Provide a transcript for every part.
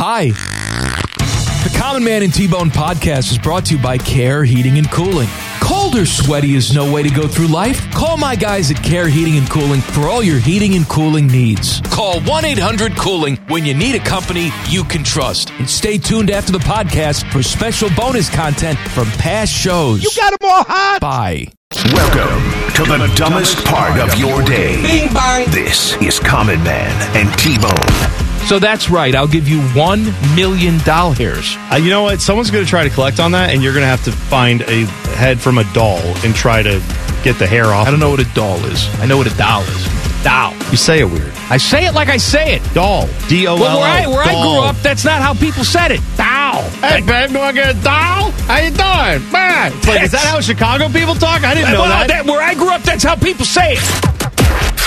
Hi. The Common Man and T-Bone podcast is brought to you by Care Heating and Cooling. Cold or sweaty is no way to go through life. Call my guys at Care Heating and Cooling for all your heating and cooling needs. Call 1-800-COOLING when you need a company you can trust. And stay tuned after the podcast for special bonus content from past shows. You got them all hot. Bye. Welcome to the dumbest part of your day. Bing bang. This is Common Man and T-Bone. So that's right. I'll give you one million doll hairs. Uh, you know what? Someone's going to try to collect on that, and you're going to have to find a head from a doll and try to get the hair off. I don't know what a doll is. I know what a doll is. Doll. You say it weird. I say it like I say it. Doll. D O L L. Well, where I where I grew up, that's not how people said it. Doll. Hey, babe, do I get a doll? How you doing? Man. Like, is that how Chicago people talk? I didn't know Well, that. that- Where I grew up, that's how people say it.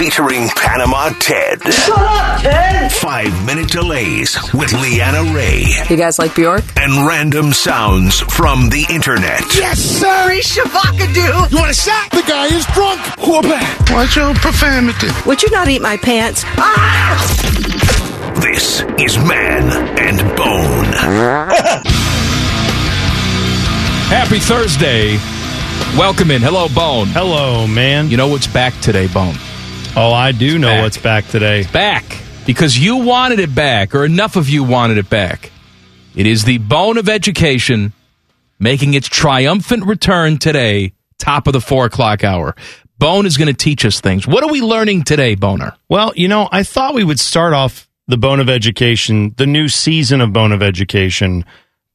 Featuring Panama Ted. Shut up, Ted. Five minute delays with Leanna Ray. You guys like Bjork? And random sounds from the internet. Yes, sir. He's Shavakadu. You want a shot? The guy is drunk. Watch your profanity. Would you not eat my pants? Ah! This is Man and Bone. Happy Thursday. Welcome in. Hello, Bone. Hello, man. You know what's back today, Bone? Oh, I do know back. what's back today. Back because you wanted it back, or enough of you wanted it back. It is the Bone of Education making its triumphant return today, top of the four o'clock hour. Bone is going to teach us things. What are we learning today, Boner? Well, you know, I thought we would start off the Bone of Education, the new season of Bone of Education,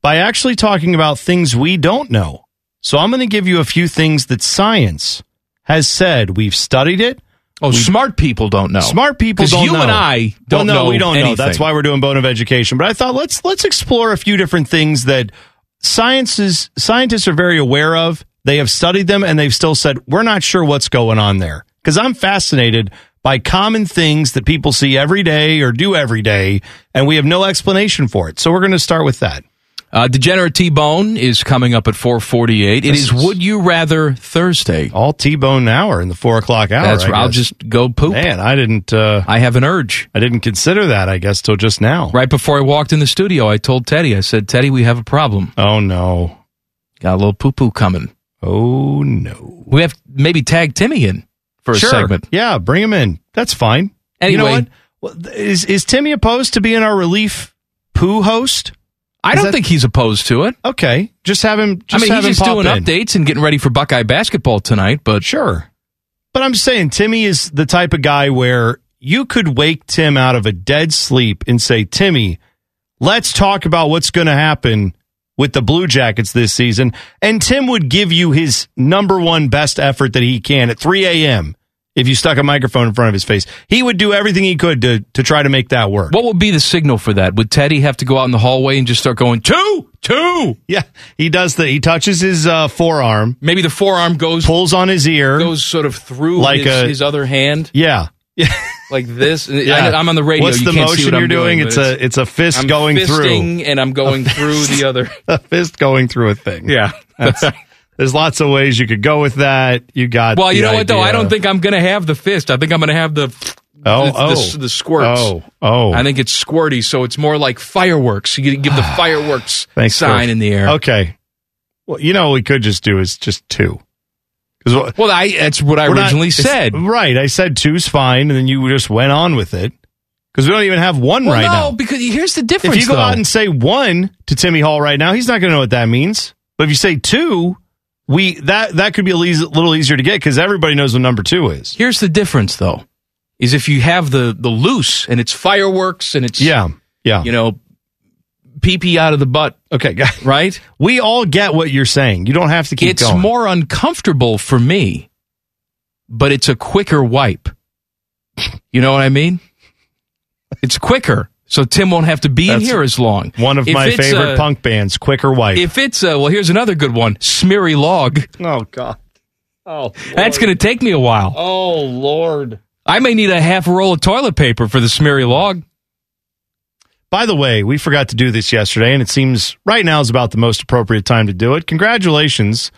by actually talking about things we don't know. So I'm going to give you a few things that science has said. We've studied it. Oh, smart people don't know. Smart people don't know. you know. and I don't well, no, know we don't know. That's why we're doing Bone of Education. But I thought let's let's explore a few different things that sciences scientists are very aware of. They have studied them and they've still said we're not sure what's going on there. Because I'm fascinated by common things that people see every day or do every day, and we have no explanation for it. So we're going to start with that. Uh, Degenerate T Bone is coming up at 448. It is is- Would You Rather Thursday. All T-bone hour in the four o'clock hour. That's I right. I'll guess. just go poop. man. I didn't. Uh, I have an urge. I didn't consider that. I guess till just now. Right before I walked in the studio, I told Teddy, I said, Teddy, we have a problem. Oh no. Got a little poo poo coming. Oh no. We have maybe tag Timmy in for a sure. segment. Yeah, bring him in. That's fine. you know Anyway. Is is Timmy opposed to being our relief poo host? I don't that- think he's opposed to it. Okay, just have him. Just I mean, have he's him just pop doing in. updates and getting ready for Buckeye basketball tonight, but Sure, but I'm just saying Timmy is the type of guy where you could wake Tim out of a dead sleep and say, Timmy, let's talk about what's going to happen with the Blue Jackets this season, and Tim would give you his number one best effort that he can at 3 a.m. If you stuck a microphone in front of his face, he would do everything he could to to try to make that work. what would be the signal for that? Would Teddy have to go out in the hallway and just start going, two, two? Yeah, he does the. He touches his uh, forearm, Maybe the forearm goes pulls on his ear, goes sort of through Like his, a- his other hand, yeah, yeah. like this. yeah. I, am on the radio. What's you the can't see motion you're doing? but It's a it's a fist I'm going fisting and I'm going through the other. a fist going through a thing. Yeah. That's- there's lots of ways you could go with that. You got. Well, you know what though? I don't think I'm going to have the fist. I think I'm going to have the Oh, the, oh, the, the squirts. Oh, oh. I think it's squirty, so it's more like fireworks. You give the ah, fireworks Thanks for- sign in the air. Okay. Well, you know what we could just do is just two. Well, I, that's what I we're not- originally said. Right. I said two's fine, and then you just went on with it because we don't even have one Well, right no, now. No, because here's the difference. If you go though. out and say one to Timmy Hall right now, he's not going to know what that means. But if you say two, we that that could be a little easier to get because everybody knows what number two is. here's the difference though, is if you have the the loose and it's fireworks and it's Yeah, yeah. you know, pee pee out of the butt, okay, right? We all get what you're saying. You don't have to keep it's going. more uncomfortable for me, but it's a quicker wipe. You know what I mean? It's quicker, so Tim won't have to be in here as long. one of If my favorite uh, punk bands, Quicker Wipe. If it's a, well, here's another good one, Smeary Log. oh God. Oh, That's going to take me a while. oh Lord. I may need a half roll of toilet paper for the Smeary Log. By the way, we forgot to do this yesterday, and it seems right now is about the most appropriate time to do it. Congratulations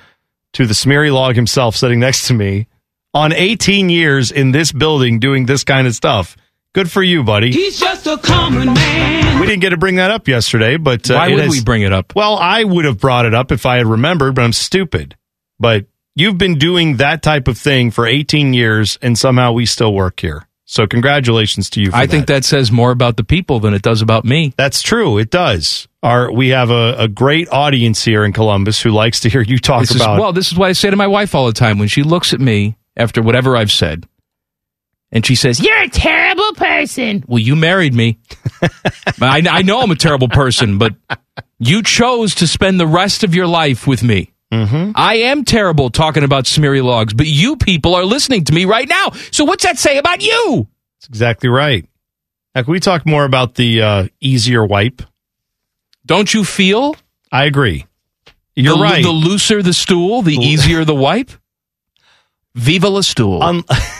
to the Smeary Log himself sitting next to me on 18 years in this building doing this kind of stuff. Good for you, buddy. He's just a common man. We didn't get to bring that up yesterday, but uh, Why would has- we bring it up? Well, I would have brought it up if I had remembered, but I'm stupid. But you've been doing that type of thing for 18 years, and somehow we still work here. So congratulations to you. For I think that says more about the people than it does about me. That's true. It does. Our we have a, a great audience here in Columbus who likes to hear you talk This is, about. well, this is what I say to my wife all the time when she looks at me after whatever I've said, and she says, "You're a terrible person." Well, you married me. I, I know I'm a terrible person, but you chose to spend the rest of your life with me. Mm-hmm. I am terrible talking about smeary logs, but you people are listening to me right now. So what's that say about you? That's exactly right. Now, can we talk more about the uh, easier wipe? Don't you feel? I agree. You're the, right. The looser the stool, the easier the wipe. Viva la stool. Un-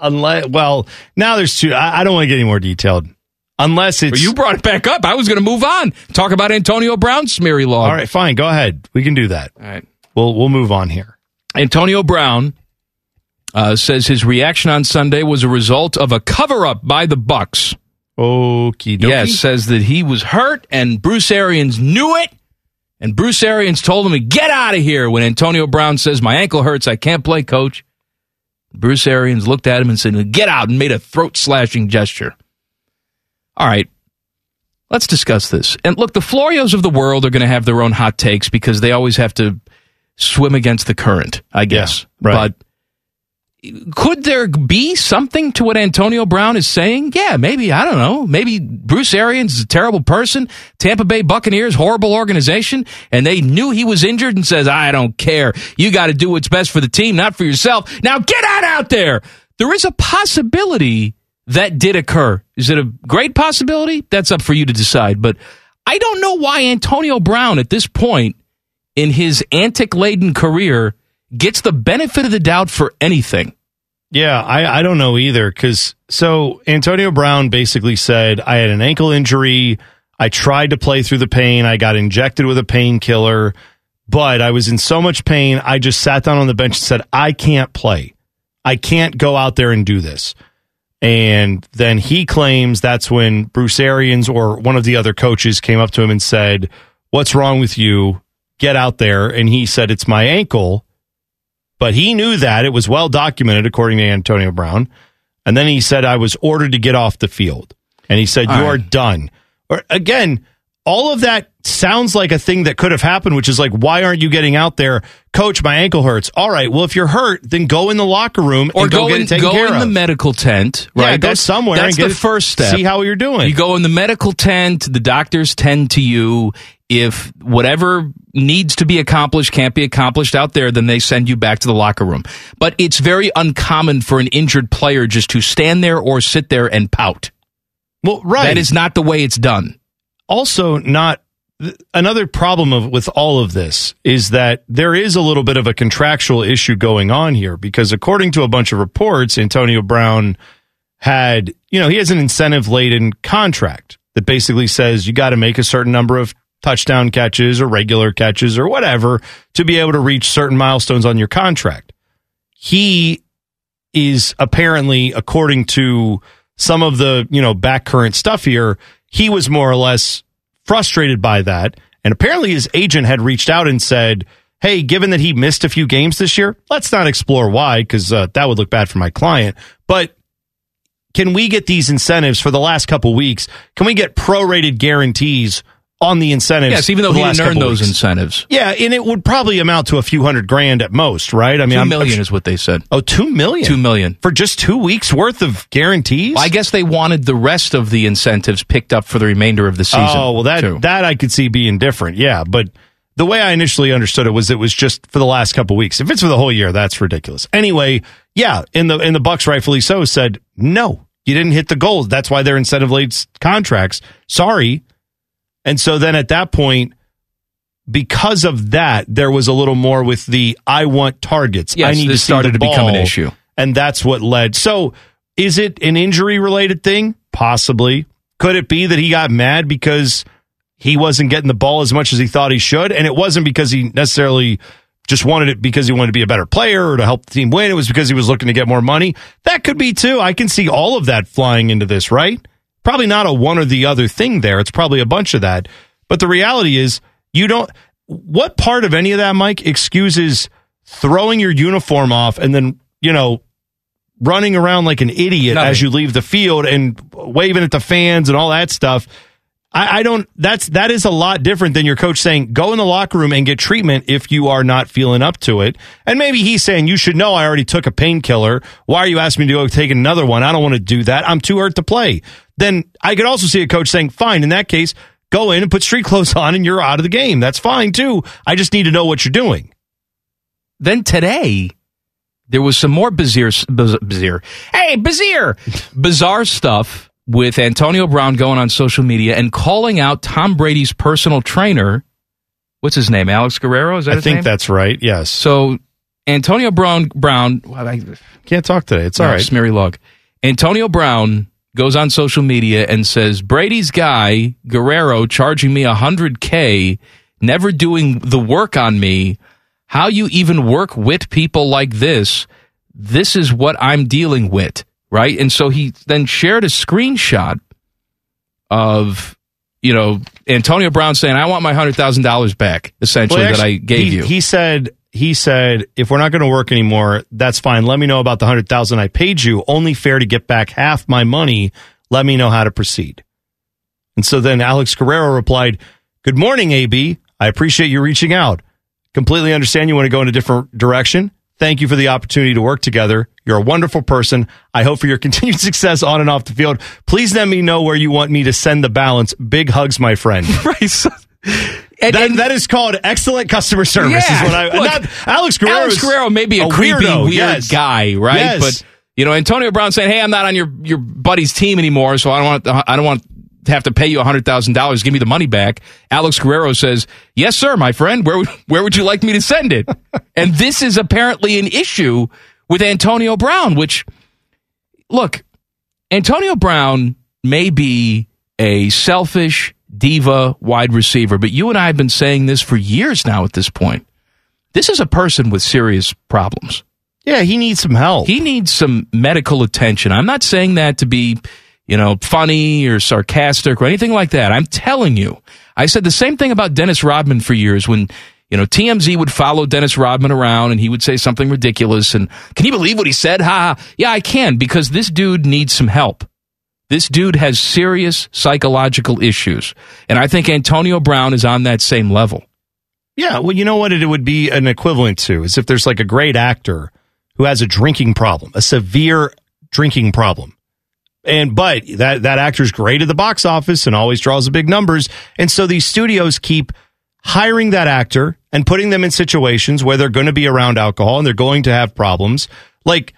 unless, well, now there's two. I, I don't want to get any more detailed. Unless it's you brought it back up. I was going to move on. Talk about Antonio Brown's smeary log. all right. Fine, go ahead. We can do that. All right. We'll we'll move on here. Antonio Brown uh, says his reaction on Sunday was a result of a cover up by the Bucks. Okie dokie. Yes, says that he was hurt and Bruce Arians knew it. And Bruce Arians told him to get out of here when Antonio Brown says, My ankle hurts. I can't play, coach. Bruce Arians looked at him and said, Get out, and made a throat slashing gesture. All right, let's discuss this. And look, the Florios of the world are going to have their own hot takes because they always have to swim against the current, I guess. Yeah, right. But could there be something to what Antonio Brown is saying? Yeah, maybe. I don't know. Maybe Bruce Arians is a terrible person. Tampa Bay Buccaneers, horrible organization, and they knew he was injured and says, I don't care. You got to do what's best for the team, not for yourself. Now get out out there. There is a possibility that did occur. Is it a great possibility? That's up for you to decide. But I don't know why Antonio Brown at this point in his antic laden career gets the benefit of the doubt for anything. Yeah, I, I don't know either. Because so Antonio Brown basically said, I had an ankle injury. I tried to play through the pain. I got injected with a painkiller, but I was in so much pain. I just sat down on the bench and said, I can't play. I can't go out there and do this. And then he claims that's when Bruce Arians or one of the other coaches came up to him and said, What's wrong with you? Get out there. And he said, It's my ankle. But he knew that. It was well documented, according to Antonio Brown. And then he said, I was ordered to get off the field. And he said, All You right. are done. Or again, all of that sounds like a thing that could have happened, which is like, why aren't you getting out there? Coach, my ankle hurts. All right. Well, if you're hurt, then go in the locker room Or and go, go, in, go in of. the medical tent, Yeah, right? go somewhere That's and get the first step. see how you're doing. You go in the medical tent. The doctors tend to you. If whatever needs to be accomplished can't be accomplished out there, then they send you back to the locker room. But it's very uncommon for an injured player just to stand there or sit there and pout. well, right. That is not the way it's done. also not another problem of with all of this is that there is a little bit of a contractual issue going on here because according to a bunch of reports Antonio Brown had you know he has an incentive laden contract that basically says you got to make a certain number of touchdown catches or regular catches or whatever to be able to reach certain milestones on your contract. He is apparently according to some of the you know back current stuff here he was more or less frustrated by that. And apparently his agent had reached out and said hey given that he missed a few games this year let's not explore why because uh, that would look bad for my client. But can we get these incentives for the last couple weeks? Can we get prorated guarantees on the incentives Yes, even though he last didn't earn those weeks? incentives. yeah and it would probably amount to a few hundred grand at most right i mean Two I'm- million I'm, is what they said. oh two million Two million. for just two weeks worth of guarantees I guess they wanted the rest of the incentives picked up for the remainder of the oh, season. Oh well, that too. that I could see being different. Yeah, but the way I initially understood it was it was just for the last couple weeks. If it's for the whole year, that's ridiculous. Anyway, yeah, in the in the Bucks rightfully so said no, you didn't hit the goals. That's why they're incentive late contracts. Sorry. And so then at that point, because of that, there was a little more with the I want targets. I Yes, need this to started to become an issue. and that's what led. So, is it an injury related thing? Possibly. Could it be that he got mad because he wasn't getting the ball as much as he thought he should, and it wasn't because he necessarily just wanted it because he wanted to be a better player or to help the team win. It was because he was looking to get more money. That could be too. I can see all of that flying into this, right? Probably not a one or the other thing there. It's probably a bunch of that. But the reality is, you don't. What part of any of that, Mike, excuses throwing your uniform off and then, you know, running around like an idiot Nothing. as you leave the field and waving at the fans and all that stuff? I, I don't. That's that is a lot different than your coach saying go in the locker room and get treatment if you are not feeling up to it. And maybe he's saying you should know I already took a painkiller. Why are you asking me to go take another one? I don't want to do that. I'm too hurt to play. Then I could also see a coach saying, fine. In that case, go in and put street clothes on and you're out of the game. That's fine too. I just need to know what you're doing. Then today, there was some more bizarre, bizarre, hey, bizarre, bizarre stuff with Antonio Brown going on social media and calling out Tom Brady's personal trainer. What's his name? Alex Guerrero? Is that I think name? that's right. Yes. So Antonio Brown, Brown, well, I, Can't talk today. It's all no, right. Smeary log. Antonio Brown goes on social media and says Brady's guy Guerrero charging me a hundred k, never doing the work on me. How you even work with people like this? This is what I'm dealing with, right? And so he then shared a screenshot of you know Antonio Brown saying, "I want my hundred thousand dollars back," essentially Well, that I gave he, you. He said he said if we're not going to work anymore, that's fine. Let me know about the hundred thousand I paid you. Only fair to get back half my money. Let me know how to proceed. And so then Alex Guerrero replied, "Good morning, AB. I appreciate you reaching out. Completely understand you want to go in a different direction. Thank you for the opportunity to work together. You're a wonderful person. I hope for your continued success on and off the field. Please let me know where you want me to send the balance. Big hugs, my friend." right. And, That, and- that is called excellent customer service. Yeah. Is what I, Look, not, Alex Guerrero. Alex Guerrero may be a, creepy, weirdo, weird yes. guy, right? Yes. But you know, Antonio Brown saying, "Hey, I'm not on your your buddy's team anymore, so I don't want to, I don't want to have to pay you hundred thousand dollars. Give me the money back." Alex Guerrero says, "Yes, sir, my friend. Where would where would you like me to send it?" and this is apparently an issue with Antonio Brown, which look, Antonio Brown may be a selfish diva wide receiver, but you and I have been saying this for years now at this point. This is a person with serious problems. Yeah, he needs some help. He needs some medical attention. I'm not saying that to be, you know, funny or sarcastic or anything like that. I'm telling you. I said the same thing about Dennis Rodman for years when, you know, TMZ would follow Dennis Rodman around and he would say something ridiculous and can you believe what he said? Ha. ha. Yeah, I can because this dude needs some help. This dude has serious psychological issues. And I think Antonio Brown is on that same level. yeah, well, you know what it would be an equivalent to is if there's like a great actor who has a drinking problem, a severe drinking problem. And but that that actor's great at the box office and always draws the big numbers. And so these studios keep hiring that actor and putting them in situations where they're going to be around alcohol and they're going to have problems. Like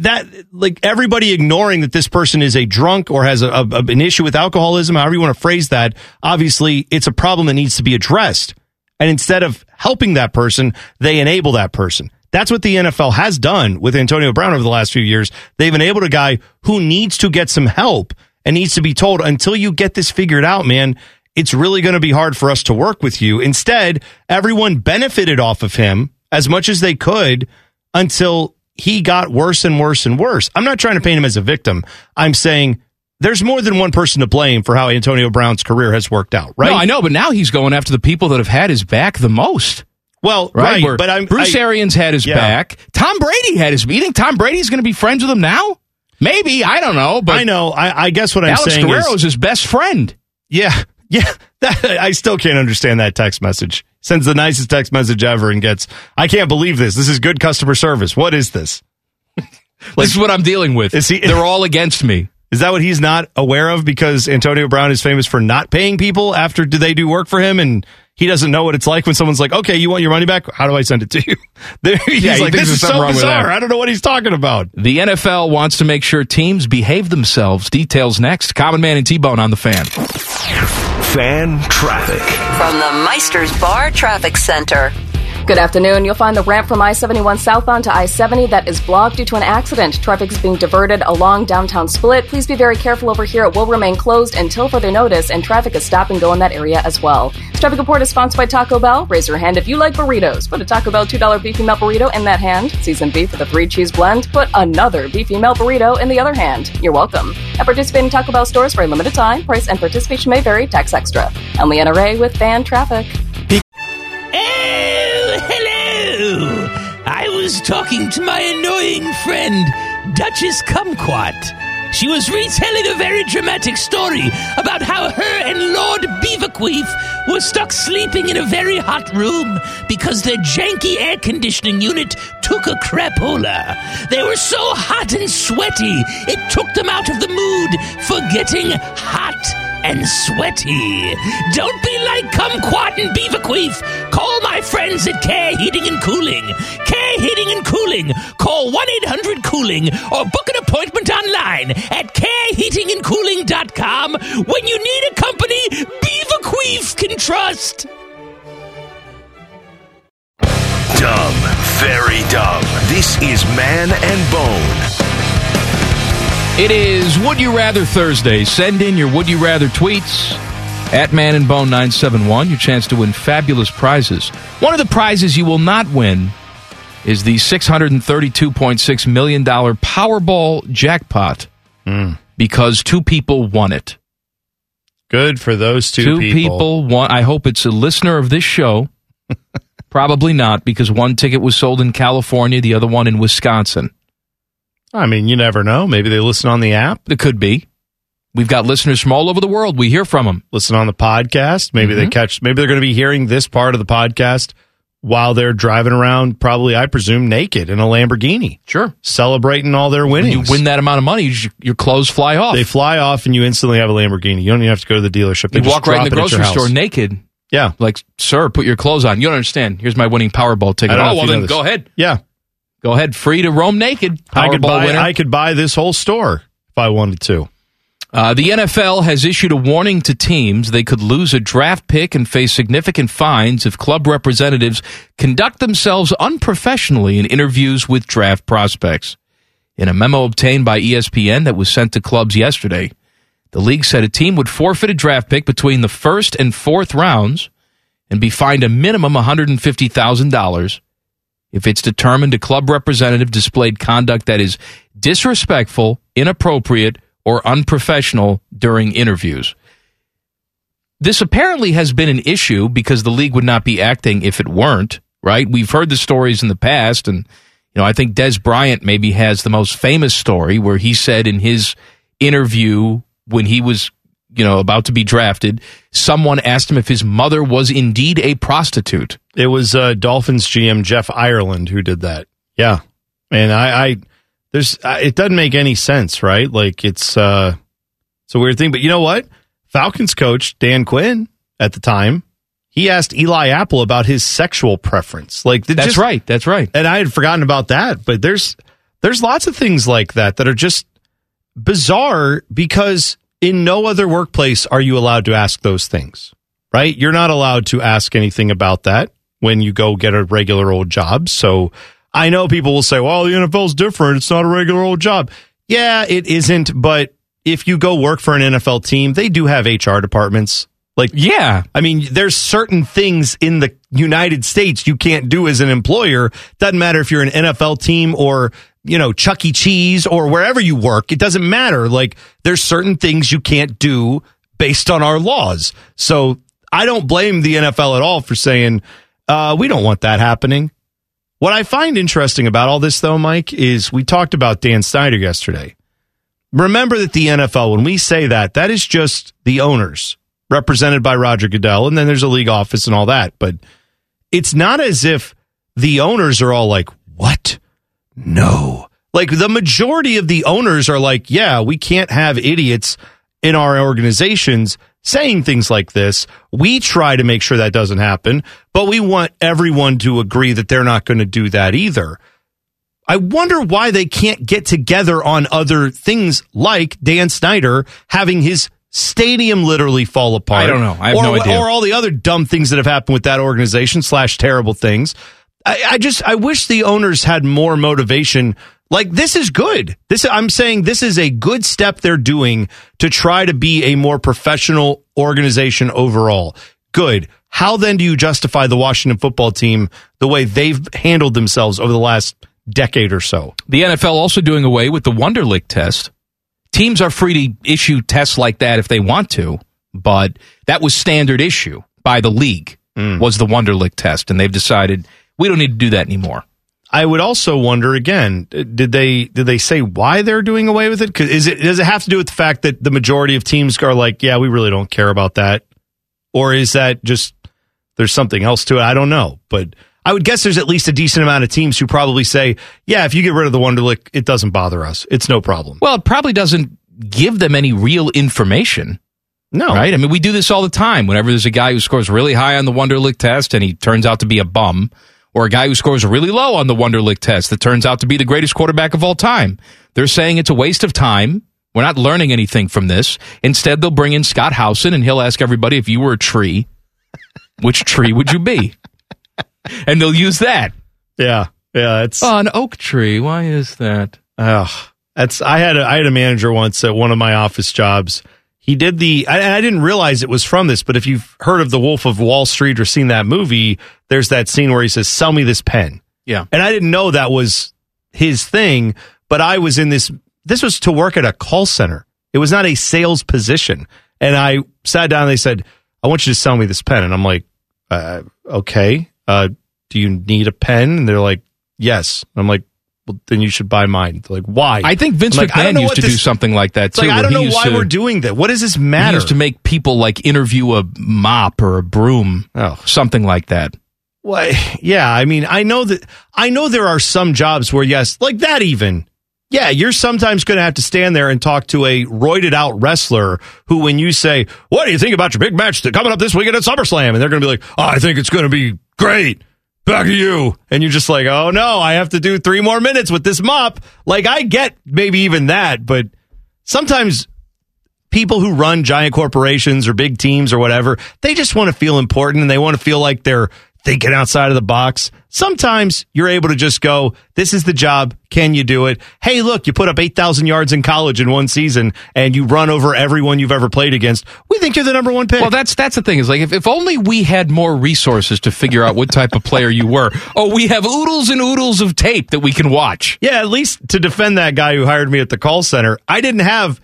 that like everybody ignoring that this person is a drunk or has a, a, an issue with alcoholism, however you want to phrase that, obviously it's a problem that needs to be addressed. And instead of helping that person, they enable that person. That's what the NFL has done with Antonio Brown over the last few years. They've enabled a guy who needs to get some help and needs to be told until you get this figured out, man, it's really going to be hard for us to work with you. Instead, everyone benefited off of him as much as they could until he got worse and worse and worse. I'm not trying to paint him as a victim. I'm saying there's more than one person to blame for how Antonio Brown's career has worked out, right? No, I know, but now he's going after the people that have had his back the most. Well, Right, right, but I'm Bruce I- Arians had his Yeah. back. Tom Brady had his. You think Tom Brady's going to be friends with him now? Maybe I don't know, but I know. I, I guess what I'm Alex saying Guerrero is, is his best friend. yeah, yeah. That, I still can't understand that text message. Sends the nicest text message ever and gets, I can't believe this. This is good customer service. What is this? this is what I'm dealing with. Is he- They're all against me. Is that what he's not aware of? Because Antonio Brown is famous for not paying people after do they do work for him, and he doesn't know what it's like when someone's like, "Okay, you want your money back? How do I send it to you?" He's Yeah, he like, "This is so bizarre. I don't know what he's talking about." The NFL wants to make sure teams behave themselves. Details next. Common Man and T Bone on the fan. Fan traffic. From the Meister's Bar Traffic Center. Good afternoon. You'll find the ramp from I 71 southbound to I 70 that is blocked due to an accident. Traffic is being diverted along downtown Split. Please be very careful over here. It will remain closed until further notice, and traffic is stop and go in that area as well. This traffic report is sponsored by Taco Bell. Raise your hand if you like burritos. Put a Taco Bell $2 beefy melt burrito in that hand. Seasoned beef with a three cheese blend. Put another beefy melt burrito in the other hand. You're welcome. At participating Taco Bell stores for a limited time, price and participation may vary, tax extra. I'm Leanna Ray with Fan Traffic. Was talking to my annoying friend, Duchess Kumquat. She was retelling a very dramatic story about how her and Lord Beaverqueef were stuck sleeping in a very hot room because their janky air conditioning unit took a crapola. They were so hot and sweaty, it took them out of the mood for getting hot and sweaty. Don't be like Kumquat and Beaverqueef. Call my friends at Care Heating and Cooling. Care Heating and Cooling. Call 1 800 Cooling or book an appointment online at careheatingandcooling.com when you need a company Beaverqueef can trust. Dumb, very dumb. This is Man and Bone. It is Would You Rather Thursday. Send in your Would You Rather tweets at Man and Bone 971. Your chance to win fabulous prizes. One of the prizes you will not win is the $632.6 million Powerball jackpot hmm. because two people won it. Good for those two, people. won. I hope it's a listener of this show. Probably not because one ticket was sold in California, the other one in Wisconsin. I mean, you never know. Maybe they listen on the app. It could be. We've got listeners from all over the world. We hear from them. Listen on the podcast. Maybe they Mhm. catch. Maybe they're going to be hearing this part of the podcast while they're driving around. Probably, I presume, naked in a Lamborghini. Sure, celebrating all their When winnings. you win that amount of money, your- your clothes fly off. They fly off, and you instantly have a Lamborghini. You don't even have to go to the dealership. They you walk right in the it at your grocery store naked. Yeah. Like, sir, put your clothes on. You don't understand. Here's my winning Powerball ticket. I don't know Oh, well, then go ahead. Yeah. Go ahead. Free to roam naked. I could Powerball buy. winner. I could buy this whole store if I wanted to. Uh, the NFL has issued a warning to teams they could lose a draft pick and face significant fines if club representatives conduct themselves unprofessionally in interviews with draft prospects. In a memo obtained by ESPN that was sent to clubs yesterday, the league said a team would forfeit a draft pick between the first and fourth rounds and be fined a minimum $150,000 if it's determined a club representative displayed conduct that is disrespectful, inappropriate, or unprofessional during interviews. This apparently has been an issue because the league would not be acting if it weren't, right? We've heard the stories in the past, and, you know, I think Dez Bryant maybe has the most famous story where he said in his interview when he was, you know, about to be drafted, someone asked him if his mother was indeed a prostitute. It was uh, Dolphins GM Jeff Ireland who did that. Yeah, and I, I there's I, it doesn't make any sense, right? Like it's uh, it's a weird thing. But you know what? Falcons coach Dan Quinn at the time he asked Eli Apple about his sexual preference. Like That's just- right. That's right. and I had forgotten about that. But there's there's lots of things like that that are just bizarre because in no other workplace are you allowed to ask those things, right? You're not allowed to ask anything about that when you go get a regular old job. So I know people will say, well, the NFL's different. It's not a regular old job. Yeah, it isn't. But if you go work for an NFL team, they do have HR departments. Like, yeah. I mean, there's certain things in the United States you can't do as an employer. Doesn't matter if you're an NFL team or, you know, Chuck E. Cheese or wherever you work. It doesn't matter. Like, there's certain things you can't do based on our laws. So I don't blame the NFL at all for saying, uh, we don't want that happening. What I find interesting about all this, though, Mike, is we talked about Dan Snyder yesterday. Remember that the NFL, when we say that, that is just the owners represented by Roger Goodell, and then there's a league office and all that. But it's not as if the owners are all like, what? No. Like the majority of the owners are like, yeah, we can't have idiots in our organizations saying things like this. We try to make sure that doesn't happen, but we want everyone to agree that they're not going to do that either. I wonder why they can't get together on other things like Dan Snyder having his stadium literally fall apart. I don't know. I have or, no idea. Or all the other dumb things that have happened with that organization slash terrible things. I, I just I wish the owners had more motivation. Like this is good. This I'm saying this is a good step they're doing to try to be a more professional organization overall. Good. How then do you justify the Washington football team the way they've handled themselves over the last decade or so? The NFL also doing away with the Wonderlic test. Teams are free to issue tests like that if they want to, but that was standard issue by the league mm. was the Wonderlic test, and they've decided we don't need to do that anymore. I would also wonder again, did they did they say why they're doing away with it? 'Cause is it does it have to do with the fact that the majority of teams are like, yeah, we really don't care about that, or is that just there's something else to it? I don't know, but I would guess there's at least a decent amount of teams who probably say, yeah, if you get rid of the Wonderlic, it doesn't bother us. It's no problem. Well, it probably doesn't give them any real information. No. Right? I mean, we do this all the time. Whenever there's a guy who scores really high on the Wonderlic test and he turns out to be a bum, or a guy who scores really low on the Wonderlic test that turns out to be the greatest quarterback of all time, they're saying it's a waste of time. We're not learning anything from this. Instead, they'll bring in Scott Housen and he'll ask everybody if you were a tree, which tree would you be? And they'll use that. Yeah, yeah, it's Oh, an oak tree. Why is that? Oh, that's I had a, I had a manager once at one of my office jobs. He did the I, and I didn't realize it was from this, but if you've heard of the Wolf of Wall Street or seen that movie, there's that scene where he says, "Sell me this pen." Yeah. And I didn't know that was his thing, but I was in this this was to work at a call center. It was not a sales position. And I sat down and they said, "I want you to sell me this pen." And I'm like, uh, "Okay. Uh, do you need a pen?" And they're like, "Yes." I'm like, "Well, then you should buy mine." They're like, "Why?" I think Vince I'm like, McMahon used to do something like that too. like I don't know why to- we're doing that. What does this He matter? used to make people like interview a mop or a broom, Oh. something like that. Well, yeah, I mean, I know that I know there are some jobs where yes, like that even. Yeah, you're sometimes going to have to stand there and talk to a roided out wrestler who, when you say, "What do you think about your big match coming up this weekend at SummerSlam?" and they're going to be like, oh, "I think it's going to be great." Back to you, and you're just like, "Oh no, I have to do three more minutes with this mop." Like, I get maybe even that, but sometimes people who run giant corporations or big teams or whatever, they just want to feel important and they want to feel like they're thinking outside of the box. Sometimes you're able to just go, this is the job. Can you do it? Hey, look, you put up 8,000 yards in college in one season and you run over everyone you've ever played against. We think you're the number one pick. Well, that's that's the thing is like if, if only we had more resources to figure out what type of player you were. Oh, we have oodles and oodles of tape that we can watch. yeah, at least to defend that guy who hired me at the call center, I didn't have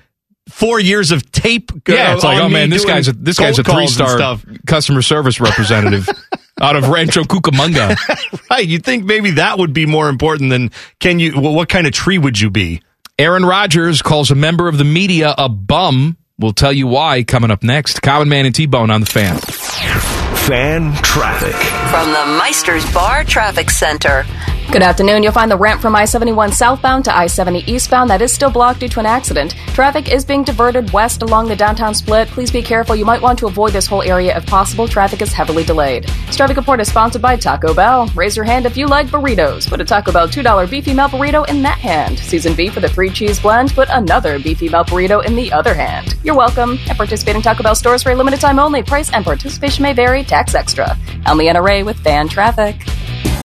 four years of tape. uh, Yeah, it's like, oh man, this guy's a this guy's a three star customer service representative out of Rancho Cucamonga. Right. You think maybe that would be more important than can you, well, what kind of tree would you be? Aaron Rodgers calls a member of the media a bum. We'll tell you why coming up next. Common Man and T Bone on the fan. Fan traffic. From the Meister's Bar Traffic Center. Good afternoon. You'll find the ramp from I 71 southbound to I 70 eastbound that is still blocked due to an accident. Traffic is being diverted west along the downtown split. Please be careful. You might want to avoid this whole area if possible. Traffic is heavily delayed. This traffic report is sponsored by Taco Bell. Raise your hand if you like burritos. Put a Taco Bell $2 beefy melt burrito in that hand. Seasoned beef with a three cheese blend. Put another beefy melt burrito in the other hand. You're welcome. At participating Taco Bell stores for a limited time only. Price and participation may vary. Tax extra. I'm Leanna Ray with Fan Traffic.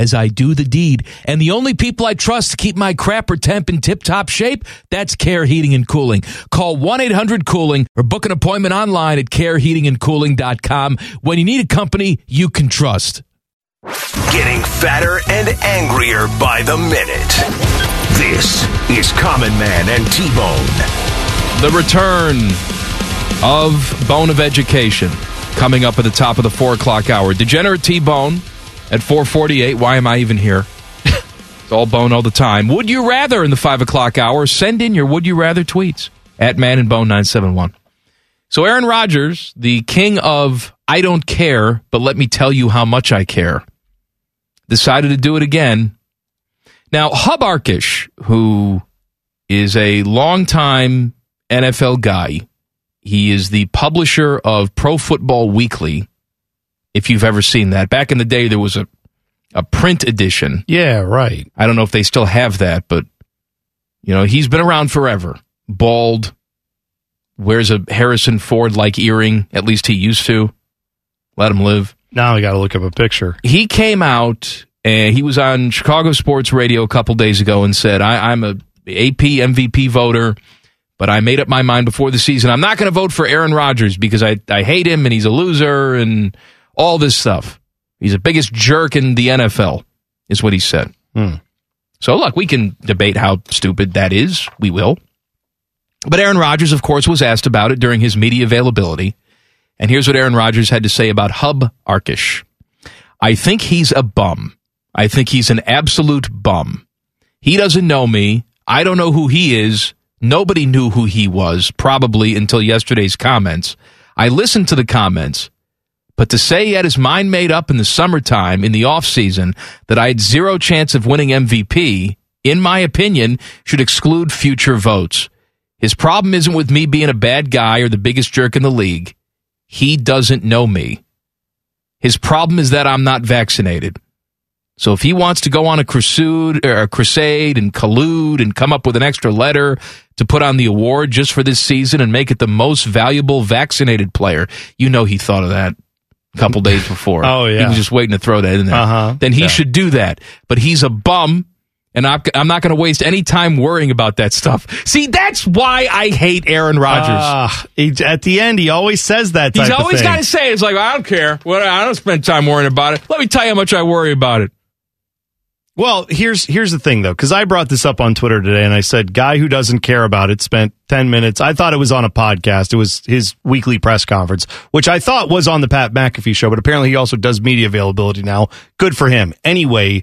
as I do the deed. And the only people I trust to keep my crapper temp in tip top shape, that's Care Heating and Cooling. Call 1 800 Cooling or book an appointment online at careheatingandcooling.com when you need a company you can trust. Getting fatter and angrier by the minute. This is Common Man and T Bone. The return of Bone of Education coming up at the top of the 4 o'clock hour. Degenerate T Bone at 448. Why am I even here? it's all bone all the time. Would you rather in the 5 o'clock hour? Send in your would you rather tweets at Man and Bone 971. So Aaron Rodgers, the king of I don't care, but let me tell you how much I care. decided to do it again. Now, Hub Arkush, who is a longtime NFL guy, he is the publisher of Pro Football Weekly. If you've ever seen that, back in the day, there was a a print edition. Yeah, right. I don't know if they still have that, but you know, he's been around forever. Bald, wears a Harrison Ford like earring. At least he used to. Let him live. Now I got to look up a picture. He came out and he was on Chicago Sports Radio a couple days ago and said, I, "I'm a AP MVP voter." But I made up my mind before the season. I'm not going to vote for Aaron Rodgers because I, I hate him and he's a loser and all this stuff. He's the biggest jerk in the NFL, is what he said. Hmm. So, look, we can debate how stupid that is. We will. But Aaron Rodgers, of course, was asked about it during his media availability. And here's what Aaron Rodgers had to say about Hub Arkush. I think he's a bum. I think he's an absolute bum. He doesn't know me. I don't know who he is. Nobody knew who he was, probably until yesterday's comments. I listened to the comments, but to say he had his mind made up in the summertime, in the offseason, that I had zero chance of winning MVP, in my opinion, should exclude future votes. His problem isn't with me being a bad guy or the biggest jerk in the league. He doesn't know me. His problem is that I'm not vaccinated. So if he wants to go on a crusade, a crusade and collude and come up with an extra letter to put on the award just for this season and make it the most valuable vaccinated player, you know he thought of that a couple days before. Oh, yeah. he was just waiting to throw that in there. Uh-huh. Then he Yeah. should do that. But he's a bum, and I'm, I'm not going to waste any time worrying about that stuff. See, that's why I hate Aaron Rodgers. Ah, he, at the end, he always says that. He's always got to say, it's like, I don't care. What I don't spend time worrying about it. Let me tell you how much I worry about it. Well, here's here's the thing though, because I brought this up on Twitter today, and I said, "Guy who doesn't care about it spent ten minutes." I thought it was on a podcast. It was his weekly press conference, which I thought was on the Pat McAfee show, but apparently he also does media availability now. Good for him. Anyway,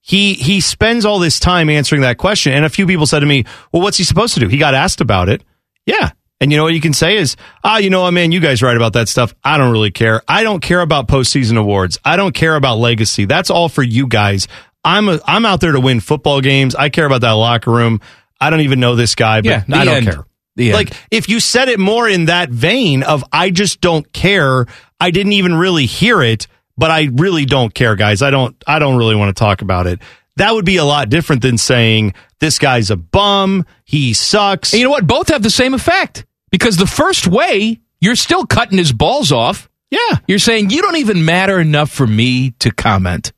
he he spends all this time answering that question, and a few people said to me, "Well, what's he supposed to do?" He got asked about it. Yeah. And you know what you can say is, ah, you know what, man, you guys write about that stuff. I don't really care. I don't care about postseason awards. I don't care about legacy. That's all for you guys. I'm a, I'm out there to win football games. I care about that locker room. I don't even know this guy, but Yeah, I don't end. care. Like if you said it more in that vein of I just don't care. I didn't even really hear it, but I really don't care, guys. I don't I don't really want to talk about it. That would be a lot different than saying this guy's a bum, he sucks. And you know what? Both have the same effect because the first way, you're still cutting his balls off. Yeah. You're saying you don't even matter enough for me to comment.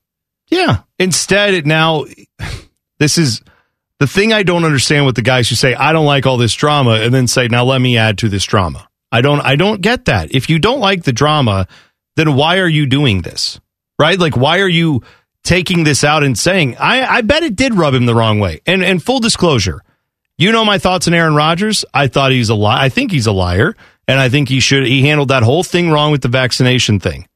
Yeah. Instead, it now, this is the thing I don't understand with the guys who say, I don't like all this drama and then say, now let me add to this drama. I don't, I don't get that. If you don't like the drama, then why are you doing this? Right? Like, why are you taking this out and saying, I, I bet it did rub him the wrong way. And, and full disclosure, you know my thoughts on Aaron Rodgers. I thought he's a lie. I think he's a liar. And I think he should, he handled that whole thing wrong with the vaccination thing.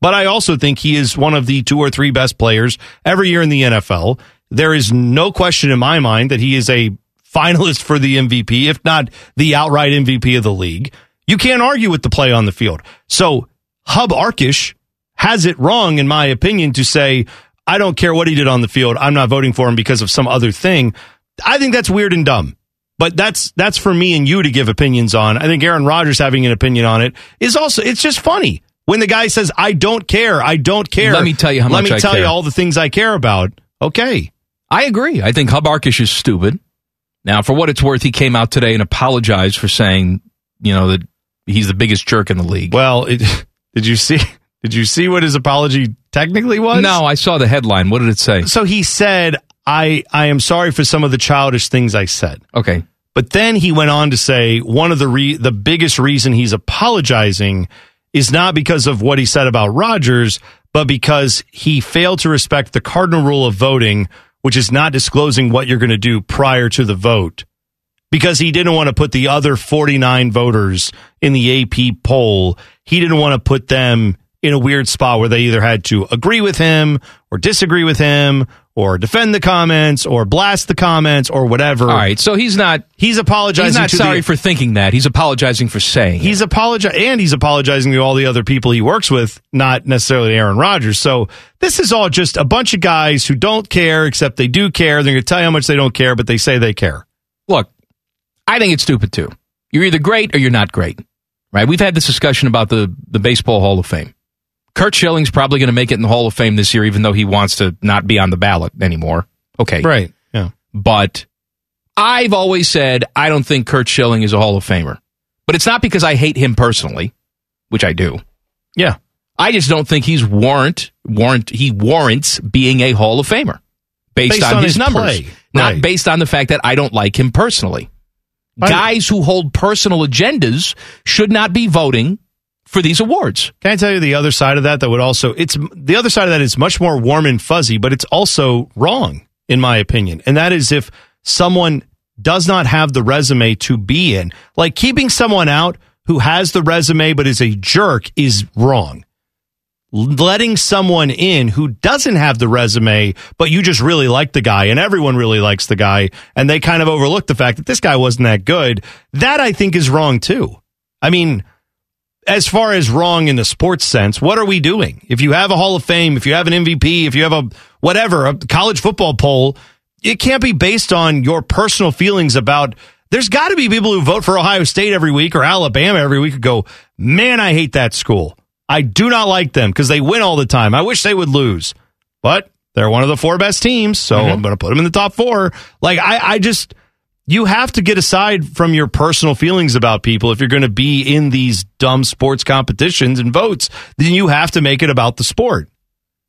But I also think he is one of the two or three best players every year in the NFL. There is no question in my mind that he is a finalist for the MVP, if not the outright MVP of the league. You can't argue with the play on the field. So Hub Arkush has it wrong, in my opinion, to say, I don't care what he did on the field. I'm not voting for him because of some other thing. I think that's weird and dumb. But that's that's for me and you to give opinions on. I think Aaron Rodgers having an opinion on it is also it's just funny. When the guy says, I don't care, I don't care. Let me tell you how Let much me I tell you all the things I care about. Okay. I agree. I think Hub Arkush is stupid. Now, for what it's worth, he came out today and apologized for saying, you know, that he's the biggest jerk in the league. Well, it, did you see did you see what his apology technically was? No, I saw the headline. What did it say? So he said, I I am sorry for some of the childish things I said. Okay. But then he went on to say one of the re- the biggest reason he's apologizing is not because of what he said about Rodgers, but because he failed to respect the cardinal rule of voting, which is not disclosing what you're going to do prior to the vote. Because he didn't want to put the other 49 voters in the AP poll, he didn't want to put them in a weird spot where they either had to agree with him or disagree with him or defend the comments or blast the comments or whatever. All right, so he's not He's apologizing. he's not sorry the, for thinking that. He's apologizing for saying. He's apologizing, and he's apologizing to all the other people he works with, not necessarily Aaron Rodgers. So this is all just a bunch of guys who don't care, except they do care. They're going to tell you how much they don't care, but they say they care. Look, I think it's stupid too. You're either great or you're not great. Right? We've had this discussion about the the baseball Hall of Fame. Curt Schilling's probably going to make it in the Hall of Fame this year, even though he wants to not be on the ballot anymore. Okay, Right? Yeah. but I've always said I don't think Curt Schilling is a Hall of Famer. But it's not because I hate him personally, which I do. Yeah. I just don't think he's warrant warrant he warrants being a Hall of Famer based, Based on, on his, his numbers, play. not Right. based on the fact that I don't like him personally. I- Guys who hold personal agendas should not be voting for these awards. Can I tell you the other side of that? That would also it's the other side of that is much more warm and fuzzy, but it's also wrong in my opinion. And that is if someone does not have the resume to be in, like keeping someone out who has the resume but is a jerk is wrong. Letting someone in who doesn't have the resume, but you just really like the guy and everyone really likes the guy and they kind of overlook the fact that this guy wasn't that good, that I think is wrong too. I mean, as far as wrong in the sports sense, what are we doing? If you have a Hall of Fame, if you have an MVP, if you have a whatever, a college football poll, it can't be based on your personal feelings about. There's got to be people who vote for Ohio State every week or Alabama every week who go, man, I hate that school. I do not like them because they win all the time. I wish they would lose, but they're one of the four best teams, so mm-hmm. I'm going to put them in the top four. Like I, I just you have to get aside from your personal feelings about people if you're going to be in these dumb sports competitions and votes then you have to make it about the sport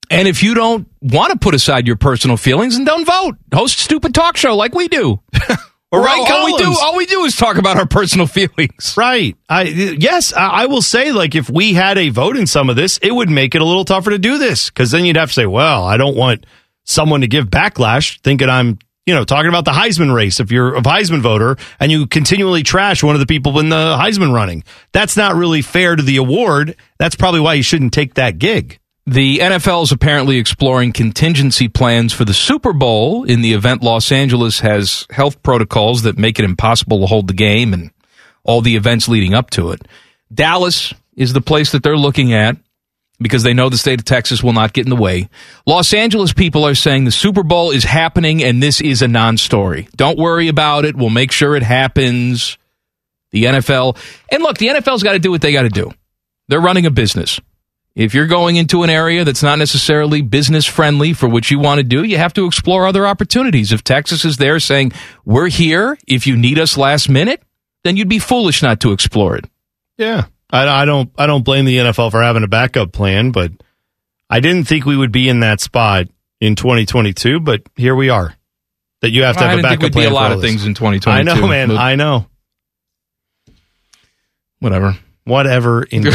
And if you don't want to put aside your personal feelings, and don't vote. Host a stupid talk show like we do. Or All- all, we do, all we do is talk about our personal feelings. right i yes I, I will say like if we had a vote in some of this it would make it a little tougher to do this because then you'd have to say well i don't want someone to give backlash thinking i'm you know talking about the heisman race if you're a heisman voter and you continually trash one of the people in the heisman running. That's not really fair to the award. That's probably why you shouldn't take that gig. The NFL is apparently exploring contingency plans for the Super Bowl in the event Los Angeles has health protocols that make it impossible to hold the game and all the events leading up to it. Dallas is the place that they're looking at because they know the state of Texas will not get in the way. Los Angeles people are saying the Super Bowl is happening and this is a non story. Don't worry about it. We'll make sure it happens. The NFL, and look, the NFL's got to do what they got to do. They're running a business. If you're going into an area that's not necessarily business friendly for what you want to do, you have to explore other opportunities. If Texas is there saying, we're here, if you need us last minute, then you'd be foolish not to explore it. Yeah, I, I don't. I don't blame the NFL for having a backup plan, but I didn't think we would be in that spot in 2022. But here we are. That you have to I have a didn't think backup we'd be plan. a lot of things in 2022. I know, man. but I know. whatever. Whatever. Indeed.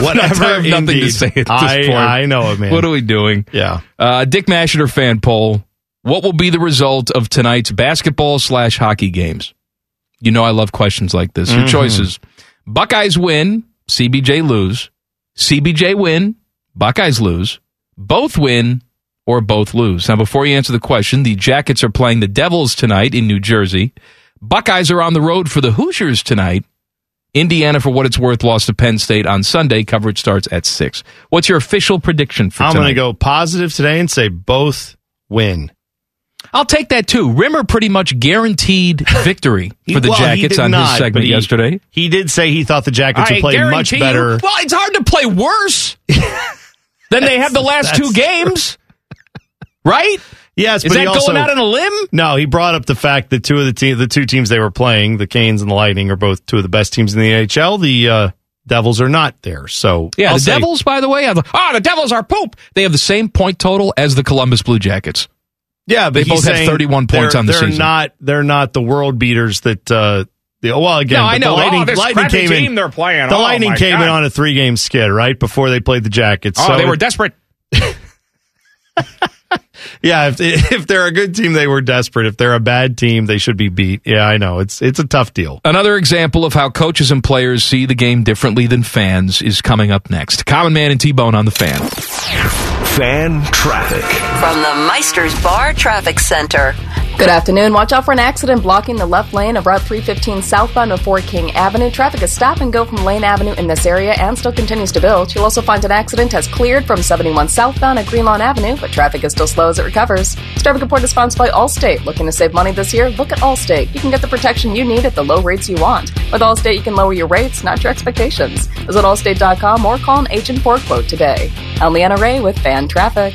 Whatever. I have nothing to say at this I, point. I know it, man. What are we doing? yeah. Uh, Dick Masheter fan poll. What will be the result of tonight's basketball slash hockey games? You know I love questions like this. Your Mhm. choices. Buckeyes win, CBJ lose. CBJ win, Buckeyes lose. Both win, or both lose. Now, before you answer the question, the Jackets are playing the Devils tonight in New Jersey. Buckeyes are on the road for the Hoosiers tonight. Indiana, for what it's worth, lost to Penn State on Sunday. Coverage starts at 6. What's your official prediction for I'm going to go positive today and say both win. I'll take that too. Rimmer pretty much guaranteed victory for the Well, Jackets on not, his segment he- yesterday. He did say he thought the Jackets would play much guarantee you- better. well, it's hard to play worse than they have the last two games, right? Yes, Is but that he going out on a limb? No, he brought up the fact that two of the team, the two teams they were playing, the Canes and the Lightning, are both two of the best teams in the NHL. The uh, Devils are not there. So Yeah, I'll the say- Devils, by the way, have ah, the Devils are poop. They have the same point total as the Columbus Blue Jackets. Yeah, but They both have 31 points on the they're season. Not they're not the world beaters that. Uh, the, well, again, No, I know. The Lightning, Oh, this Lightning came team in. they're playing. The Oh, Lightning my came in on a three game skid right before they played the Jackets. Oh, so they were desperate. Yeah, if if they're a good team, they were desperate. If they're a bad team, they should be beat. Yeah, I know. It's it's a tough deal. Another example of how coaches and players see the game differently than fans is coming up next. Common Man and T Bone on the fan. Fan traffic. From the Meisters Bar Traffic Center. Good afternoon. Watch out for an accident blocking the left lane of Route 315 southbound of before King Avenue. Traffic is stop and go from Lane Avenue in this area and still continues to build. You'll also find an accident has cleared from 71 southbound at Greenlawn Avenue, but traffic is still slow as it recovers. Traffic report is sponsored by Allstate. Looking to save money this year? Look at Allstate. You can get the protection you need at the low rates you want. With Allstate, you can lower your rates, not your expectations. Visit allstate.com or call an agent for a quote today. I'm Leanna Ray with Fan Traffic.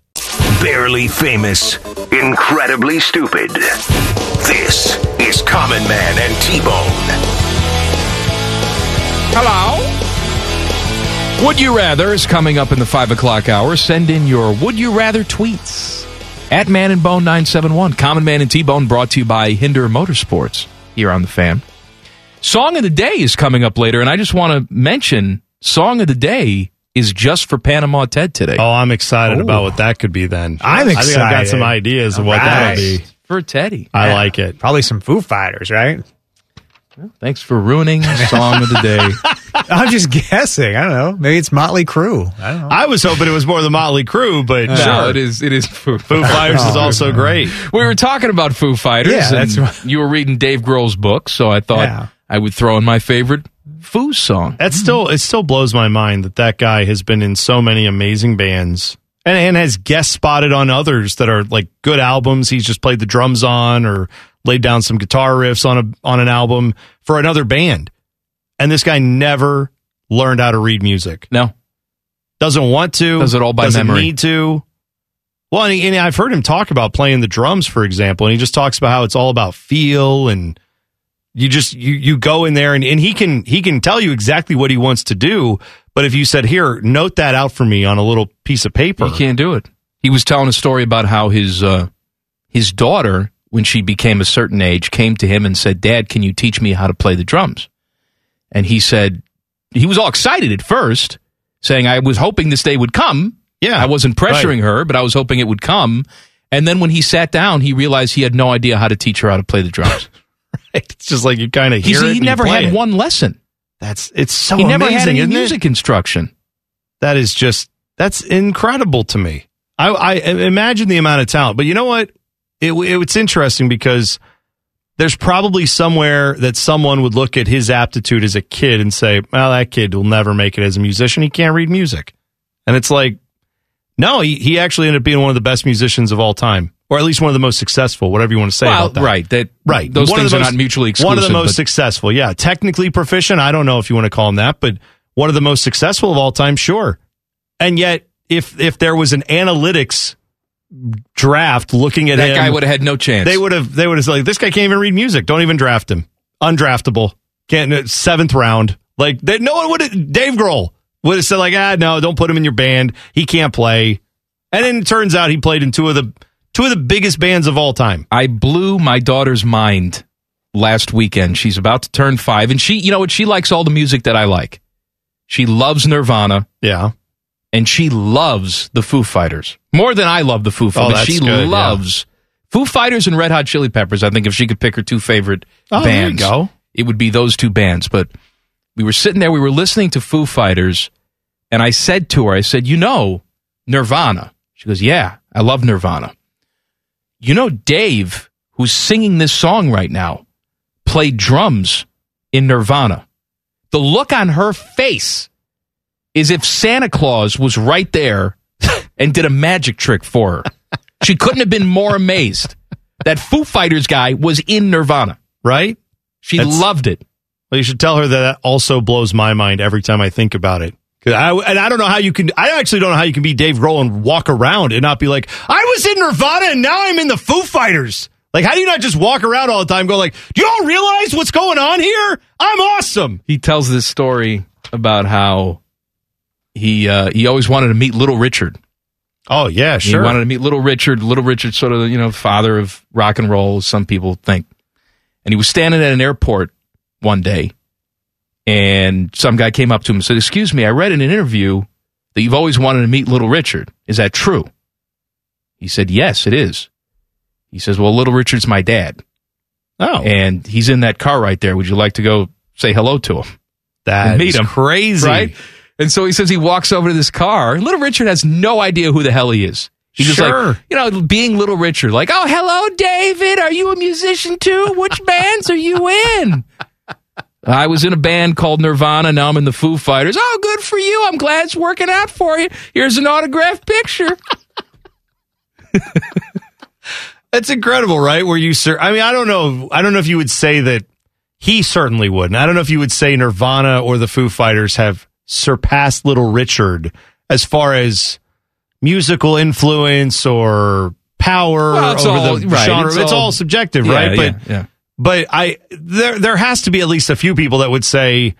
Barely famous, incredibly stupid. This is Common Man and T-Bone. Hello. Would you rather is coming up in the five o'clock hour. Send in your would you rather tweets at Man and Bone nine seven one. Common Man and T Bone brought to you by Hinder Motorsports here on the Fan. Song of the day is coming up later, and I just want to mention Song of the day is just for Panama Ted today. Oh, I'm excited about what that could be. Then I'm I think I've got some ideas of what that'll be. for Teddy. I like it. Probably some Foo Fighters, right? Thanks for ruining Song of the Day. I'm just guessing. I don't know. Maybe it's Motley Crue. I don't know. I was hoping it was more the Motley Crue, but No, sure. it is. It is Foo. Foo Fighters is oh, also great. We were talking about Foo Fighters. Yeah, and that's what- you were reading Dave Grohl's book, so I thought Yeah. I would throw in my favorite Foo song. That still it still blows my mind that that guy has been in so many amazing bands and, and has guest spotted on others that are like good albums. He's just played the drums on or laid down some guitar riffs on a on an album for another band. And this guy never learned how to read music. No, Doesn't want to. Does it all by doesn't memory. Need to. Well, and, he, and I've heard him talk about playing the drums, for example, and he just talks about how it's all about feel and you just you you go in there and, and he can he can tell you exactly what he wants to do. But if you said, "Here, note that out for me on a little piece of paper," he can't do it. He was telling a story about how his uh, his daughter, when she became a certain age, came to him and said, "Dad, can you teach me how to play the drums?" And he said he was all excited at first, saying, "I was hoping this day would come." Yeah, I wasn't pressuring right. her, but I was hoping it would come. And then when he sat down, he realized he had no idea how to teach her how to play the drums. It's just like you kind of He's, hear it. he never had it. one lesson. That's it's so he never amazing, had any isn't it? music instruction. That is just that's incredible to me. I, I imagine the amount of talent, but you know what? It, it, it's interesting because there's probably somewhere that someone would look at his aptitude as a kid and say, "Well, that kid will never make it as a musician. He can't read music." And it's like, no, he he actually ended up being one of the best musicians of all time, or at least one of the most successful, whatever you want to say Well, about that. right, that- right. those One things the are not mutually exclusive. One of the most but- successful, yeah. Technically proficient, I don't know if you want to call him that, but one of the most successful of all time, sure. And yet, if if there was an analytics draft looking at That him, guy would have had no chance. They would have. They would have said, like, "This guy can't even read music. Don't even draft him. Undraftable. Can't seventh round. Like, they, no one would. have Dave Grohl would have said, like, ah, no, don't put him in your band. He can't play. And then it turns out he played in two of the two of the biggest bands of all time. I blew my daughter's mind last weekend. She's about to turn five, and she, you know what? She likes all the music that I like. She loves Nirvana. Yeah. And she loves the Foo Fighters more than I love the Foo Fighters. Oh, she good, yeah. loves Foo Fighters and Red Hot Chili Peppers. I think if she could pick her two favorite Oh, bands, go. it would be those two bands. But we were sitting there, we were listening to Foo Fighters, and I said to her, I said, You know, Nirvana. She goes, Yeah, I love Nirvana. You know, Dave, who's singing this song right now, played drums in Nirvana. The look on her face is if Santa Claus was right there and did a magic trick for her. She couldn't have been more amazed that Foo Fighters guy was in Nirvana. Right? She That's- loved it. Well, you should tell her that that also blows my mind every time I think about it. I, and I don't know how you can. I actually don't know how you can be Dave Grohl and walk around and not be like, I was in Nirvana and now I'm in the Foo Fighters. Like, how do you not just walk around all the time, go like, do you all realize what's going on here? I'm awesome. He tells this story about how he uh, he always wanted to meet Little Richard. Oh yeah, sure. He wanted to meet Little Richard. Little Richard, sort of, you know, father of rock and roll, as some people think. And he was standing at an airport one day, and some guy came up to him and said, "Excuse me, I read in an interview that you've always wanted to meet Little Richard. Is that true?" He said, "Yes, it is." He says, "Well, Little Richard's my dad, oh, and he's in that car right there. Would you like to go say hello to him?" that meet is him. crazy. Right? And so he says he walks over to this car. Little Richard has no idea who the hell he is. He's just Sure. like, you know, being Little Richard, like, oh, hello, David. Are you a musician too? Which bands are you in? I was in a band called Nirvana. Now I'm in the Foo Fighters. Oh, good for you. I'm glad it's working out for you. Here's an autographed picture. That's incredible, right? Where you, sir, I mean, I don't know. I don't know if you would say that he certainly would. And I don't know if you would say Nirvana or the Foo Fighters have surpassed Little Richard as far as musical influence or power Well, over all- the right, genre. it's It's, all- all, subjective, Yeah, right? yeah, but yeah. But I there there has to be at least a few people that would say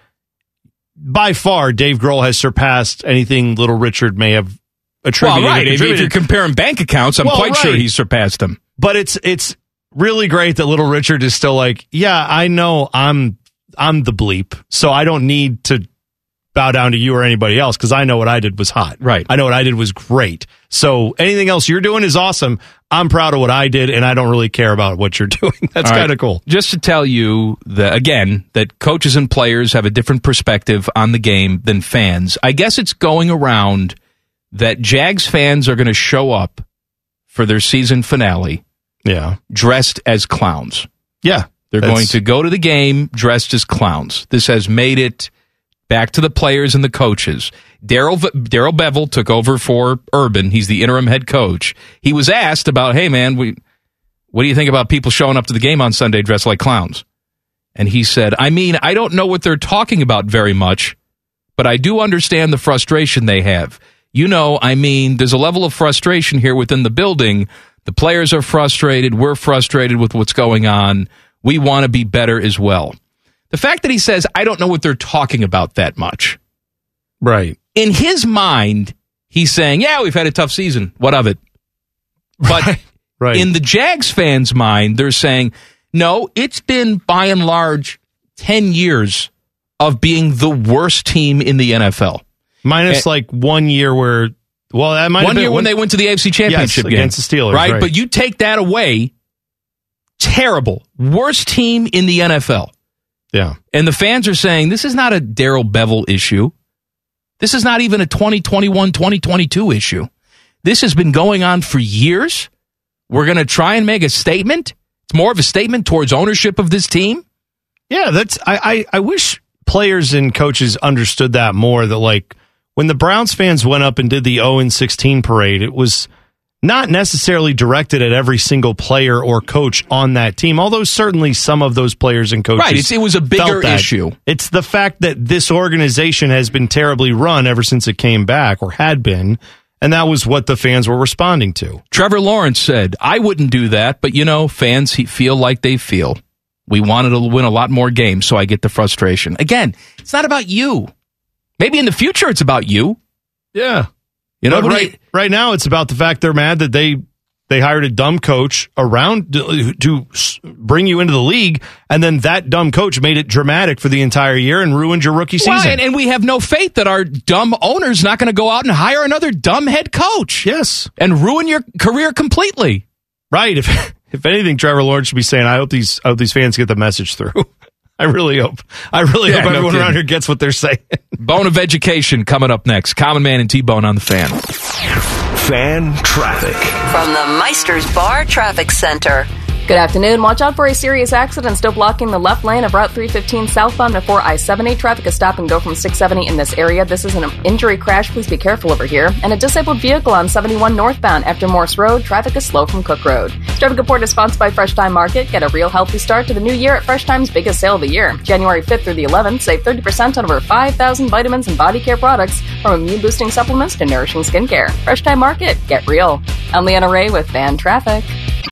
by far Dave Grohl has surpassed anything Little Richard may have attributed. Well, right. If, if you're comparing bank accounts, I'm Well, quite sure right. he surpassed him. but it's it's really great that little Richard is still like, yeah, I know I'm I'm the bleep, so I don't need to bow down to you or anybody else because I know what I did was hot. Right. I know what I did was great. So anything else you're doing is awesome. I'm proud of what I did, and I don't really care about what you're doing. That's right. kind of cool. Just to tell you that again, that coaches and players have a different perspective on the game than fans. I guess it's going around that Jags fans are going to show up for their season finale Yeah. dressed as clowns. Yeah. They're going to go to the game dressed as clowns. This has made it back to the players and the coaches. Darrell Darrell Bevell took over for Urban. He's the interim head coach. He was asked about, "Hey man, we what do you think about people showing up to the game on Sunday dressed like clowns?" And he said, "I mean, I don't know what they're talking about very much, but I do understand the frustration they have. You know, I mean, there's a level of frustration here within the building. The players are frustrated. We're frustrated with what's going on. We want to be better as well. The fact that he says, I don't know what they're talking about that much. Right. In his mind, he's saying, Yeah, we've had a tough season. What of it? But Right. in the Jags fans' mind, they're saying, No, it's been by and large 10 years of being the worst team in the NFL. Minus Eh. like one year where, well, that might have One been year when they went to the AFC Championship game against the Steelers, right? right. But you take that away, terrible, worst team in the NFL. Yeah. And the fans are saying this is not a Darrell Bevell issue. This is not even a 2021 2022 issue. This has been going on for years. We're going to try and make a statement. It's more of a statement towards ownership of this team. Yeah, that's I, I I wish players and coaches understood that more that like when the Browns fans went up and did the 0 and 16 parade, it was not necessarily directed at every single player or coach on that team, although certainly some of those players and coaches Right, it's- it was a bigger issue. It's the fact that this organization has been terribly run ever since it came back or had been, and that was what the fans were responding to. Trevor Lawrence said, I wouldn't do that, but you know, fans feel like they feel. We wanted to win a lot more games, so I get the frustration. Again, it's not about you. Maybe in the future it's about you. Yeah. You know, But but right, right now it's about the fact they're mad that they they hired a dumb coach around to, to bring you into the league, and then that dumb coach made it dramatic for the entire year and ruined your rookie season. Well, and, and we have no faith that our dumb owner's not going to go out and hire another dumb head coach. yes, And ruin your career completely. right. If if anything, Trevor Lawrence should be saying, "I hope these I hope these fans get the message through." I really hope. I really Yeah, hope no everyone kidding. around here gets what they're saying. Bone of Education coming up next. Common Man and T Bone on the fan. Fan traffic. From the Meister's Bar Traffic Center. Good afternoon. Watch out for a serious accident still blocking the left lane of Route 315 southbound before I 70. Traffic is stop and go from 670 in this area. This is an injury crash. Please be careful over here. And a disabled vehicle on 71 northbound after Morse Road. Traffic is slow from Cook Road. Traffic report is sponsored by Fresh Time Market. Get a real healthy start to the new year at Fresh Time's biggest sale of the year. January 5th through the 11th, save 30% on over 5,000 vitamins and body care products from immune boosting supplements to nourishing skincare. Fresh Time Market. Get real. I'm Leanna Ray with Fan Traffic.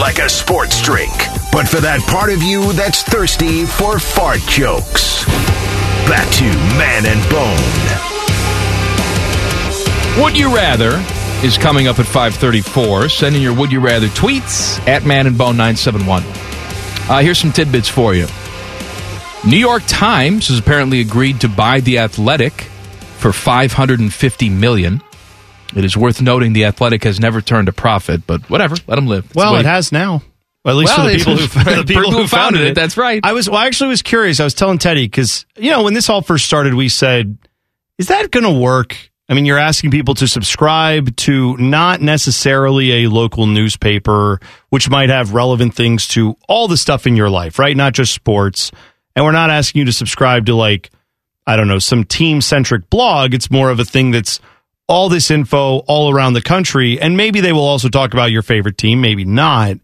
Like a sports drink, but for that part of you that's thirsty for fart jokes. Back to Man and Bone. Would you rather is coming up at 534. Send in your would you rather tweets at Man and Bone 971. Uh, here's some tidbits for you. New York Times has apparently agreed to buy the Athletic for 550 million. It is worth noting the Athletic has never turned a profit, but whatever, let them live. Well, it has now. Well, at least Well, for the people who, the people who founded it. That's right. I was well, I actually was curious. I was telling Teddy because you know when this all first started, we said, "Is that going to work?" I mean, you're asking people to subscribe to not necessarily a local newspaper, which might have relevant things to all the stuff in your life, right? Not just sports. And we're not asking you to subscribe to like, I don't know, some team centric blog. It's more of a thing that's all this info all around the country. And maybe they will also talk about your favorite team, maybe not.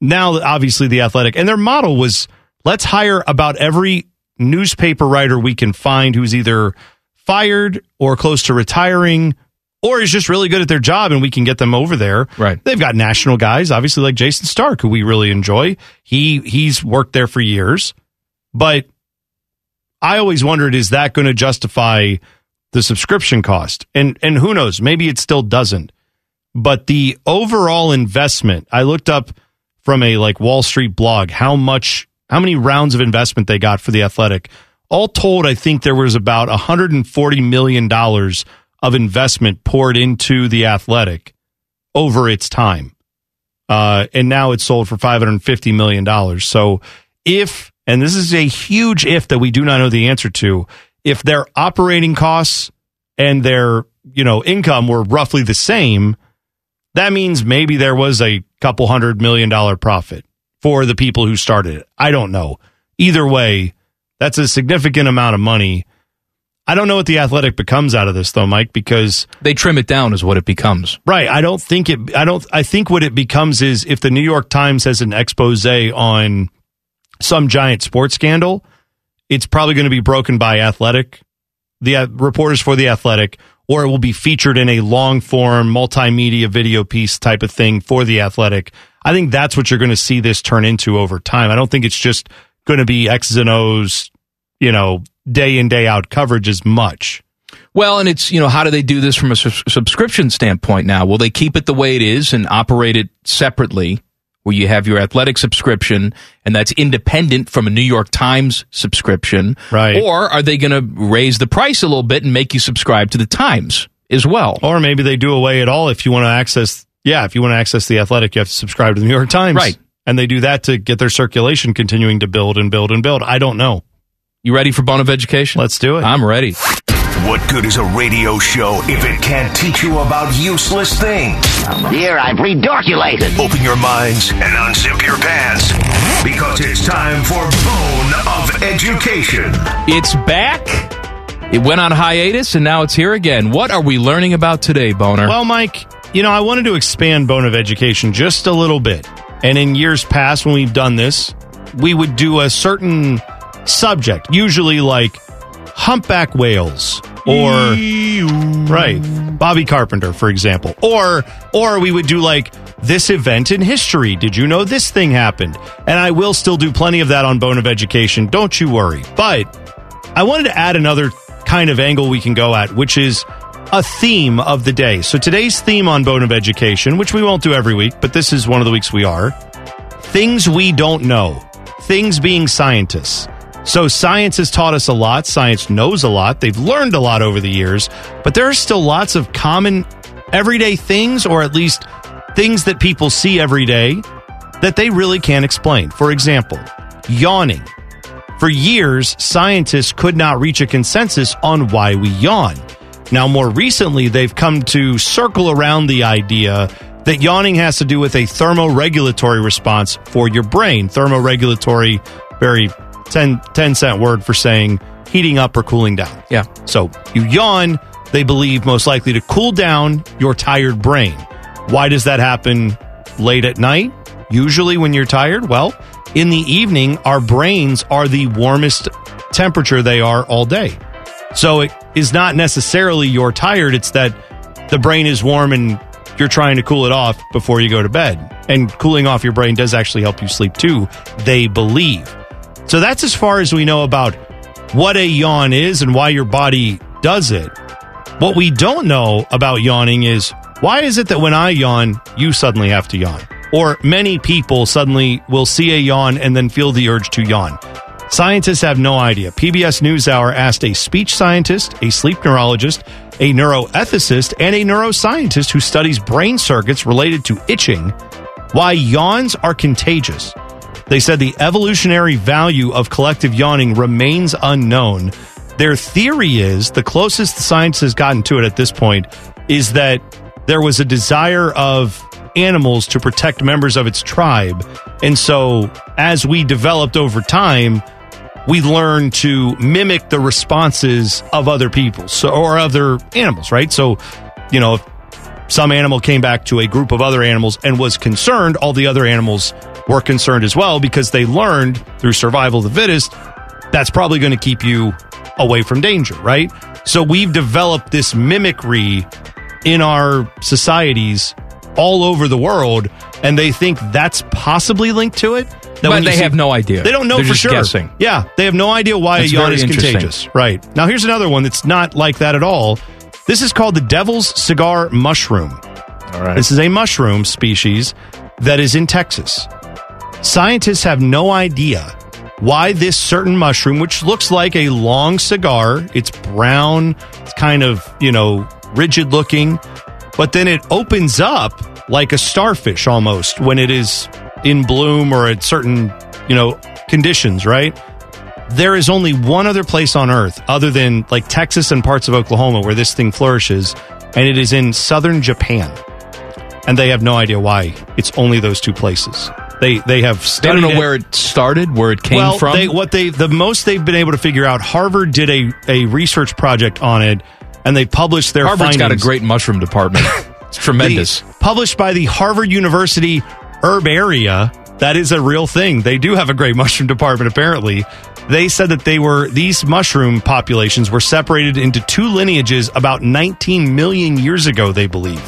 Now, obviously, the athletic and their model was let's hire about every newspaper writer we can find who's either fired or close to retiring or is just really good at their job and we can get them over there. Right. They've got national guys, obviously like Jayson Stark, who we really enjoy. He he's worked there for years. But I always wondered, is that going to justify the subscription cost? And and who knows? Maybe it still doesn't. But the overall investment, I looked up from a like Wall Street blog how much how many rounds of investment they got for the athletic. All told, I think there was about $140 million of investment poured into the athletic over its time. Uh, and now it's sold for $550 million. So if, and this is a huge if that we do not know the answer to, if their operating costs and their, you know, income were roughly the same, that means maybe there was a couple hundred million dollar profit for the people who started it. I don't know. Either way, that's a significant amount of money. I don't know what the athletic becomes out of this though, Mike, because They trim it down, is what it becomes. Right. I don't think it, I don't, I think what it becomes is if the New York Times has an expose on some giant sports scandal, it's probably going to be broken by Athletic, the uh, reporters for the Athletic, or it will be featured in a long form multimedia video piece type of thing for the Athletic. I think that's what you're going to see this turn into over time. I don't think it's just going to be X's and O's, you know, day in, day out coverage as much. Well, and it's, you know, how do they do this from a sus- subscription standpoint now? Will they keep it the way it is and operate it separately, where you have your athletic subscription and that's independent from a New York Times subscription? Right. Or are they going to raise the price a little bit and make you subscribe to the Times as well? Or maybe they do away at all if you want to access. Yeah, if you want to access the Athletic, you have to subscribe to the New York Times. Right. And they do that to get their circulation continuing to build and build and build. I don't know. You ready for Bone of Education? Let's do it. I'm ready. What good is a radio show if it can't teach you about useless things? Here I've redorculated. Open your minds and unzip your pants because it's time for Bone of Education. It's back. It went on hiatus and now it's here again. What are we learning about today, Boner? Well, Mike, you know, I wanted to expand Bone of Education just a little bit. And in years past, when we've done this, we would do a certain subject, usually like humpback whales or right. Bobby carpenter for example. Or or we would do like this event in history. Did you know this thing happened? And i will still do plenty of that on bone of education. Don't you worry. But i wanted to add another kind of angle we can go at which is a theme of the day. So today's theme on bone of education which we won't do every week but this is one of the weeks we are things we don't know, things being scientists. So science has taught us a lot. Science knows a lot. They've learned a lot over the years, but there are still lots of common everyday things, or at least things that people see every day that they really can't explain. For example, yawning. For years, scientists could not reach a consensus on why we yawn. Now, more recently, they've come to circle around the idea that yawning has to do with a thermoregulatory response for your brain. Thermoregulatory, very 10, 10 cent word for saying heating up or cooling down. Yeah. So you yawn, they believe most likely to cool down your tired brain. Why does that happen late at night? Usually when you're tired? Well, in the evening, our brains are the warmest temperature they are all day. So it is not necessarily you're tired, it's that the brain is warm and you're trying to cool it off before you go to bed. And cooling off your brain does actually help you sleep too, they believe. So that's as far as we know about what a yawn is and why your body does it. What we don't know about yawning is why is it that when I yawn, you suddenly have to yawn? Or many people suddenly will see a yawn and then feel the urge to yawn. Scientists have no idea. PBS NewsHour asked a speech scientist, a sleep neurologist, a neuroethicist, and a neuroscientist who studies brain circuits related to itching why yawns are contagious. They said the evolutionary value of collective yawning remains unknown. Their theory is the closest science has gotten to it at this point is that there was a desire of animals to protect members of its tribe. And so as we developed over time, we learned to mimic the responses of other people so, or other animals, right? So, you know, some animal came back to a group of other animals and was concerned, all the other animals were concerned as well because they learned through survival of the fittest that's probably going to keep you away from danger, right? So we've developed this mimicry in our societies all over the world, and they think that's possibly linked to it. That But they have no idea. They don't know They're for sure. guessing. Yeah, they have no idea why That's a yawn is contagious. Right. Now, here's another one that's not like that at all. This is called the devil's cigar mushroom. All right. This is a mushroom species that is in Texas. Scientists have no idea why this certain mushroom, which looks like a long cigar, it's brown, it's kind of, you know, rigid looking, but then it opens up like a starfish almost when it is in bloom or at certain, you know, conditions, right? There is only one other place on earth other than like Texas and parts of Oklahoma where this thing flourishes, and it is in southern Japan. And they have no idea why it's only those two places. They they have They don't know it. where it started, where it came well, from. They, what they the most they've been able to figure out. Harvard did a a research project on it, and they published their Harvard's got a great mushroom department. It's tremendous. The- published by the Harvard University Herbaria. That is a real thing. They do have a great mushroom department, apparently. They said that they were, these mushroom populations were separated into two lineages about 19 million years ago, they believe.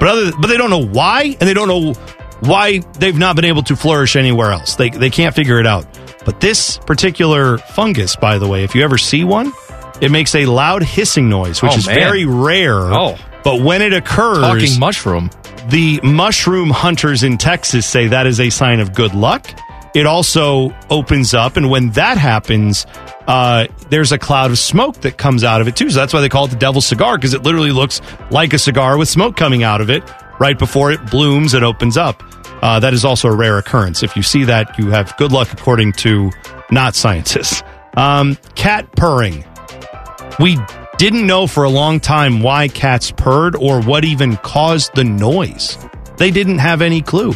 But other, but they don't know why, and they don't know why they've not been able to flourish anywhere else. They, they can't figure it out. But this particular fungus, by the way, if you ever see one, it makes a loud hissing noise, which Oh, is man. very rare. Oh. But when it occurs, Talking mushroom. the mushroom hunters in Texas say that is a sign of good luck. It also opens up, and when that happens, uh, there's a cloud of smoke that comes out of it too. So that's why they call it the devil's cigar because it literally looks like a cigar with smoke coming out of it right before it blooms and opens up. Uh, that is also a rare occurrence. If you see that, you have good luck, according to not scientists. Um, cat purring. We didn't know for a long time why cats purred or what even caused the noise. They didn't have any clue.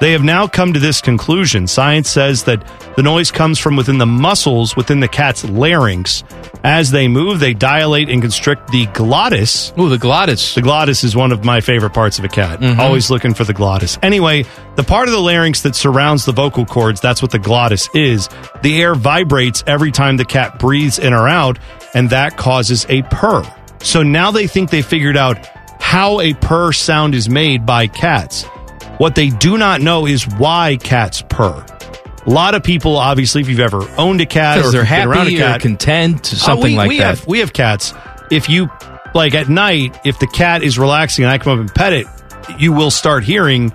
They have now come to this conclusion. Science says that the noise comes from within the muscles within the cat's larynx. As they move, they dilate and constrict the glottis. Ooh, the glottis. The glottis is one of my favorite parts of a cat. Mm-hmm. Always looking for the glottis. Anyway, the part of the larynx that surrounds the vocal cords, that's what the glottis is. The air vibrates every time the cat breathes in or out, and that causes a purr. So now they think they figured out how a purr sound is made by cats. What they do not know is why cats purr. A lot of people, obviously, if you've ever owned a cat or they're been around a happy or cat, content, uh, something we, like we that. Have, we have cats. If you like at night, if the cat is relaxing and I come up and pet it, you will start hearing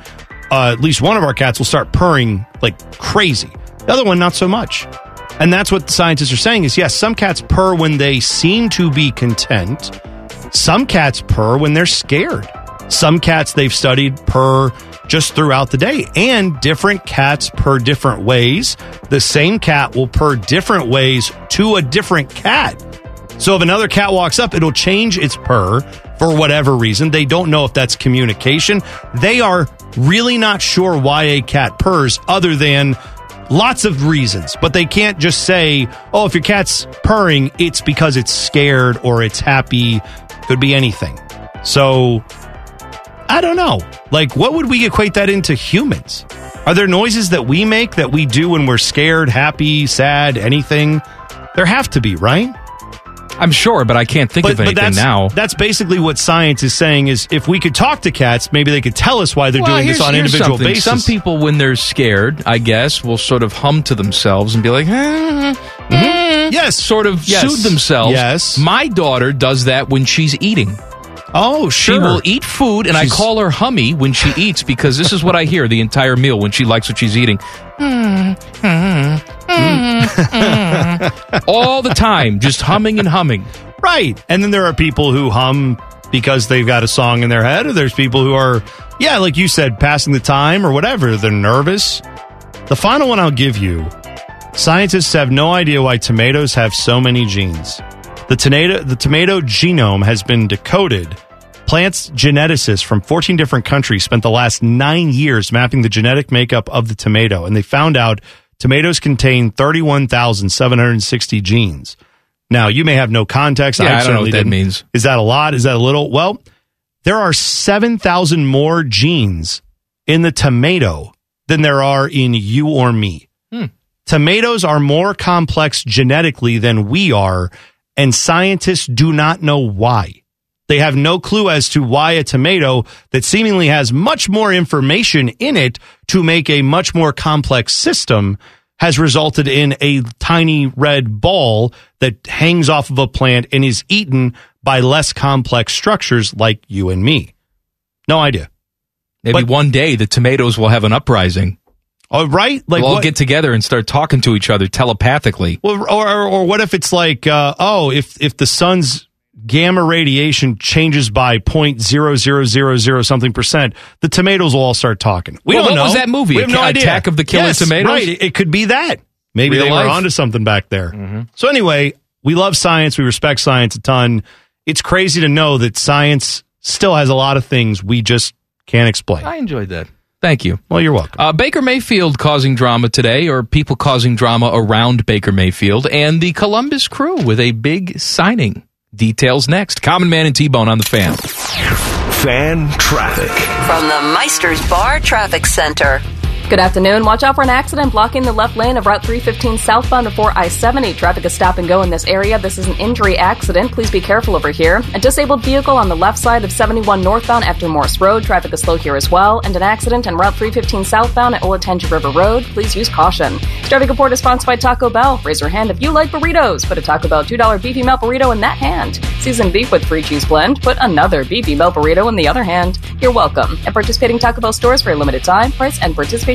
uh, at least one of our cats will start purring like crazy. The other one, not so much. And that's what the scientists are saying is yes, some cats purr when they seem to be content. Some cats purr when they're scared. Some cats they've studied purr just throughout the day. And different cats purr different ways. The same cat will purr different ways to a different cat. So if another cat walks up, it'll change its purr for whatever reason. They don't know if that's communication. They are really not sure why a cat purrs other than lots of reasons, but they can't just say, oh, if your cat's purring, it's because it's scared or it's happy. Could be anything. So I don't know. Like, what would we equate that into humans? Are there noises that we make that we do when we're scared, happy, sad, anything? There have to be, right? I'm sure, but I can't think of anything that's, now. That's basically what science is saying is if we could talk to cats, maybe they could tell us why they're Well, doing this on an individual something. basis. Some people, when they're scared, I guess, will sort of hum to themselves and be like, eh, mm-hmm. eh, yes, sort of Yes. soothe themselves. Yes. My daughter does that when she's eating. Oh, She sure. will eat food, and She's- I call her Hummy when she eats because this is what I hear the entire meal when she likes what she's eating. All the time, just humming and humming. Right. And then there are people who hum because they've got a song in their head, or there's people who are, yeah, like you said, passing the time or whatever. They're nervous. The final one I'll give you scientists have no idea why tomatoes have so many genes. The tomato, the tomato genome has been decoded. Plants geneticists from 14 different countries spent the last nine years mapping the genetic makeup of the tomato, and they found out tomatoes contain 31,760 genes. Now, you may have no context. Yeah, I don't know what that didn't. means. Is that a lot? Is that a little? Well, there are 7,000 more genes in the tomato than there are in you or me. Hmm. Tomatoes are more complex genetically than we are, and scientists do not know why. They have no clue as to why a tomato that seemingly has much more information in it to make a much more complex system has resulted in a tiny red ball that hangs off of a plant and is eaten by less complex structures like you and me. No idea. Maybe one day the tomatoes will have an uprising. Oh, right? Like we'll all what- get together and start talking to each other telepathically. Well, or, or or what if it's like, uh, oh, if if the sun's gamma radiation changes by point zero zero zero zero something percent, the tomatoes will all start talking. We Well, don't what was know. that movie? We have no idea. Attack of the Killer Yes, Tomatoes? Right. It, it could be that. Maybe Real they life? Mm-hmm. were onto something back there. So anyway, we love science. We respect science a ton. It's crazy to know that science still has a lot of things we just can't explain. I enjoyed that. Thank you. Well, you're welcome. Uh, Baker Mayfield causing drama today, or people causing drama around Baker Mayfield, and the Columbus Crew with a big signing. Details next. Common Man and T Bone on the fan. Fan traffic. From the Meisters Bar Traffic Center. Good afternoon. Watch out for an accident blocking the left lane of Route 315 southbound before I 70. Traffic is stop and go in this area. This is an injury accident. Please be careful over here. A disabled vehicle on the left side of 71 northbound after Morse Road. Traffic is slow here as well. And an accident on Route 315 southbound at Olentangy River Road. Please use caution. Traffic report is sponsored by Taco Bell. Raise your hand if you like burritos. Put a Taco Bell $2 beefy melt burrito in that hand. Seasoned beef with free cheese blend. Put another beefy melt burrito in the other hand. You're welcome. At participating Taco Bell stores for a limited time, price and participation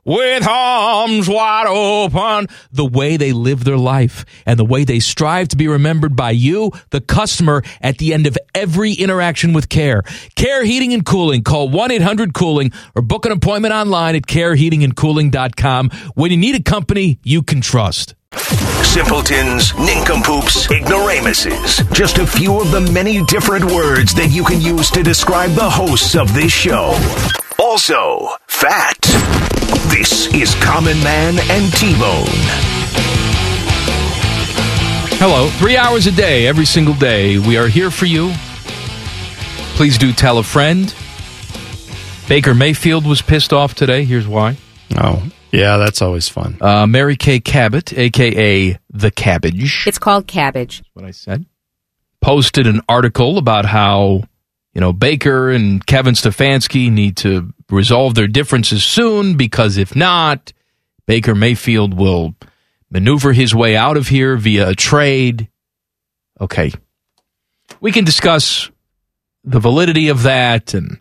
With arms wide open, the way they live their life and the way they strive to be remembered by you, the customer, at the end of every interaction with Care. Care Heating and Cooling. Call 1 800 Cooling or book an appointment online at careheatingandcooling.com when you need a company you can trust. Simpletons, nincompoops, ignoramuses. Just a few of the many different words that you can use to describe the hosts of this show. Also, fat. This is Common Man and T-Bone. Hello. Three hours a day, every single day. We are here for you. Please do tell a friend. Baker Mayfield was pissed off today. Here's why. Oh, yeah, that's always fun. Uh, Mary Kay Cabot, aka The Cabbage, It's called cabbage. what I said, posted an article about how you know, Baker and Kevin Stefanski need to resolve their differences soon because if not, Baker Mayfield will maneuver his way out of here via a trade. Okay. We can discuss the validity of that and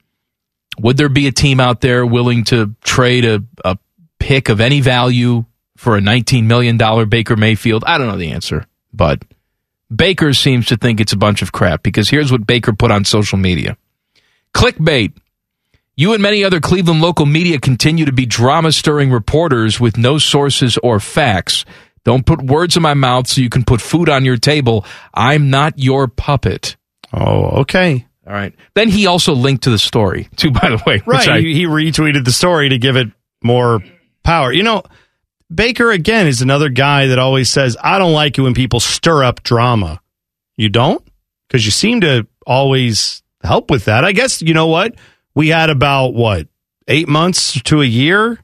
would there be a team out there willing to trade a, a pick of any value for a $19 million Baker Mayfield? I don't know the answer, but Baker seems to think it's a bunch of crap because here's what Baker put on social media Clickbait. You and many other Cleveland local media continue to be drama stirring reporters with no sources or facts. Don't put words in my mouth so you can put food on your table. I'm not your puppet. Oh, okay. All right. Then he also linked to the story, too, by the way. Right. I- he, he retweeted the story to give it more power. You know, Baker, again, is another guy that always says, I don't like it when people stir up drama. You don't? Because you seem to always help with that. I guess, you know what? We had about, what, eight months to a year,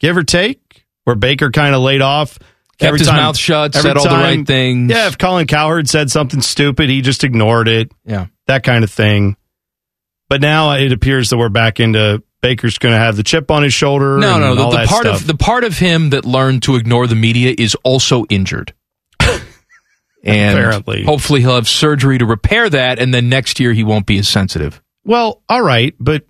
give or take, where Baker kind of laid off. Kept his mouth shut, every said all the right things. Yeah, if Colin Cowherd said something stupid, he just ignored it yeah. that kind of thing. But now it appears that we're back into Baker's going to have the chip on his shoulder. No, no. The, the part stuff. of the part of him that learned to ignore the media is also injured. and Apparently. hopefully he'll have surgery to repair that, and then next year he won't be as sensitive. well, all right, but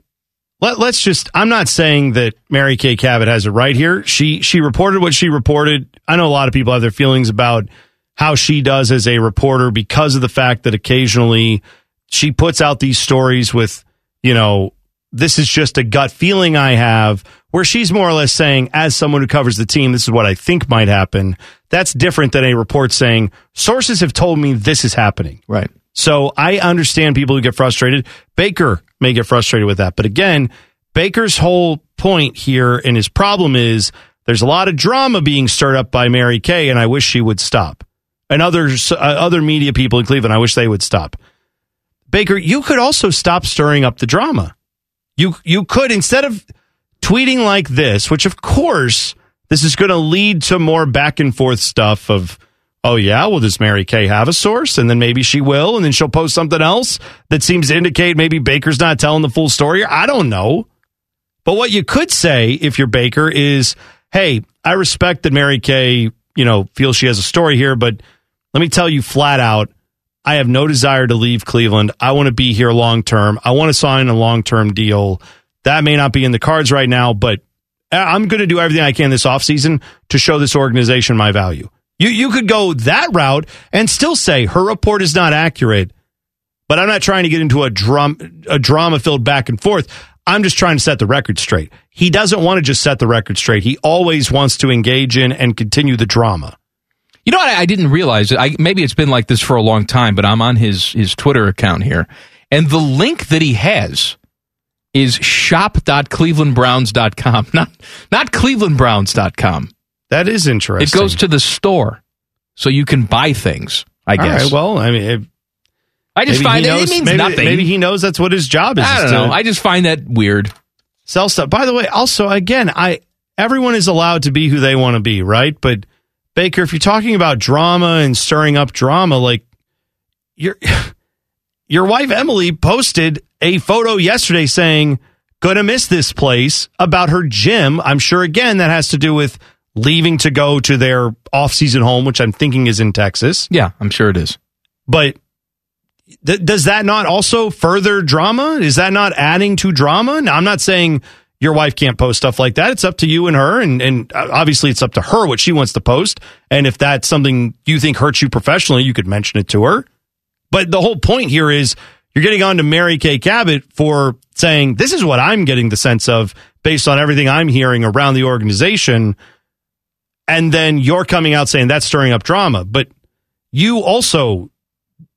let, let's just. I'm not saying that Mary Kay Cabot has it right here. She she reported what she reported. I know a lot of people have their feelings about how she does as a reporter because of the fact that occasionally she puts out these stories with, you know, this is just a gut feeling I have, where she's more or less saying, as someone who covers the team, this is what I think might happen. That's different than a report saying, sources have told me this is happening. Right. So I understand people who get frustrated. Baker may get frustrated with that. But again, Baker's whole point here and his problem is there's a lot of drama being stirred up by Mary Kay, and I wish she would stop. And others, uh, other media people in Cleveland, I wish they would stop. Baker, you could also stop stirring up the drama. You you could instead of tweeting like this, which of course this is going to lead to more back and forth stuff of, oh yeah, well does Mary Kay have a source, and then maybe she will, and then she'll post something else that seems to indicate maybe Baker's not telling the full story. I don't know, but what you could say if you're Baker is, hey, I respect that Mary Kay, you know, feels she has a story here, but let me tell you flat out, I have no desire to leave Cleveland. I want to be here long term. I want to sign a long term deal. That may not be in the cards right now, but I'm going to do everything I can this offseason to show this organization my value. You you could go that route and still say her report is not accurate, but I'm not trying to get into a drum a drama filled back and forth. I'm just trying to set the record straight. He doesn't want to just set the record straight. He always wants to engage in and continue the drama. You know what? I, I didn't realize. I, maybe it's been like this for a long time, but I'm on his his Twitter account here, and the link that he has is shop.clevelandbrowns.com, not not clevelandbrowns.com. That is interesting. It goes to the store, so you can buy things. I guess. right, well, I mean, it, I just find that knows- it means maybe, nothing. Maybe he knows that's what his job is. I don't know. I just find that weird. sell stuff. By the way, also again, I everyone is allowed to be who they want to be, right? But Baker, if you're talking about drama and stirring up drama, like your your wife Emily posted a photo yesterday saying, "Gonna miss this place" about her gym. I'm sure again that has to do with leaving to go to their off-season home, which I'm thinking is in Texas. Yeah, I'm sure it is. But th- does that not also further drama? Is that not adding to drama? Now, I'm not saying your wife can't post stuff like that. It's up to you and her, and and uh, obviously it's up to her what she wants to post. And if that's something you think hurts you professionally, you could mention it to her. But the whole point here is you're getting on to Mary Kay Cabot for saying this is what I'm getting the sense of based on everything I'm hearing around the organization. And then you're coming out saying that's stirring up drama, but you also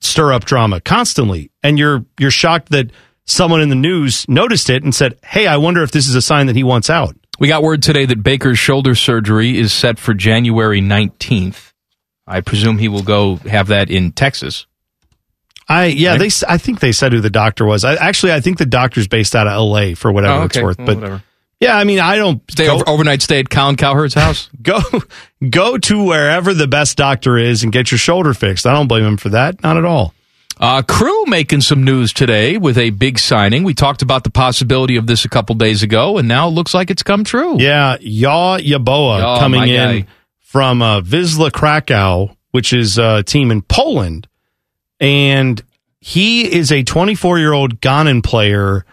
stir up drama constantly and you're you're shocked that someone in the news noticed it and said hey i wonder if this is a sign that he wants out We got word today that Baker's shoulder surgery is set for January 19th. I presume he will go have that in Texas. i yeah Right. they i think they said who the doctor was I, actually i think the doctor's based out of la for whatever Oh, it's okay. worth Well, but whatever. yeah i mean i don't Stay go, over, overnight stay at Colin Cowherd's house. go go to wherever the best doctor is and get your shoulder fixed i don't blame him for that not at all Uh, crew making some news today with a big signing. We talked about the possibility of this a couple days ago, and now it looks like it's come true. Yeah, Yaw Yeboah Oh, coming in guy. from uh, Wisla Krakow, which is a team in Poland. And he is a 24 year old Ghanan player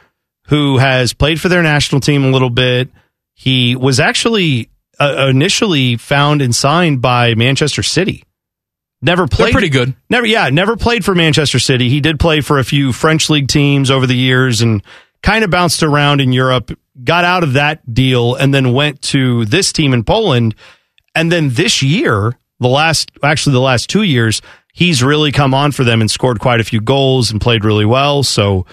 who has played for their national team a little bit. He was actually uh, initially found and signed by Manchester City. Never played. pretty good. Never, yeah, never played for Manchester City. He did play for a few French league teams over the years and kind of bounced around in Europe. Got out of that deal and then went to this team in Poland. And then this year, the last, actually the last two years, he's really come on for them and scored quite a few goals and played really well. So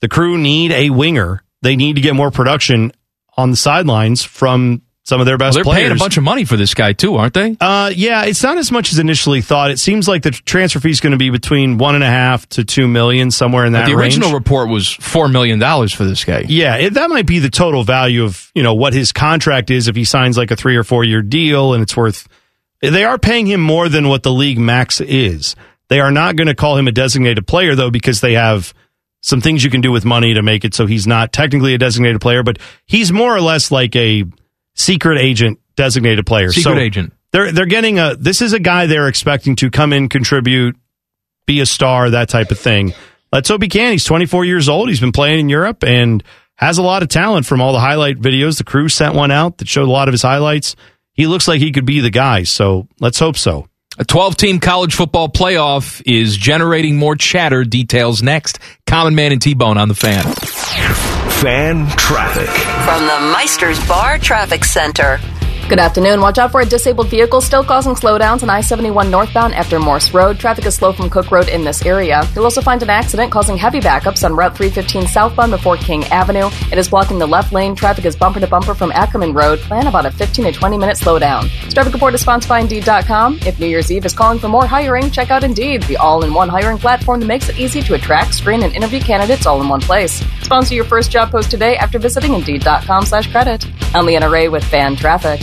the crew need a winger. They need to get more production on the sidelines from some of their best They're players. paying a bunch of money for this guy too, aren't they? Uh, yeah, it's not as much as initially thought. It seems like the transfer fee is going to be between one and a half to two million, somewhere in that But the range. original report was four million dollars for this guy. Yeah, it, that might be the total value of you know what his contract is if he signs like a three or four year deal, and it's worth. They are paying him more than what the league max is. They are not going to call him a designated player though, because they have some things you can do with money to make it so he's not technically a designated player, but he's more or less like a secret agent designated player. Secret So agent. They're they're getting a. This is a guy they're expecting to come in, contribute, be a star, that type of thing. Let's hope he can. He's 24 years old. He's been playing in Europe and has a lot of talent from all the highlight videos. The crew sent one out that showed a lot of his highlights. He looks like he could be the guy. So let's hope so. A 12 team college football playoff is generating more chatter. Details next. Common Man and T Bone on the fan. Fan traffic. From the Meisters Bar Traffic Center. Good afternoon. Watch out for a disabled vehicle still causing slowdowns on I 71 northbound after Morse Road. Traffic is slow from Cook Road in this area. You'll also find an accident causing heavy backups on Route 315 southbound before King Avenue. It is blocking the left lane. Traffic is bumper to bumper from Ackerman Road. Plan about a 15 to 20 minute slowdown. This traffic report is sponsored by Indeed.com. If New Year's Eve is calling for more hiring, check out Indeed, the all in one hiring platform that makes it easy to attract, screen, and interview candidates all in one place. Sponsor your first job post today after visiting Indeed.com slash credit. I'm Leanna Ray with Fan Traffic.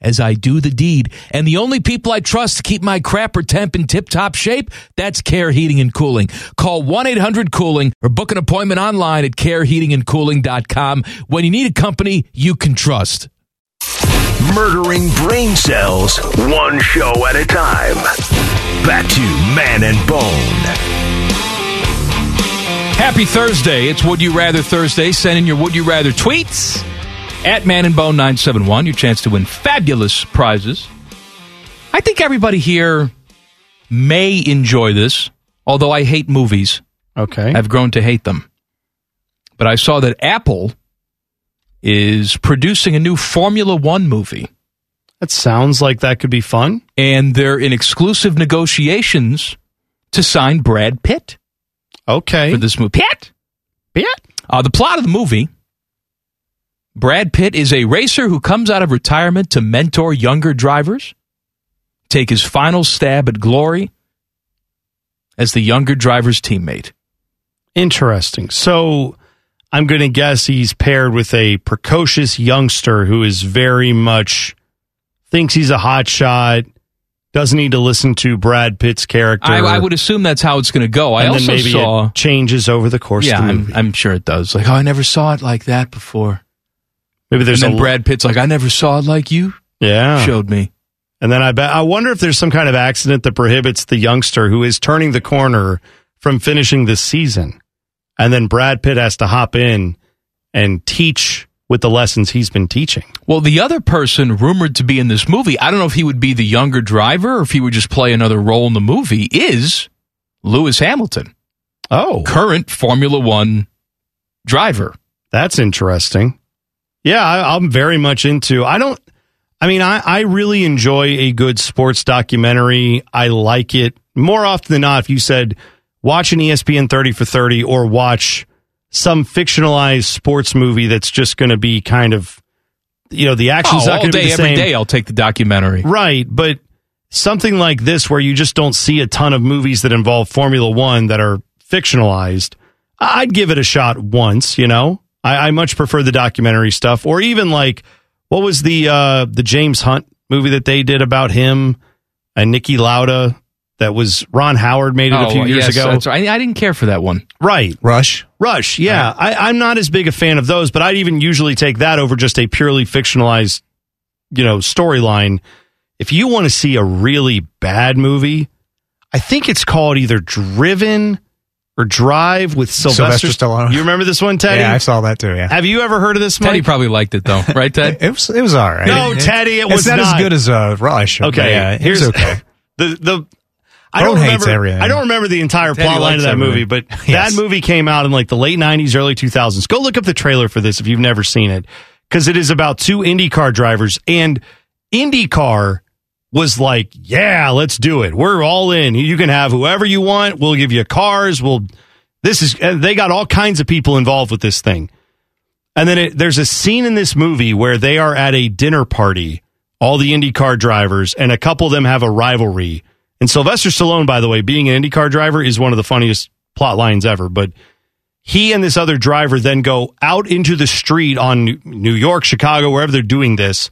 as I do the deed. And the only people I trust to keep my crapper temp in tip top shape, that's Care Heating and Cooling. Call 1 800 Cooling or book an appointment online at careheatingandcooling.com when you need a company you can trust. Murdering brain cells, one show at a time. Back to Man and Bone. Happy Thursday. It's Would You Rather Thursday. Send in your Would You Rather tweets at Man and Bone 971. Your chance to win fabulous prizes. I think everybody here may enjoy this, although I hate movies. Okay. I've grown to hate them. But I saw that Apple is producing a new Formula One movie. That sounds like that could be fun. And they're in exclusive negotiations to sign Brad Pitt Okay. for this movie. Pitt! Pitt? Uh, the plot of the movie Brad Pitt is a racer who comes out of retirement to mentor younger drivers, take his final stab at glory as the younger driver's teammate. Interesting. So I'm going to guess he's paired with a precocious youngster who is very much thinks he's a hot shot, doesn't need to listen to Brad Pitt's character. I, I would assume that's how it's going to go. I and also maybe saw. it changes over the course yeah, of the I'm. I'm sure it does. Like, oh, I never saw it like that before. Maybe there's and then a Brad Pitt's like, I never saw it like you yeah. showed me. And then I bet I wonder if there's some kind of accident that prohibits the youngster who is turning the corner from finishing the season. And then Brad Pitt has to hop in and teach with the lessons he's been teaching. Well, the other person rumored to be in this movie, I don't know if he would be the younger driver or if he would just play another role in the movie, is Lewis Hamilton, Oh, current Formula One driver. that's interesting. Yeah, I, I'm very much into. I don't. I mean, I, I really enjoy a good sports documentary. I like it more often than not. If you said watch an ESPN 30 for 30 or watch some fictionalized sports movie that's just going to be kind of, you know, the action's Oh, not going to be the every same. day, I'll take the documentary. Right, but something like this where you just don't see a ton of movies that involve Formula One that are fictionalized, I'd give it a shot once. You know, I, I much prefer the documentary stuff, or even like what was the uh, the James Hunt movie that they did about him and Niki Lauda that was Ron Howard made it a Oh, few years yes, ago. that's right. I, I didn't care for that one. Right. Rush. Rush, yeah. I, I'm not as big a fan of those, but I'd even usually take that over just a purely fictionalized, you know, storyline. If you want to see a really bad movie, I think it's called either Driven or Drive with Sylvester, Sylvester Stallone. You remember this one, Teddy? Yeah, I saw that too. Yeah, Have you ever heard of this, movie? Teddy probably liked it though, right, Ted? it was it was all right. No, Teddy, it it's was not, not. as good as uh, Rush. but Okay, yeah, it here's okay. the the. I don't hates remember. everything. I don't remember the entire Teddy plot line of likes that movie, but Yes. that movie came out in like the late '90s, early 2000s. Go look up the trailer for this if you've never seen it, because it is about two IndyCar drivers, and IndyCar was like, "Yeah, let's do it. We're all in. You can have whoever you want. We'll give you cars. We'll." This is. They got all kinds of people involved with this thing. And then it, there's a scene in this movie where they are at a dinner party, all the IndyCar drivers, and a couple of them have a rivalry. And Sylvester Stallone, by the way, being an IndyCar driver is one of the funniest plot lines ever. But he and this other driver then go out into the street on New- New York, Chicago, wherever they're doing this.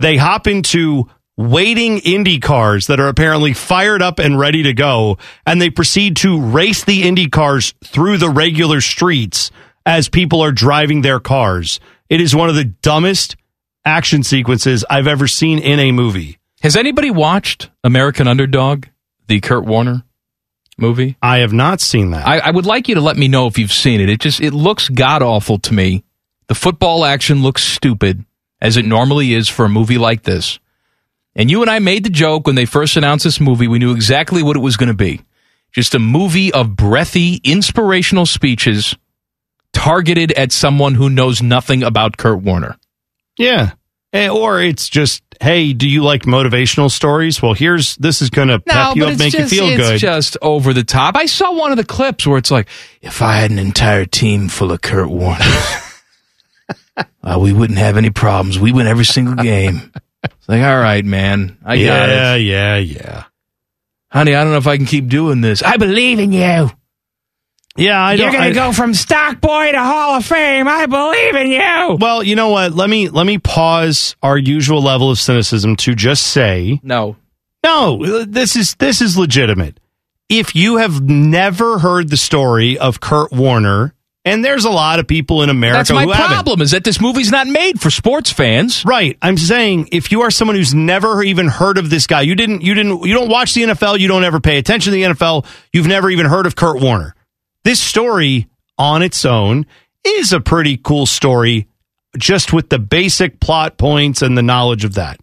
They hop into waiting Indy cars that are apparently fired up and ready to go, and they proceed to race the Indy cars through the regular streets as people are driving their cars. It is one of the dumbest action sequences I've ever seen in a movie. Has anybody watched American Underdog, the Kurt Warner movie? I have not seen that. I, I would like you to let me know if you've seen it. It just it looks god awful to me. The football action looks stupid, as it normally is for a movie like this. And you and I made the joke when they first announced this movie. We knew exactly what it was going to be. Just a movie of breathy, inspirational speeches targeted at someone who knows nothing about Kurt Warner. Yeah. Eh, Or it's just, hey, do you like motivational stories? Well, here's this is going to pep you up, make just, you feel it's good. just over the top. I saw one of the clips where it's like, if I had an entire team full of Kurt Warners, uh, we wouldn't have any problems. We win every single game. It's like, all right, man, I got yeah, it, yeah, yeah. honey. I don't know if I can keep doing this. I believe in you. Yeah, I. You're gonna I- go from stock boy to Hall of Fame. I believe in you. Well, you know what? Let me let me pause our usual level of cynicism to just say, No, no, this is this is legitimate. If you have never heard the story of Kurt Warner, and there's a lot of people in America that's my who haven't. problem. Is that this movie's not made for sports fans. Right. I'm saying if you are someone who's never even heard of this guy, you didn't you didn't you don't watch the NFL, you don't ever pay attention to the NFL, you've never even heard of Kurt Warner. This story on its own is a pretty cool story just with the basic plot points and the knowledge of that.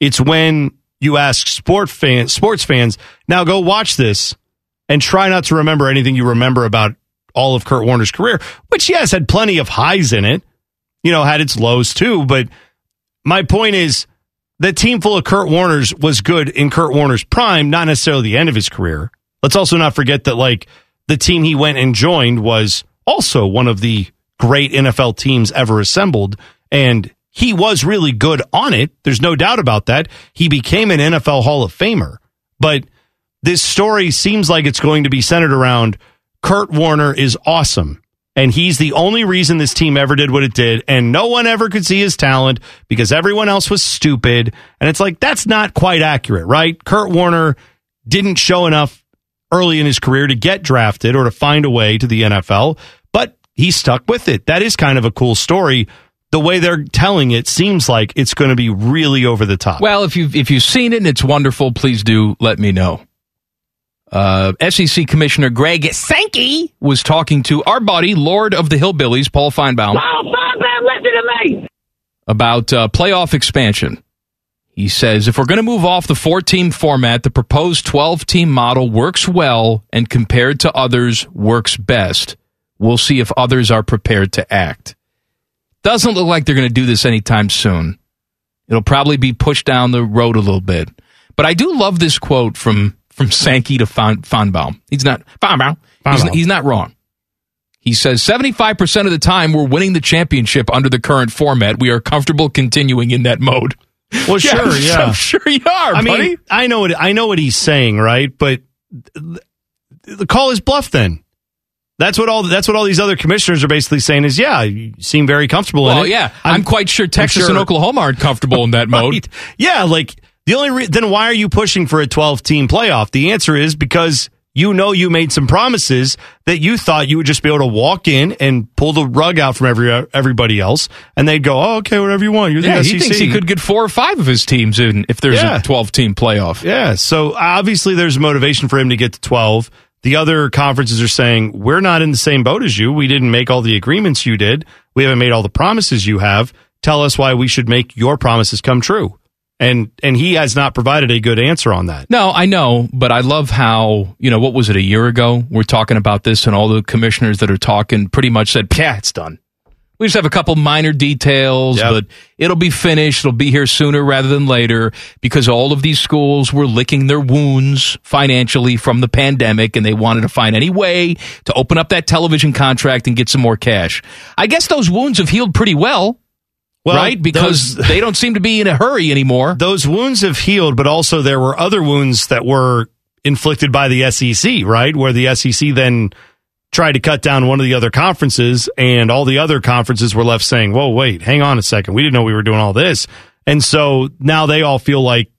It's when you ask sport fans, sports fans, now go watch this and try not to remember anything you remember about all of Kurt Warner's career, which yes had plenty of highs in it you know, had its lows too. But my point is the team full of Kurt Warner's was good in Kurt Warner's prime, not necessarily the end of his career. Let's also not forget that like the team he went and joined was also one of the great NFL teams ever assembled. And he was really good on it. There's no doubt about that. He became an NFL Hall of Famer. But this story seems like it's going to be centered around Kurt Warner is awesome. And he's the only reason this team ever did what it did. And no one ever could see his talent because everyone else was stupid. And it's like, that's not quite accurate, right? Kurt Warner didn't show enough early in his career to get drafted or to find a way to the NFL, but he stuck with it. That is kind of a cool story. The way they're telling it seems like it's going to be really over the top. Well, if you've if you've seen it and it's wonderful, please do let me know. Uh, SEC Commissioner Greg Sankey was talking to our buddy, Lord of the Hillbillies, Paul Finebaum, Oh, Finebaum, listen to me. about uh, playoff expansion. He says if we're going to move off the four team format, the proposed 12 team model works well and compared to others works best. We'll see if others are prepared to act. Doesn't look like they're going to do this anytime soon. It'll probably be pushed down the road a little bit. But I do love this quote from from Sankey to Fon, Fonbaum. He's not Fonbaum. He's, he's not wrong. He says 75% of the time we're winning the championship under the current format. We are comfortable continuing in that mode. Well, Yeah, sure, yeah. I'm sure you are, I buddy. mean, I know what I know what he's saying, right? But the, the call is bluff. Then that's what all that's what all these other commissioners are basically saying is, yeah, you seem very comfortable in well, yeah, I'm, quite sure Texas sure- and Oklahoma aren't comfortable in that mode. Right. Yeah, like the only re- then why are you pushing for a 12 team playoff? The answer is because you know you made some promises that you thought you would just be able to walk in and pull the rug out from every everybody else, and they'd go, "Oh, okay, whatever you want." You're the Yeah, SEC. he thinks he could get four or five of his teams in if there's Yeah. a 12 team playoff. Yeah, so obviously there's motivation for him to get to 12. The other conferences are saying, we're not in the same boat as you. We didn't make all the agreements you did. We haven't made all the promises you have. Tell us why we should make your promises come true. And and he has not provided a good answer on that. No, I know, but I love how, you know, what was it, a year ago? We're talking about this, and all the commissioners that are talking pretty much said, yeah, it's done. We just have a couple minor details, Yep. but it'll be finished. It'll be here sooner rather than later because all of these schools were licking their wounds financially from the pandemic and they wanted to find any way to open up that television contract and get some more cash. I guess those wounds have healed pretty well, Well, right? Because those- they don't seem to be in a hurry anymore. Those wounds have healed, but also there were other wounds that were inflicted by the SEC, right? Where the SEC then tried to cut down one of the other conferences, and all the other conferences were left saying, Whoa, wait, hang on a second. We didn't know we were doing all this. And so now they all feel like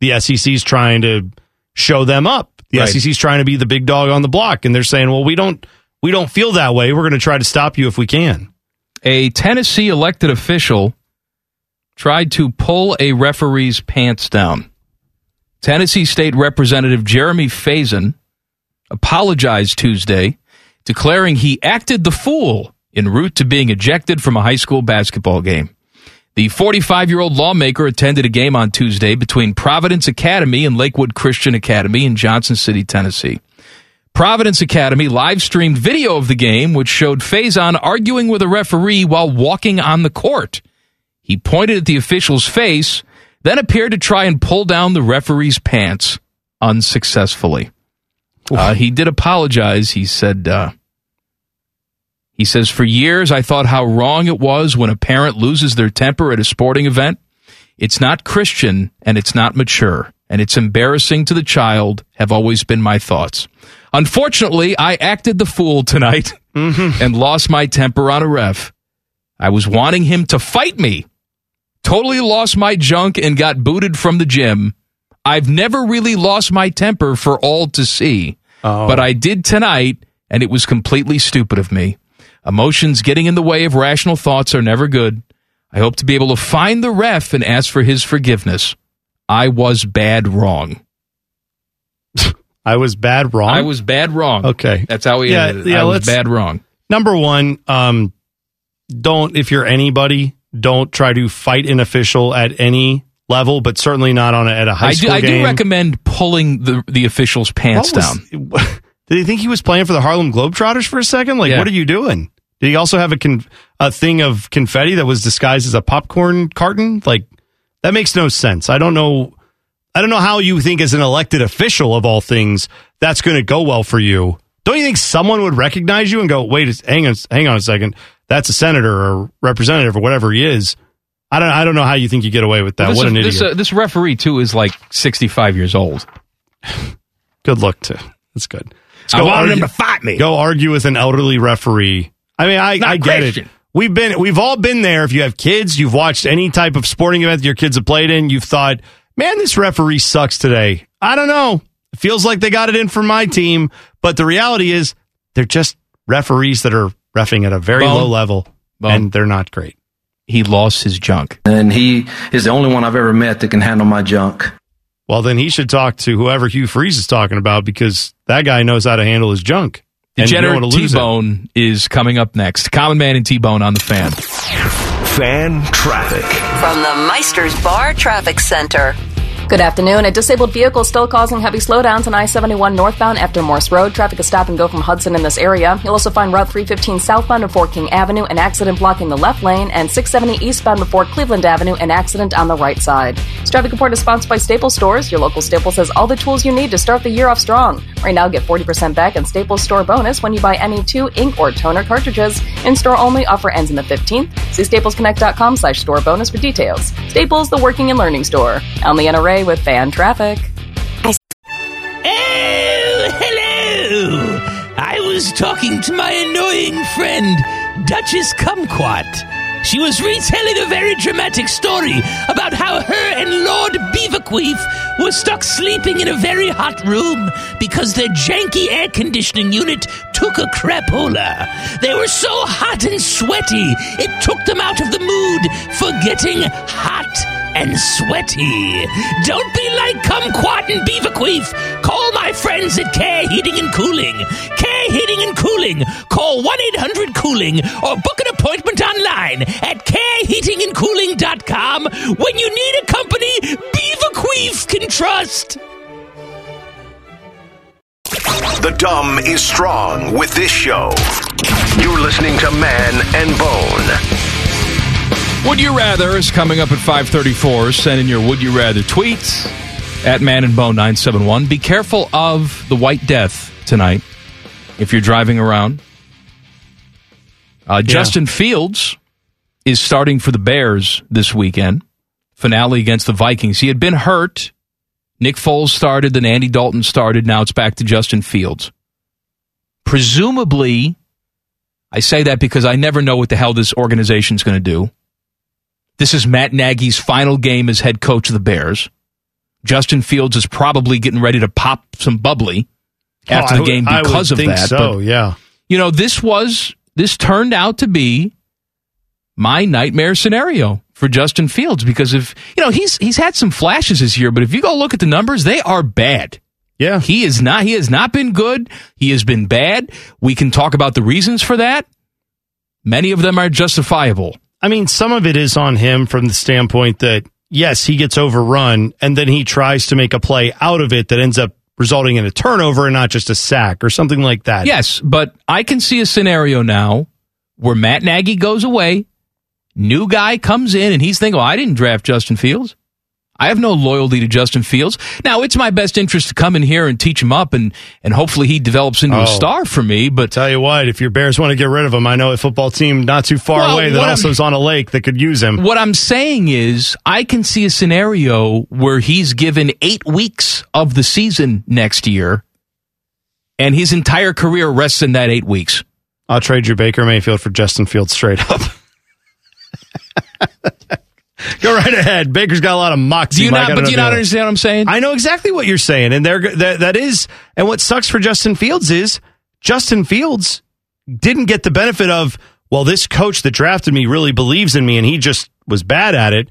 the SEC's trying to show them up. The Right. SEC's trying to be the big dog on the block, and they're saying, Well, we don't we don't feel that way. We're going to try to stop you if we can. A Tennessee elected official tried to pull a referee's pants down. Tennessee State Representative Jeremy Faison apologized Tuesday, declaring he acted the fool en route to being ejected from a high school basketball game. The 45 year old lawmaker attended a game on Tuesday between Providence Academy and Lakewood Christian Academy in Johnson City, Tennessee. Providence Academy live streamed video of the game, which showed Faison arguing with a referee while walking on the court. He pointed at the official's face, then appeared to try and pull down the referee's pants unsuccessfully. Uh, he did apologize. He said, uh, he says, for years I thought how wrong it was when a parent loses their temper at a sporting event. It's not Christian and it's not mature and it's embarrassing to the child have always been my thoughts. Unfortunately, I acted the fool tonight mm-hmm. and lost my temper on a ref. I was wanting him to fight me. Totally lost my junk and got booted from the gym. I've never really lost my temper for all to see, oh. but I did tonight and it was completely stupid of me. Emotions getting in the way of rational thoughts are never good. I hope to be able to find the ref and ask for his forgiveness. I was bad wrong. I was bad wrong. I was bad wrong. Okay. That's how we Yeah, ended it. yeah, I was bad wrong. number one, um, don't if you're anybody, don't try to fight an official at any level, but certainly not on a, at a high I do, I game. do recommend pulling the, the official's pants down. Did he think he was playing for the Harlem Globetrotters for a second? Like, Yeah. what are you doing? Did he also have a con- a thing of confetti that was disguised as a popcorn carton? Like, that makes no sense. I don't know. I don't know how you think, as an elected official of all things, that's going to go well for you. Don't you think someone would recognize you and go, "Wait, hang on, hang on a second, that's a senator or representative or whatever he is." I don't. I don't know how you think you get away with that. this, what an idiot! this, uh, this referee too is like 65 years old. Good luck to. That's good. Let's I go wanted argue- him to fight me. Go argue with an elderly referee. I mean, I, I get Christian. it. We've been, we've all been there. If you have kids, you've watched any type of sporting event that your kids have played in. You've thought, man, this referee sucks today. I don't know. It feels like they got it in for my team, but the reality is they're just referees that are refing at a very Bone. low level, Bone. and they're not great. He lost his junk. And he is the only one I've ever met that can handle my junk. Well, then he should talk to whoever Hugh Freeze is talking about because that guy knows how to handle his junk. And you Degenerate want to lose T it. Bone is coming up next. Common Man and T Bone on the fan. Fan traffic. From the Meister's Bar Traffic Center. Good afternoon. A disabled vehicle still causing heavy slowdowns on I 71 northbound after Morse Road. Traffic is stop and go from Hudson in this area. You'll also find Route 315 southbound before King Avenue, an accident blocking the left lane, and 670 eastbound before Cleveland Avenue, an accident on the right side. This traffic report is sponsored by Staples Stores. Your local Staples has all the tools you need to start the year off strong. Right now, get 40% back in Staples Store bonus when you buy any two ink or toner cartridges. In store only, offer ends in the 15th. See staplesconnect.com slash store bonus for details. Staples, the working and learning store. I'm Leanna Ray with Fan Traffic. Oh, hello! I was talking to my annoying friend, Duchess Kumquat. She was retelling a very dramatic story about how her and Lord Beaverqueef were stuck sleeping in a very hot room because their janky air conditioning unit took a crapola. They were so hot and sweaty, it took them out of the mood for getting hot and sweaty. Don't be like Kumquat and Beaverqueef. Call my friends at Care Heating and Cooling. Care Heating and Cooling. Call 1 800 Cooling or book an appointment online at careheatingandcooling.com when you need a company Beaverqueef can trust. The dumb is strong with this show. You're listening to Man and Bone. Would you rather is coming up at 534. Send in your would you rather tweets at Man and Bone 971. Be careful of the White Death tonight if you're driving around. Uh, Justin Fields is starting for the Bears this weekend. Finale against the Vikings. He had been hurt. Nick Foles started, then Andy Dalton started. Now it's back to Justin Fields. Presumably, I say that because I never know what the hell this organization's going to do. This is Matt Nagy's final game as head coach of the Bears. Justin Fields is probably getting ready to pop some bubbly after Oh, the game I would because of think that. so, but, yeah. You know, this was this turned out to be my nightmare scenario for Justin Fields because if you know he's he's had some flashes this year, but if you go look at the numbers, they are bad. Yeah, he is not. He has not been good. He has been bad. We can talk about the reasons for that. Many of them are justifiable. I mean, some of it is on him from the standpoint that, yes, he gets overrun and then he tries to make a play out of it that ends up resulting in a turnover and not just a sack or something like that. Yes, but I can see a scenario now where Matt Nagy goes away, new guy comes in, and he's thinking, "Oh, I didn't draft Justin Fields. I have no loyalty to Justin Fields. Now, it's my best interest to come in here and teach him up, and and hopefully he develops into Oh. a star for me. But tell you what, if your Bears want to get rid of him, I know a football team not too far Well, away that also I'm- is on a lake that could use him. What I'm saying is, I can see a scenario where he's given eight weeks of the season next year, and his entire career rests in that eight weeks. I'll trade you Baker Mayfield for Justin Fields straight up. Go right ahead. Baker's got a lot of moxie. Do you Mike. not? But don't you not understand what I'm saying? I know exactly what you're saying, and there that that is. And what sucks for Justin Fields is Justin Fields didn't get the benefit of well, this coach that drafted me really believes in me, and he just was bad at it.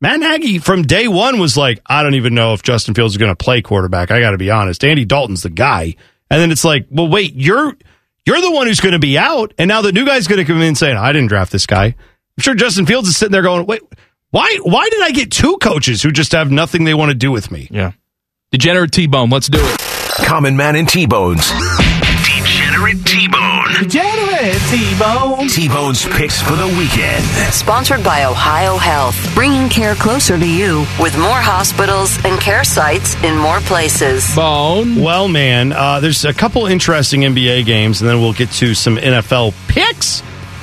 Matt Nagy from day one was like, I don't even know if Justin Fields is going to play quarterback. I got to be honest. Andy Dalton's the guy, and then it's like, well, wait, you're you're the one who's going to be out, and now the new guy's going to come in saying, I didn't draft this guy. I'm sure Justin Fields is sitting there going, wait, why why did I get two coaches who just have nothing they want to do with me? Yeah. Degenerate T Bone, let's do it. Common Man and T-Bones. Degenerate T-Bone. Degenerate T-Bone. T-Bone's picks for the weekend. Sponsored by Ohio Health, bringing care closer to you with more hospitals and care sites in more places. Bone. Well, man, uh, there's a couple interesting NBA games, and then we'll get to some NFL picks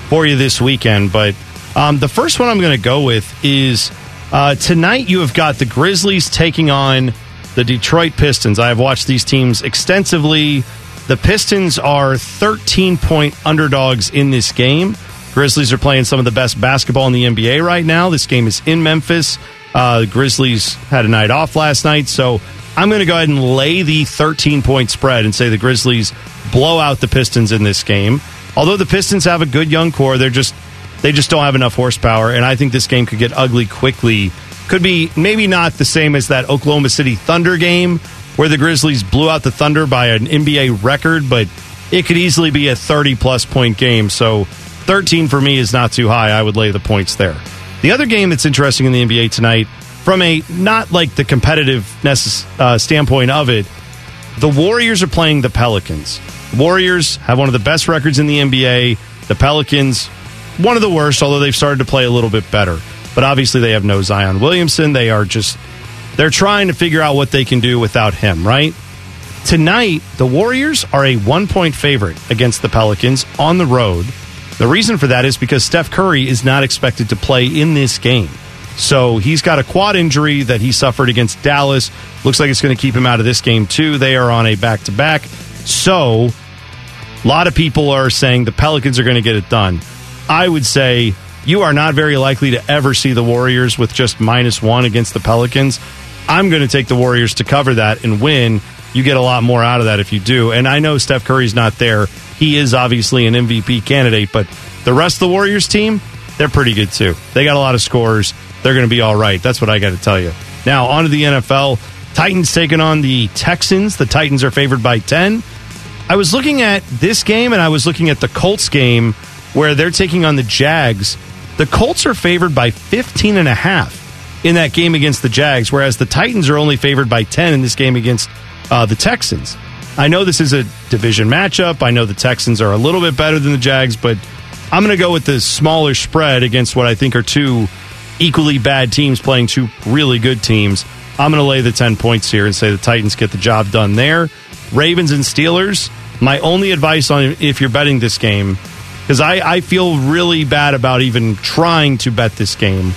for you this weekend. But um, the first one I'm going to go with is uh, tonight. You have got the Grizzlies taking on the Detroit Pistons. I have watched these teams extensively. The Pistons are 13 point underdogs in this game. Grizzlies are playing some of the best basketball in the NBA right now. This game is in Memphis. Uh, the Grizzlies had a night off last night, so I'm going to go ahead and lay the 13 point spread and say the Grizzlies blow out the Pistons in this game. Although the Pistons have a good young core, they're just they just don't have enough horsepower, and I think this game could get ugly quickly. Could be maybe not the same as that Oklahoma City Thunder game where the Grizzlies blew out the Thunder by an NBA record, but it could easily be a 30 plus point game. So 13 for me is not too high. I would lay the points there. The other game that's interesting in the NBA tonight from a not like the competitiveness uh, standpoint of it, the Warriors are playing the Pelicans. Warriors have one of the best records in the NBA. The Pelicans, one of the worst, although they've started to play a little bit better. But obviously, they have no Zion Williamson. They are just, they're trying to figure out what they can do without him, right? Tonight, the Warriors are a one point favorite against the Pelicans on the road. The reason for that is because Steph Curry is not expected to play in this game. So he's got a quad injury that he suffered against Dallas. Looks like it's going to keep him out of this game, too. They are on a back to back. So a lot of people are saying the Pelicans are going to get it done. I would say you are not very likely to ever see the Warriors with just minus one against the Pelicans. I'm going to take the Warriors to cover that and win. You get a lot more out of that if you do. And I know Steph Curry's not there. He is obviously an MVP candidate, but the rest of the Warriors team, they're pretty good too. They got a lot of scores. They're going to be all right. That's what I got to tell you. Now, on to the NFL. Titans taking on the Texans. The Titans are favored by 10. I was looking at this game and I was looking at the Colts game where they're taking on the Jags. The Colts are favored by 15 and a half in that game against the Jags, whereas the Titans are only favored by 10 in this game against uh, the Texans. I know this is a division matchup. I know the Texans are a little bit better than the Jags, but I'm going to go with the smaller spread against what I think are two equally bad teams playing two really good teams. I'm going to lay the 10 points here and say the Titans get the job done there. Ravens and Steelers, my only advice on if you're betting this game, because I, I feel really bad about even trying to bet this game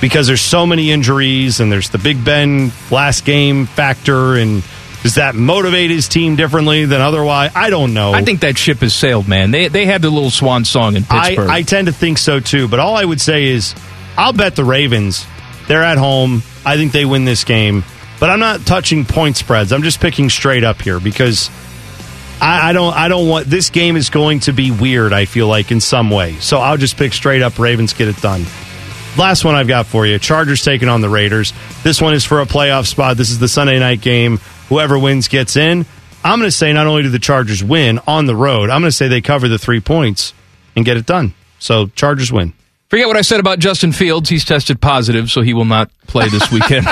because there's so many injuries and there's the Big Ben last game factor and does that motivate his team differently than otherwise? I don't know. I think that ship has sailed, man. They they had the little swan song in Pittsburgh. I, I tend to think so too, but all I would say is I'll bet the Ravens. They're at home. I think they win this game, but I'm not touching point spreads. I'm just picking straight up here because I, I don't I don't want this game is going to be weird. I feel like in some way, so I'll just pick straight up Ravens get it done. Last one I've got for you: Chargers taking on the Raiders. This one is for a playoff spot. This is the Sunday night game. Whoever wins gets in. I'm going to say not only do the Chargers win on the road, I'm going to say they cover the three points and get it done. So Chargers win. Forget what I said about Justin Fields. He's tested positive, so he will not play this weekend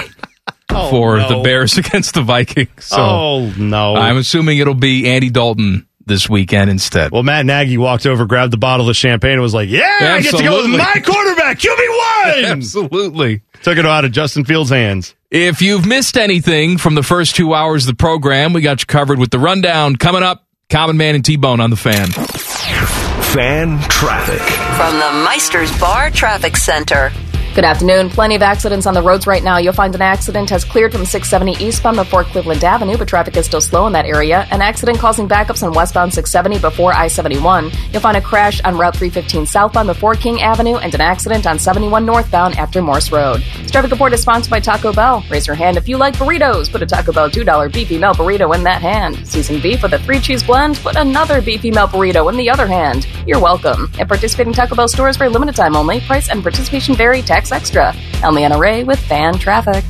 Oh, for no. the Bears against the Vikings. So oh no! I'm assuming it'll be Andy Dalton this weekend instead. Well, Matt Nagy walked over, grabbed the bottle of champagne, and was like, "Yeah, I get to go with my quarterback, QB one." Absolutely. Took it out of Justin Fields' hands. If you've missed anything from the first two hours of the program, we got you covered with the rundown coming up. Common Man and T Bone on the fan. Fan traffic. From the Meister's Bar Traffic Center. Good afternoon. Plenty of accidents on the roads right now. You'll find an accident has cleared from 670 eastbound before Cleveland Avenue, but traffic is still slow in that area. An accident causing backups on westbound 670 before I-71. You'll find a crash on Route 315 southbound before King Avenue and an accident on 71 northbound after Morse Road. This traffic report is sponsored by Taco Bell. Raise your hand if you like burritos. Put a Taco Bell $2 beefy melt burrito in that hand. Seasoned beef with a three cheese blend. Put another beefy melt burrito in the other hand. You're welcome. At participating Taco Bell stores for a limited time only. Price and participation vary. Tax extra. I'm Leanna Ray with Fan Traffic.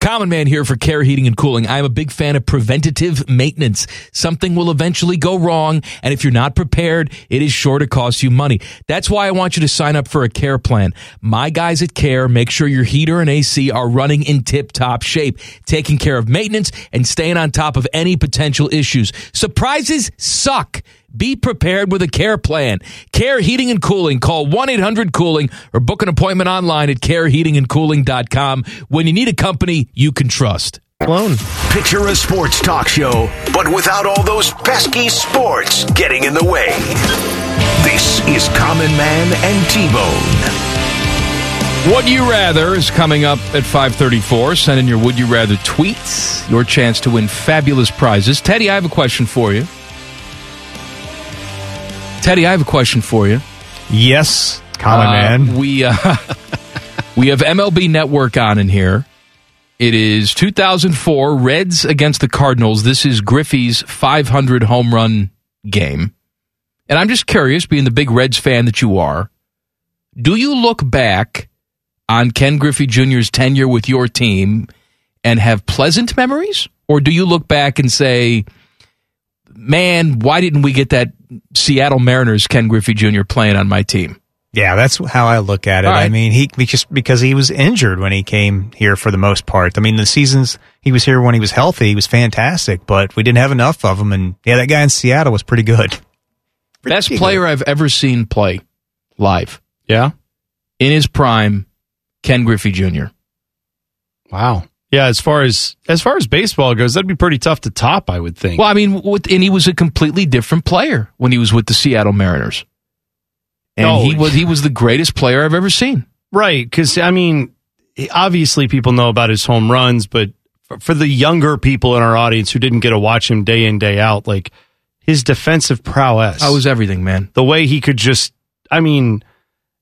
Common Man here for Care Heating and Cooling. I'm a big fan of preventative maintenance. Something will eventually go wrong, and if you're not prepared, it is sure to cost you money. That's why I want you to sign up for a care plan. My guys at Care make sure your heater and AC are running in tip top shape, taking care of maintenance and staying on top of any potential issues. Surprises suck. Be prepared with a care plan. Care Heating and Cooling. Call 1 800 Cooling or book an appointment online at careheatingandcooling.com when you need a company you can trust. Alone. Picture a sports talk show, but without all those pesky sports getting in the way. This is Common Man and T-Bone. Would You Rather is coming up at 534. Send in your Would You Rather tweets. Your chance to win fabulous prizes. Teddy, I have a question for you. Teddy, I have a question for you. Yes, common Uh, man. We uh, we have MLB Network on in here. It is 2004 Reds against the Cardinals. This is Griffey's 500 home run game. And I'm just curious, being the big Reds fan that you are, do you look back on Ken Griffey Jr.'s tenure with your team and have pleasant memories? Or do you look back and say, man, why didn't we get that Seattle Mariners Ken Griffey Jr. playing on my team? Yeah, that's how I look at it. All right. I mean, he because because he was injured when he came here for the most part. I mean, the seasons he was here when he was healthy, he was fantastic, but we didn't have enough of him. And yeah, that guy in Seattle was pretty good. Best player I've ever seen play live Yeah. in his prime, Ken Griffey Jr. Wow. Yeah, as far as as far as baseball goes, that'd be pretty tough to top, I would think. Well, I mean, with, and he was a completely different player when he was with the Seattle Mariners, and Oh. he was he was the greatest player I've ever seen. Right, because I mean, obviously people know about his home runs, but for, for the younger people in our audience who didn't get to watch him day in day out, like his defensive prowess, I was everything, man. the way he could just, I mean,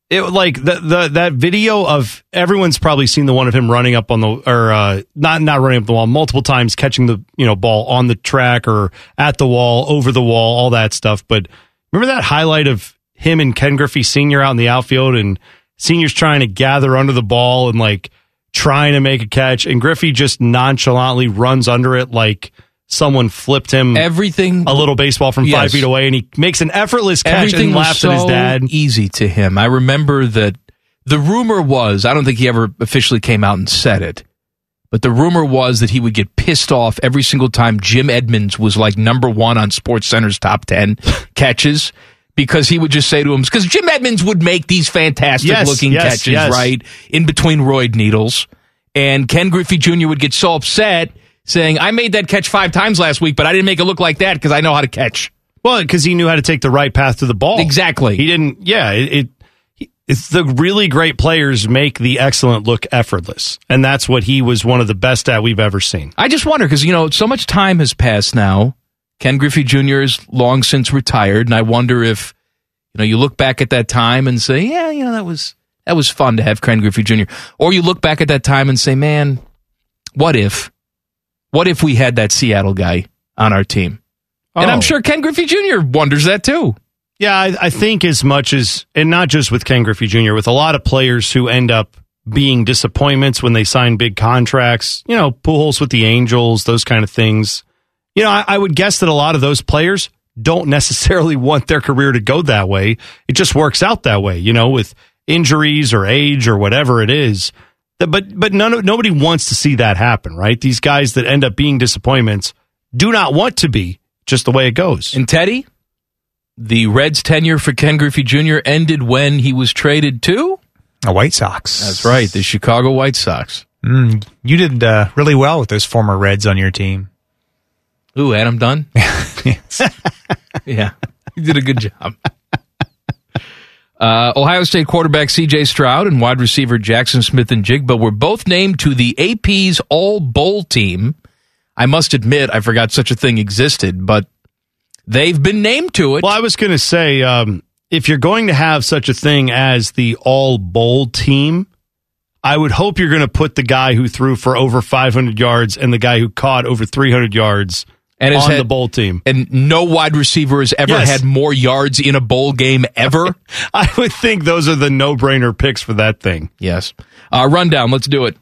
it like the the that video of everyone's probably seen the one of him running up on the or uh, not not running up the wall multiple times, catching the you know ball on the track or at the wall, over the wall, all that stuff. But remember that highlight of him and Ken Griffey Senior out in the outfield and seniors trying to gather under the ball and like trying to make a catch, and Griffey just nonchalantly runs under it like someone flipped him Everything a little baseball from five Yes. feet away, and he makes an effortless catch Everything and laughs so at his dad. easy to him. I remember that the rumor was, I don't think he ever officially came out and said it, but the rumor was that he would get pissed off every single time Jim Edmonds was like number one on Sports Center's top 10 catches because he would just say to him, because Jim Edmonds would make these fantastic Yes, looking yes, catches, yes. right? In between roid needles. And Ken Griffey Jr. would get so upset saying, I made that catch five times last week, but I didn't make it look like that because I know how to catch. Well, because he knew how to take the right path to the ball. Exactly. He didn't. Yeah, it. it it's the really great players make the excellent look effortless, and that's what he was one of the best at we've ever seen. I just wonder because you know so much time has passed now. Ken Griffey Jr. is long since retired, and I wonder if you know you look back at that time and say, yeah, you know that was that was fun to have Ken Griffey Jr. Or you look back at that time and say, man, what if, what if we had that Seattle guy on our team? And I'm Oh. sure Ken Griffey Jr. wonders that too. Yeah, I, I think as much as, and not just with Ken Griffey Jr., with a lot of players who end up being disappointments when they sign big contracts, you know, Pujols with the Angels, those kind of things. You know, I, I would guess that a lot of those players don't necessarily want their career to go that way. It just works out that way, you know, with injuries or age or whatever it is. But but none of, nobody wants to see that happen, right? These guys that end up being disappointments do not want to be just the way it goes. And Teddy, the Reds' tenure for Ken Griffey Jr. ended when he was traded to. The White Sox. That's right, the Chicago White Sox. Mm, you did uh, really well with those former Reds on your team. Ooh, Adam Dunn. yeah, he did a good job. Uh, Ohio State quarterback C.J. Stroud and wide receiver Jaxon Smith-Njigba were both named to the AP's All Bowl team. I must admit, I forgot such a thing existed, but they've been named to it. Well, I was going to say, um, if you're going to have such a thing as the all bowl team, I would hope you're going to put the guy who threw for over 500 yards and the guy who caught over 300 yards And has on had- the bowl team. and no wide receiver has ever Yes. had more yards in a bowl game ever. I would think those are the no brainer picks for that thing. yes. Uh, rundown. Let's do it.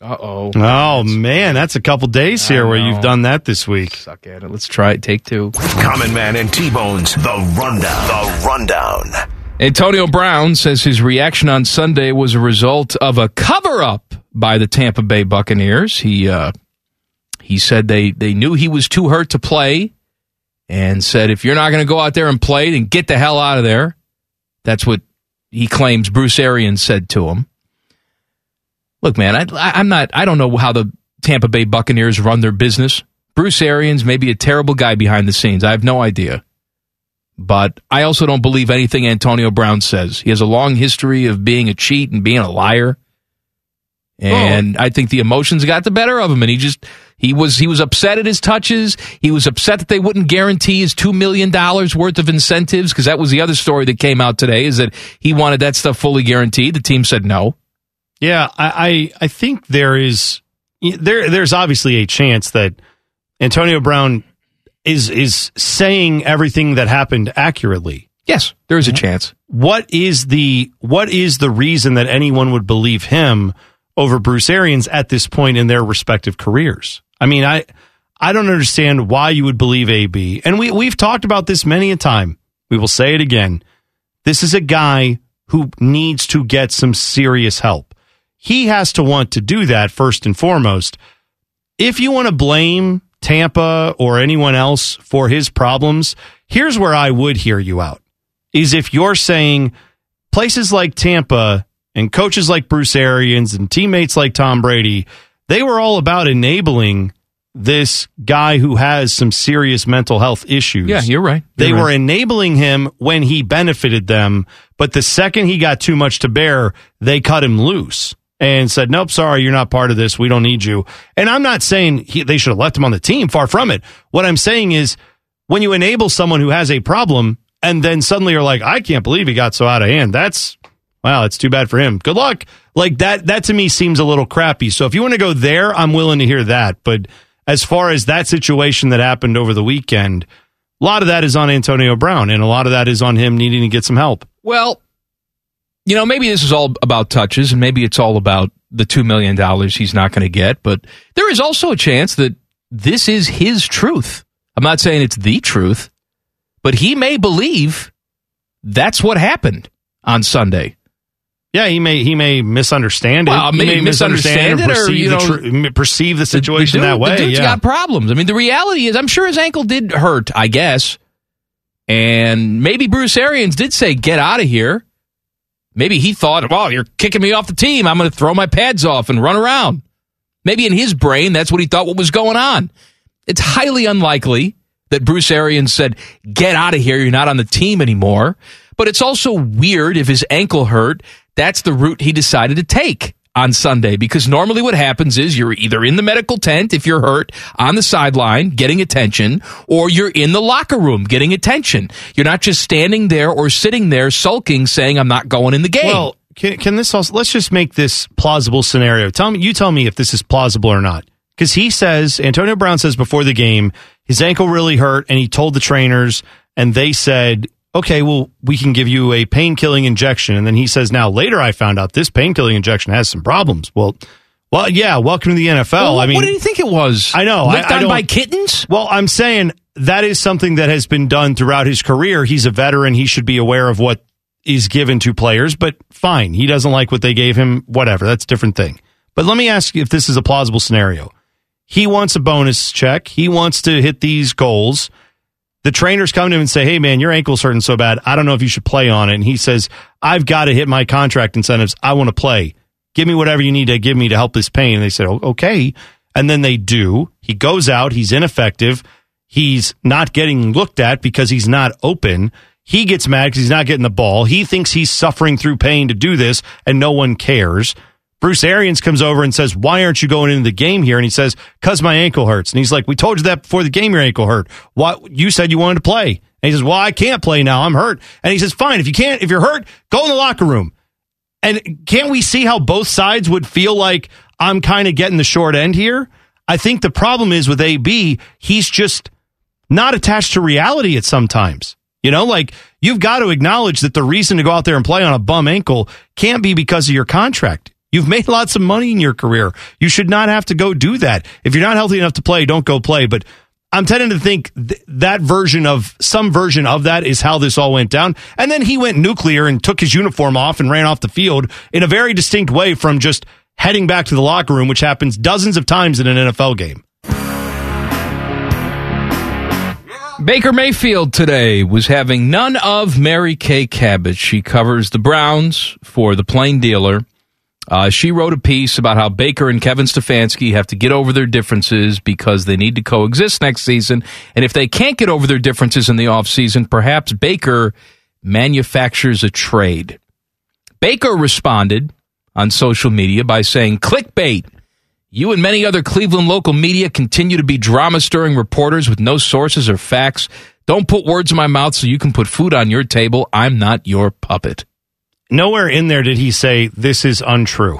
Uh oh. Oh, man, that's a couple days here where you've done that this week. Suck at it. Let's try it. Take two. Common Man and T Bones, the rundown. The rundown. Antonio Brown says his reaction on Sunday was a result of a cover up by the Tampa Bay Buccaneers. He uh, he said they they knew he was too hurt to play, and said if you're not going to go out there and play, then get the hell out of there. That's what he claims Bruce Arians said to him. Look, man, I, I, I'm not. I don't know how the Tampa Bay Buccaneers run their business. Bruce Arians may be a terrible guy behind the scenes. I have no idea. But I also don't believe anything Antonio Brown says. He has a long history of being a cheat and being a liar. Oh. And I think the emotions got the better of him and he just he was he was upset at his touches. He was upset that they wouldn't guarantee his 2 million dollars worth of incentives because that was the other story that came out today is that he wanted that stuff fully guaranteed. The team said no. Yeah, I, I, I think there is there there's obviously a chance that Antonio Brown is is saying everything that happened accurately. Yes, there is a chance. What is the what is the reason that anyone would believe him over Bruce Arians at this point in their respective careers? I mean, I I don't understand why you would believe AB. And we we've talked about this many a time. We will say it again. This is a guy who needs to get some serious help. He has to want to do that first and foremost. If you want to blame Tampa or anyone else for his problems, here's where I would hear you out. Is if you're saying places like Tampa and coaches like Bruce Arians and teammates like Tom Brady, they were all about enabling this guy who has some serious mental health issues. Yeah, you're right. They You're were right. enabling him when he benefited them, but the second he got too much to bear, they cut him loose and said, "Nope, sorry, you're not part of this. We don't need you." And I'm not saying he, they should have left him on the team. Far from it. What I'm saying is, when you enable someone who has a problem, and then suddenly you're like, "I can't believe he got so out of hand." That's wow. It's too bad for him. Good luck. Like that. That to me seems a little crappy. So if you want to go there, I'm willing to hear that. But as far as that situation that happened over the weekend, a lot of that is on Antonio Brown, and a lot of that is on him needing to get some help. Well, you know, maybe this is all about touches, and maybe it's all about the $2 million he's not going to get, but there is also a chance that this is his truth. I'm not saying it's the truth, but he may believe that's what happened on Sunday. Yeah, he may he may misunderstand it. Well, he may misunderstand misunderstand and it, or, perceive, you the know, tr- perceive the situation the dude, that way. The dude's yeah. got problems. I mean, the reality is, I'm sure his ankle did hurt, I guess. And maybe Bruce Arians did say, get out of here. Maybe he thought, well, you're kicking me off the team. I'm going to throw my pads off and run around. Maybe in his brain, that's what he thought what was going on. It's highly unlikely that Bruce Arians said, get out of here. You're not on the team anymore. But it's also weird if his ankle hurt, that's the route he decided to take on Sunday because normally what happens is you're either in the medical tent if you're hurt on the sideline getting attention or you're in the locker room getting attention. You're not just standing there or sitting there sulking saying I'm not going in the game. Well, can, can this also? Let's just make this plausible scenario. Tell me, you tell me if this is plausible or not. Because he says Antonio Brown says before the game his ankle really hurt, and he told the trainers, and they said, "Okay, well, we can give you a pain killing injection." And then he says, "Now later, I found out this pain killing injection has some problems." Well. Well, yeah. Welcome to the NFL. Well, I mean, what did you think it was? I know. Licked I, on by kittens? Well, I'm saying that is something that has been done throughout his career. He's a veteran. He should be aware of what is given to players, but fine. He doesn't like what they gave him. Whatever. That's a different thing. But let me ask you if this is a plausible scenario. He wants a bonus check. He wants to hit these goals. The trainers come to him and say, Hey, man, your ankle's hurting so bad. I don't know if you should play on it. And he says, I've got to hit my contract incentives. I want to play. Give me whatever you need to give me to help this pain. And they said, "O- Okay. And then they do. He goes out. He's ineffective. He's not getting looked at because he's not open. He gets mad because he's not getting the ball. He thinks he's suffering through pain to do this, and no one cares. Bruce Arians comes over and says, Why aren't you going into the game here? And he says, Because my ankle hurts. And he's like, We told you that before the game, your ankle hurt. What you said you wanted to play. And he says, Well, I can't play now. I'm hurt. And he says, Fine, if you can't, if you're hurt, go in the locker room. And can't we see how both sides would feel like I'm kind of getting the short end here? I think the problem is with AB, he's just not attached to reality at sometimes. You know, like you've got to acknowledge that the reason to go out there and play on a bum ankle can't be because of your contract. You've made lots of money in your career. You should not have to go do that. If you're not healthy enough to play, don't go play. But I'm tending to think th- that version of some version of that is how this all went down. And then he went nuclear and took his uniform off and ran off the field in a very distinct way from just heading back to the locker room, which happens dozens of times in an NFL game. Baker Mayfield today was having none of Mary Kay Cabot. She covers the Browns for the Plain Dealer. Uh, she wrote a piece about how Baker and Kevin Stefanski have to get over their differences because they need to coexist next season. And if they can't get over their differences in the offseason, perhaps Baker manufactures a trade. Baker responded on social media by saying, clickbait. You and many other Cleveland local media continue to be drama stirring reporters with no sources or facts. Don't put words in my mouth so you can put food on your table. I'm not your puppet. Nowhere in there did he say this is untrue.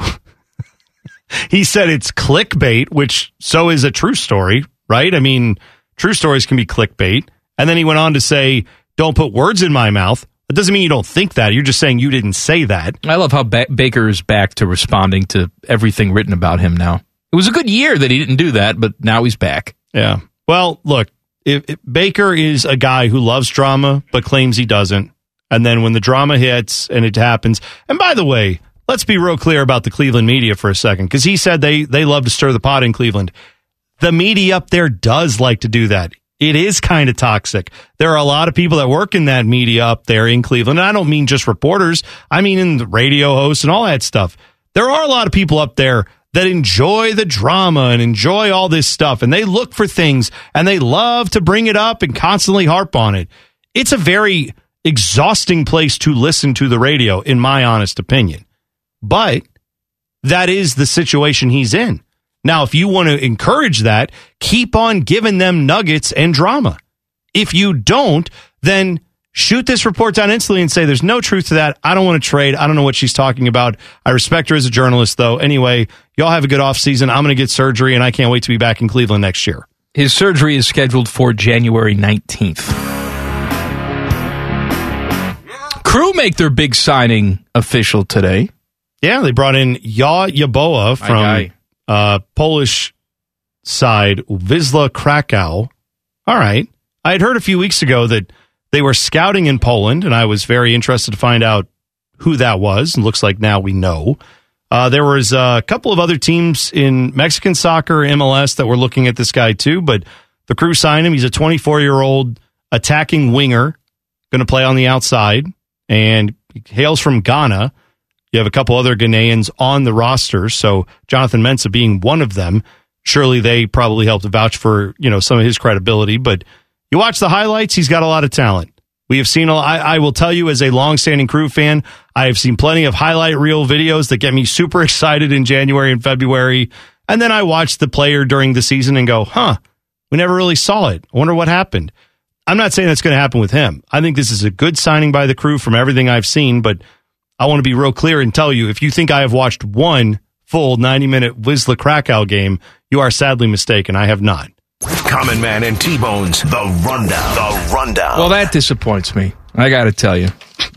he said it's clickbait, which so is a true story, right? I mean, true stories can be clickbait. And then he went on to say, don't put words in my mouth. That doesn't mean you don't think that. You're just saying you didn't say that. I love how ba- Baker is back to responding to everything written about him now. It was a good year that he didn't do that, but now he's back. Yeah. Well, look, if, if Baker is a guy who loves drama but claims he doesn't. And then when the drama hits and it happens, and by the way, let's be real clear about the Cleveland media for a second, because he said they they love to stir the pot in Cleveland. The media up there does like to do that. It is kind of toxic. There are a lot of people that work in that media up there in Cleveland. And I don't mean just reporters. I mean in the radio hosts and all that stuff. There are a lot of people up there that enjoy the drama and enjoy all this stuff and they look for things and they love to bring it up and constantly harp on it. It's a very exhausting place to listen to the radio, in my honest opinion. But that is the situation he's in. Now, if you want to encourage that, keep on giving them nuggets and drama. If you don't, then shoot this report down instantly and say there's no truth to that. I don't want to trade. I don't know what she's talking about. I respect her as a journalist, though. Anyway, y'all have a good off season. I'm going to get surgery, and I can't wait to be back in Cleveland next year. His surgery is scheduled for January 19th. Crew make their big signing official today. Yeah, they brought in Yaw Yeboah from uh, Polish side, Wisla Krakow. All right. I had heard a few weeks ago that they were scouting in Poland, and I was very interested to find out who that was. And looks like now we know. Uh, there was a couple of other teams in Mexican soccer, MLS, that were looking at this guy too, but the crew signed him. He's a 24 year old attacking winger, going to play on the outside, and hails from Ghana. You have a couple other Ghanaians on the roster, so Jonathan Mensah being one of them. Surely they probably helped vouch for you know some of his credibility. But you watch the highlights; he's got a lot of talent. We have seen. I, I will tell you, as a longstanding crew fan, I have seen plenty of highlight reel videos that get me super excited in January and February, and then I watch the player during the season and go, "Huh, we never really saw it. I wonder what happened." I'm not saying that's going to happen with him. I think this is a good signing by the crew from everything I've seen, but I want to be real clear and tell you if you think I have watched one full 90 minute Wisla Krakow game, you are sadly mistaken. I have not. Common Man and T-Bones, The Rundown. The Rundown. Well, that disappoints me. I got to tell you.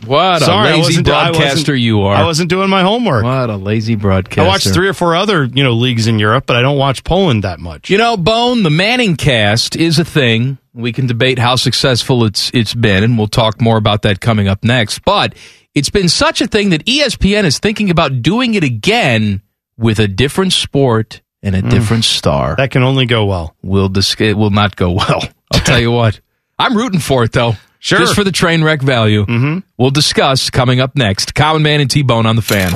What Sorry, a lazy broadcaster you are. I wasn't doing my homework. What a lazy broadcaster. I watched three or four other, you know, leagues in Europe, but I don't watch Poland that much. You know, Bone, the Manning cast is a thing. We can debate how successful it's it's been, and we'll talk more about that coming up next. But it's been such a thing that ESPN is thinking about doing it again with a different sport and a different star. Mm. That can only go well. Will dis- it will not go well. I'll tell you what. I'm rooting for it though. Sure. Just for the train wreck value. Mm-hmm. We'll discuss coming up next. Common Man and T Bone on the fan.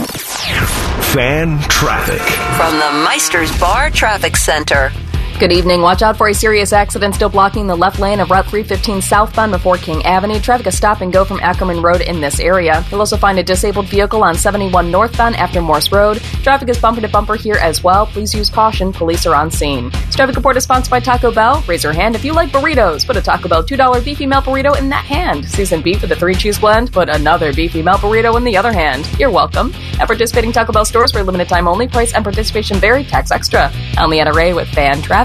Fan traffic. From the Meister's Bar Traffic Center. Good evening. Watch out for a serious accident still blocking the left lane of Route 315 southbound before King Avenue. Traffic is stop and go from Ackerman Road in this area. You'll also find a disabled vehicle on 71 northbound after Morse Road. Traffic is bumper to bumper here as well. Please use caution. Police are on scene. This traffic report is sponsored by Taco Bell. Raise your hand if you like burritos. Put a Taco Bell $2 beefy melt burrito in that hand. Seasoned beef with a three cheese blend. Put another beefy melt burrito in the other hand. You're welcome. At participating Taco Bell stores for a limited time only. Price and participation vary. Tax extra. I'm Leanna Ray with Fan Traffic.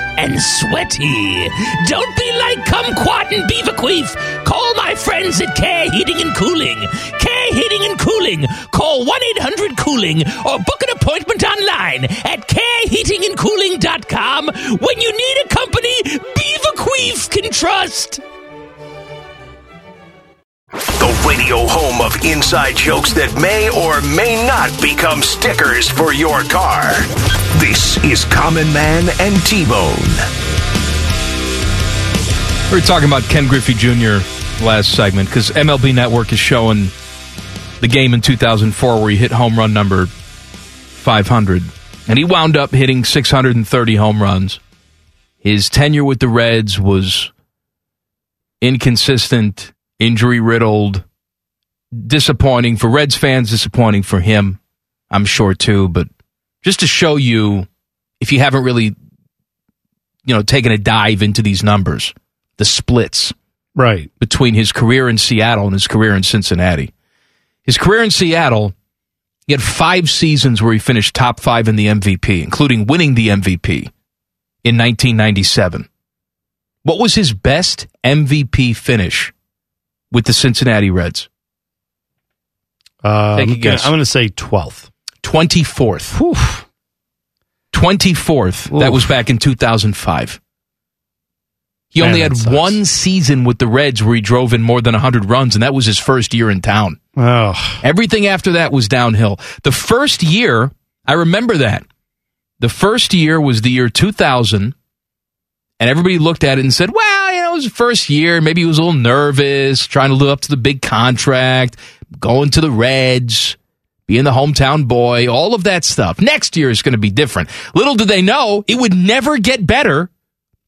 and sweaty. Don't be like Kumquat and Beaverqueef. Call my friends at Care Heating and Cooling. Care Heating and Cooling. Call 1 800 Cooling or book an appointment online at careheatingandcooling.com when you need a company Beaverqueef can trust. The radio home of inside jokes that may or may not become stickers for your car. This is Common Man and T-Bone. We were talking about Ken Griffey Jr. last segment because MLB Network is showing the game in 2004 where he hit home run number 500. And he wound up hitting 630 home runs. His tenure with the Reds was inconsistent, injury riddled, disappointing for Reds fans, disappointing for him, I'm sure too. But just to show you, if you haven't really, you know, taken a dive into these numbers, the splits right between his career in Seattle and his career in Cincinnati. His career in Seattle, He had five seasons where he finished top five in the MVP, including winning the MVP in 1997. What was his best MVP finish with the Cincinnati Reds? Uh, Take a I'm, guess. I'm gonna say 12th. 24th. 24th. That was back in 2005. He Man, only had one season with the Reds where he drove in more than 100 runs, and that was his first year in town. Oh, Everything after that was downhill. The first year, I remember that. The first year was the year 2000, and everybody looked at it and said, well, you know, it was the first year. Maybe he was a little nervous, trying to live up to the big contract, going to the Reds, being the hometown boy, all of that stuff. Next year is going to be different. Little did they know it would never get better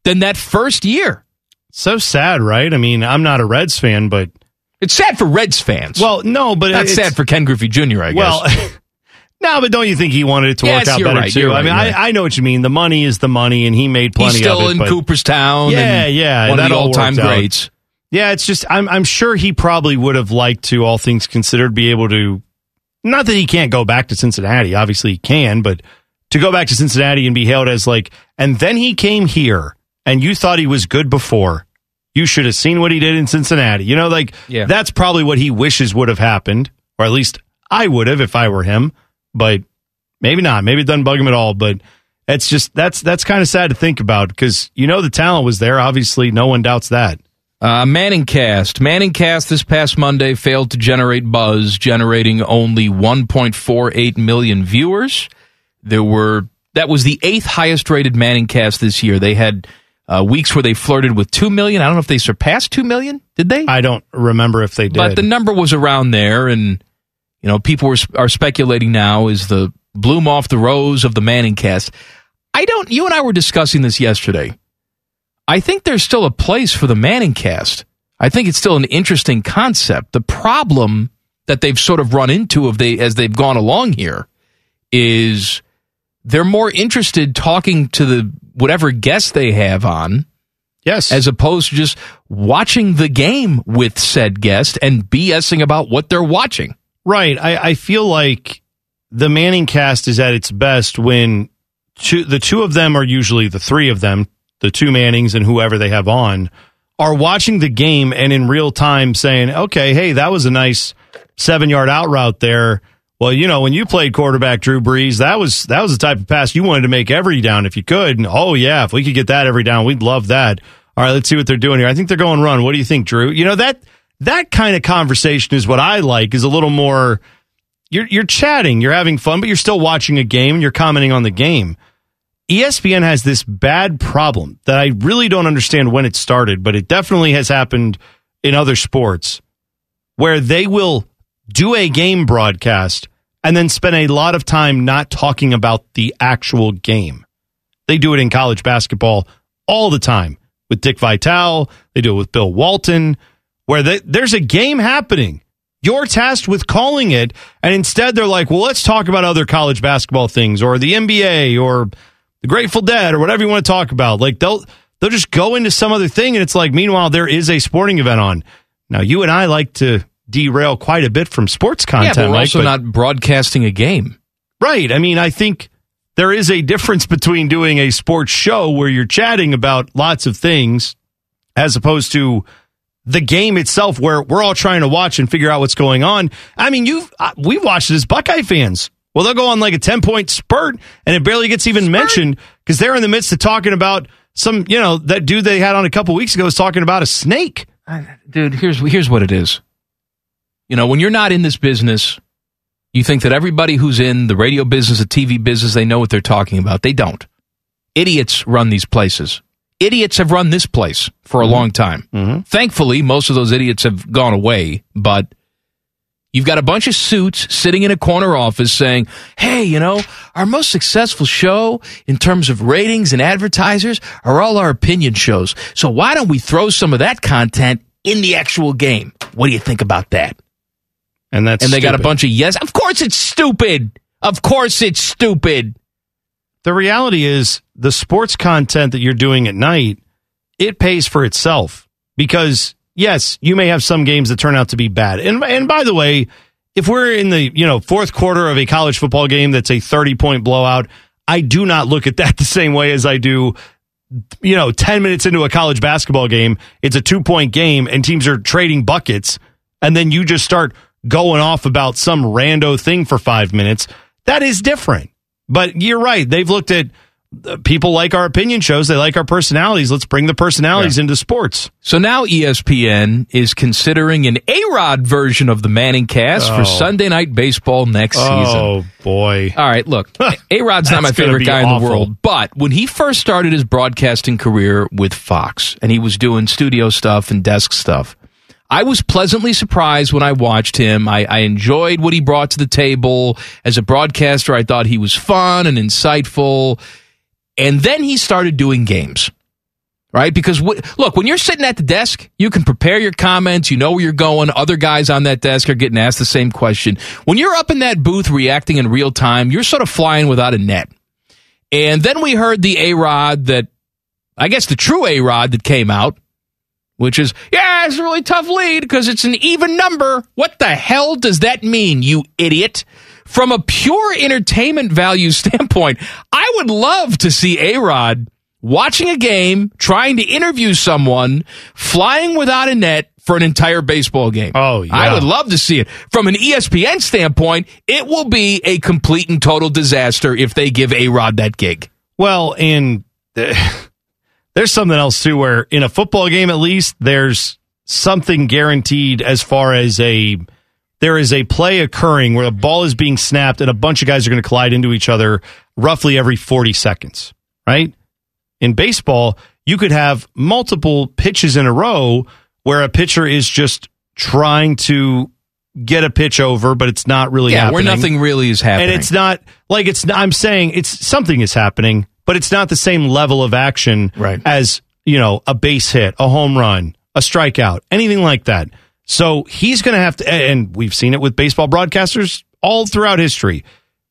than that first year. so sad, right? I mean, I'm not a Reds fan, but It's sad for Reds fans. well, no, but not sad for Ken Griffey Jr., I guess. Well, no, but don't you think he wanted it to work out better right, too? you're I mean, right. I, I know what you mean. The money is the money, and he made plenty He's still of it. Still in Cooperstown. Yeah, and yeah, one of that the all all-time worked out. greats. Yeah, it's just I'm I'm sure he probably would have liked to, all things considered, be able to. Not that he can't go back to Cincinnati. Obviously, he can, but to go back to Cincinnati and be hailed as like, and then he came here, and you thought he was good before. You should have seen what he did in Cincinnati. You know, like Yeah. that's probably what he wishes would have happened, or at least I would have if I were him. But maybe not. Maybe it doesn't bug him at all. But it's just that's that's kind of sad to think about because you know the talent was there. Obviously, no one doubts that. Uh, Manning Cast. Manning Cast this past Monday failed to generate buzz, generating only 1.48 million viewers. There were that was the eighth highest rated Manning Cast this year. They had uh, weeks where they flirted with two million. I don't know if they surpassed two million. Did they? I don't remember if they did. But the number was around there, and you know people were, are speculating now is the bloom off the rose of the Manning Cast. I don't. You and I were discussing this yesterday. I think there's still a place for the Manning Cast. I think it's still an interesting concept. The problem that they've sort of run into of they as they've gone along here is they're more interested talking to the whatever guest they have on yes as opposed to just watching the game with said guest and BSing about what they're watching. Right. I, I feel like the Manning cast is at its best when two, the two of them are usually the three of them, the two Mannings and whoever they have on, are watching the game and in real time saying, okay, hey, that was a nice seven yard out route there. Well, you know, when you played quarterback Drew Brees, that was that was the type of pass you wanted to make every down if you could. And, oh yeah, if we could get that every down, we'd love that. All right, let's see what they're doing here. I think they're going run. What do you think, Drew? You know that that kind of conversation is what I like. Is a little more. You're you're chatting, you're having fun, but you're still watching a game and you're commenting on the game. ESPN has this bad problem that I really don't understand when it started, but it definitely has happened in other sports where they will do a game broadcast and then spend a lot of time not talking about the actual game. They do it in college basketball all the time with Dick Vitale. They do it with Bill Walton, where they, there's a game happening. You're tasked with calling it, and instead they're like, well, let's talk about other college basketball things or the NBA or the Grateful Dead or whatever you want to talk about. Like they'll they'll just go into some other thing, and it's like, meanwhile, there is a sporting event on. Now, you and I like to derail quite a bit from sports content, yeah, but we're Mike, also but- not broadcasting a game. Right. I mean, I think there is a difference between doing a sports show where you're chatting about lots of things as opposed to the game itself where we're all trying to watch and figure out what's going on. I mean, you've uh, we've watched it as Buckeye fans. Well, they'll go on like a 10 point spurt and it barely gets even mentioned because they're in the midst of talking about some, you know, that dude they had on a couple weeks ago was talking about a snake. Dude, here's here's what it is. You know, when you're not in this business, you think that everybody who's in the radio business, the TV business, they know what they're talking about. They don't. Idiots run these places. Idiots have run this place for a mm-hmm. long time. Mm-hmm. Thankfully, most of those idiots have gone away, but you've got a bunch of suits sitting in a corner office saying, Hey, you know, our most successful show in terms of ratings and advertisers are all our opinion shows. So why don't we throw some of that content in the actual game? What do you think about that? And that's and they got a bunch of yes. Of course it's stupid. Of course it's stupid. The reality is the sports content that you're doing at night, it pays for itself because yes, you may have some games that turn out to be bad. And and by the way, if we're in the you know fourth quarter of a college football game that's a 30 point blowout, I do not look at that the same way as I do you know 10 minutes into a college basketball game. It's a two point game and teams are trading buckets and then you just start going off about some rando thing for 5 minutes. That is different. But you're right. They've looked at uh, people like our opinion shows. They like our personalities. Let's bring the personalities into sports. So now ESPN is considering an A Rod version of the Manning cast Oh. for Sunday Night Baseball next Oh season. Oh, boy. All right, look, A Rod's not my favorite guy in the world, but when he first started his broadcasting career with Fox and he was doing studio stuff and desk stuff, I was pleasantly surprised when I watched him. I, I enjoyed what he brought to the table. As a broadcaster, I thought he was fun and insightful. And then he started doing games right? Because w- look, when you're sitting at the desk, you can prepare your comments. You know where you're going. Other guys on that desk are getting asked the same question. When you're up in that booth reacting in real time, you're sort of flying without a net. And then we heard the A Rod that, I guess the true A Rod that came out, which is, yeah, it's a really tough lead because it's an even number. What the hell does that mean, you idiot? From a pure entertainment value standpoint, I would love to see A Rod watching a game, trying to interview someone, flying without a net for an entire baseball game. Oh, yeah. I would love to see it. From an ESPN standpoint, it will be a complete and total disaster if they give A Rod that gig. Well, and uh, there's something else too, where in a football game, at least, there's something guaranteed as far as a there is a play occurring where the ball is being snapped and a bunch of guys are going to collide into each other roughly every 40 seconds, right? In baseball, you could have multiple pitches in a row where a pitcher is just trying to get a pitch over, but it's not really yeah, happening. where nothing really is happening. And it's not like it's. I'm saying it's something is happening, but it's not the same level of action Right. as you know a base hit, a home run, a strikeout, anything like that. So he's going to have to, and we've seen it with baseball broadcasters all throughout history.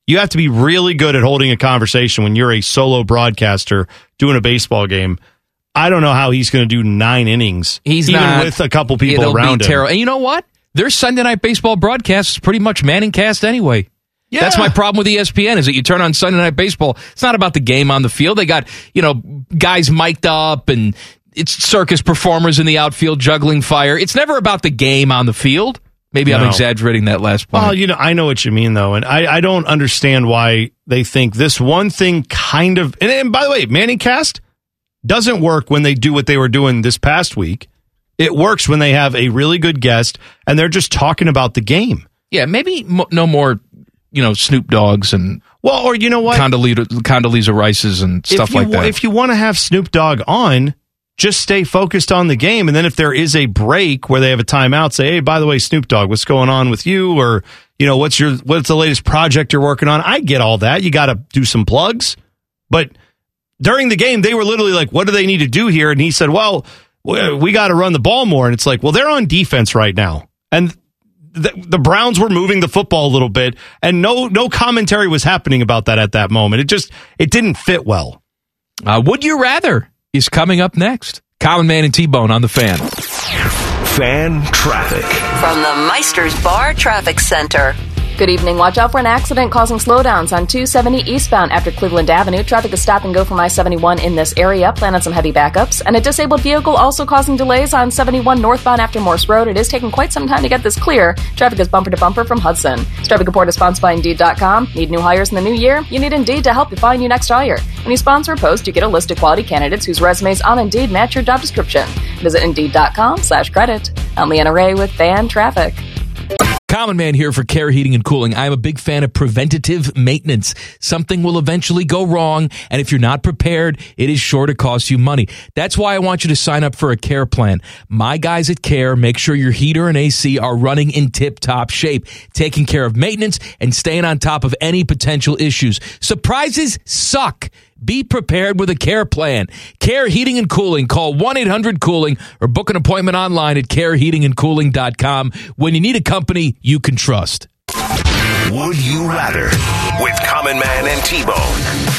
You have to be really good at holding a conversation when you're a solo broadcaster doing a baseball game. I don't know how he's going to do nine innings. He's even not, with a couple people it'll around be him. terrible. And you know what? Their Sunday night baseball broadcast is pretty much Manning cast anyway. Yeah. That's my problem with ESPN is that you turn on Sunday night baseball. It's not about the game on the field. They got, you know, guys mic'd up and it's circus performers in the outfield juggling fire. It's never about the game on the field. Maybe I'm exaggerating that last point. Well, you know, I know what you mean though, and I, I don't understand why they think this one thing kind of. And, and by the way, Manning Cast doesn't work when they do what they were doing this past week. It works when they have a really good guest and they're just talking about the game. yeah, maybe mo- no more, you know, Snoop Dogs and Well, or you know what? Condoleezza, Condoleezza Rices and stuff you, like that. If you want to have Snoop Dogg on, just stay focused on the game. And then if there is a break where they have a timeout, say, hey, by the way, Snoop Dogg, what's going on with you? Or, you know, what's your what's the latest project you're working on? I get all that. You got to do some plugs. But during the game, they were literally like, what do they need to do here? And he said, well, we, we got to run the ball more. And it's like, well, they're on defense right now. And the, the Browns were moving the football a little bit, and no no commentary was happening about that at that moment. It just it didn't fit well. uh, Would you rather is coming up next. Common Man and T Bone on the fan. Fan traffic. From the Meister's Bar Traffic Center. Good evening. Watch out for an accident causing slowdowns on 270 eastbound after Cleveland Avenue. Traffic is stop and go from I 71 in this area. Plan on some heavy backups. And a disabled vehicle also causing delays on 71 northbound after Morse Road. It is taking quite some time to get this clear. Traffic is bumper to bumper from Hudson. This traffic report is sponsored by Indeed.com. Need new hires in the new year? You need Indeed to help you find your next hire. When you sponsor a post, you get a list of quality candidates whose resumes on Indeed match your job description. Visit Indeed.com slash credit. I'm Leanna Ray with Fan Traffic. Common Man here for Care Heating and Cooling. I'm a big fan of preventative maintenance. Something will eventually go wrong, and if you're not prepared, it is sure to cost you money. That's why I want you to sign up for a care plan. My guys at Care make sure your heater and AC are running in tip top shape, taking care of maintenance and staying on top of any potential issues. Surprises suck. Be prepared with a care plan. Care Heating and Cooling. Call 1 800 Cooling or book an appointment online at careheatingandcooling.com when you need a company you can trust. Would you rather? With Common Man and T Bone.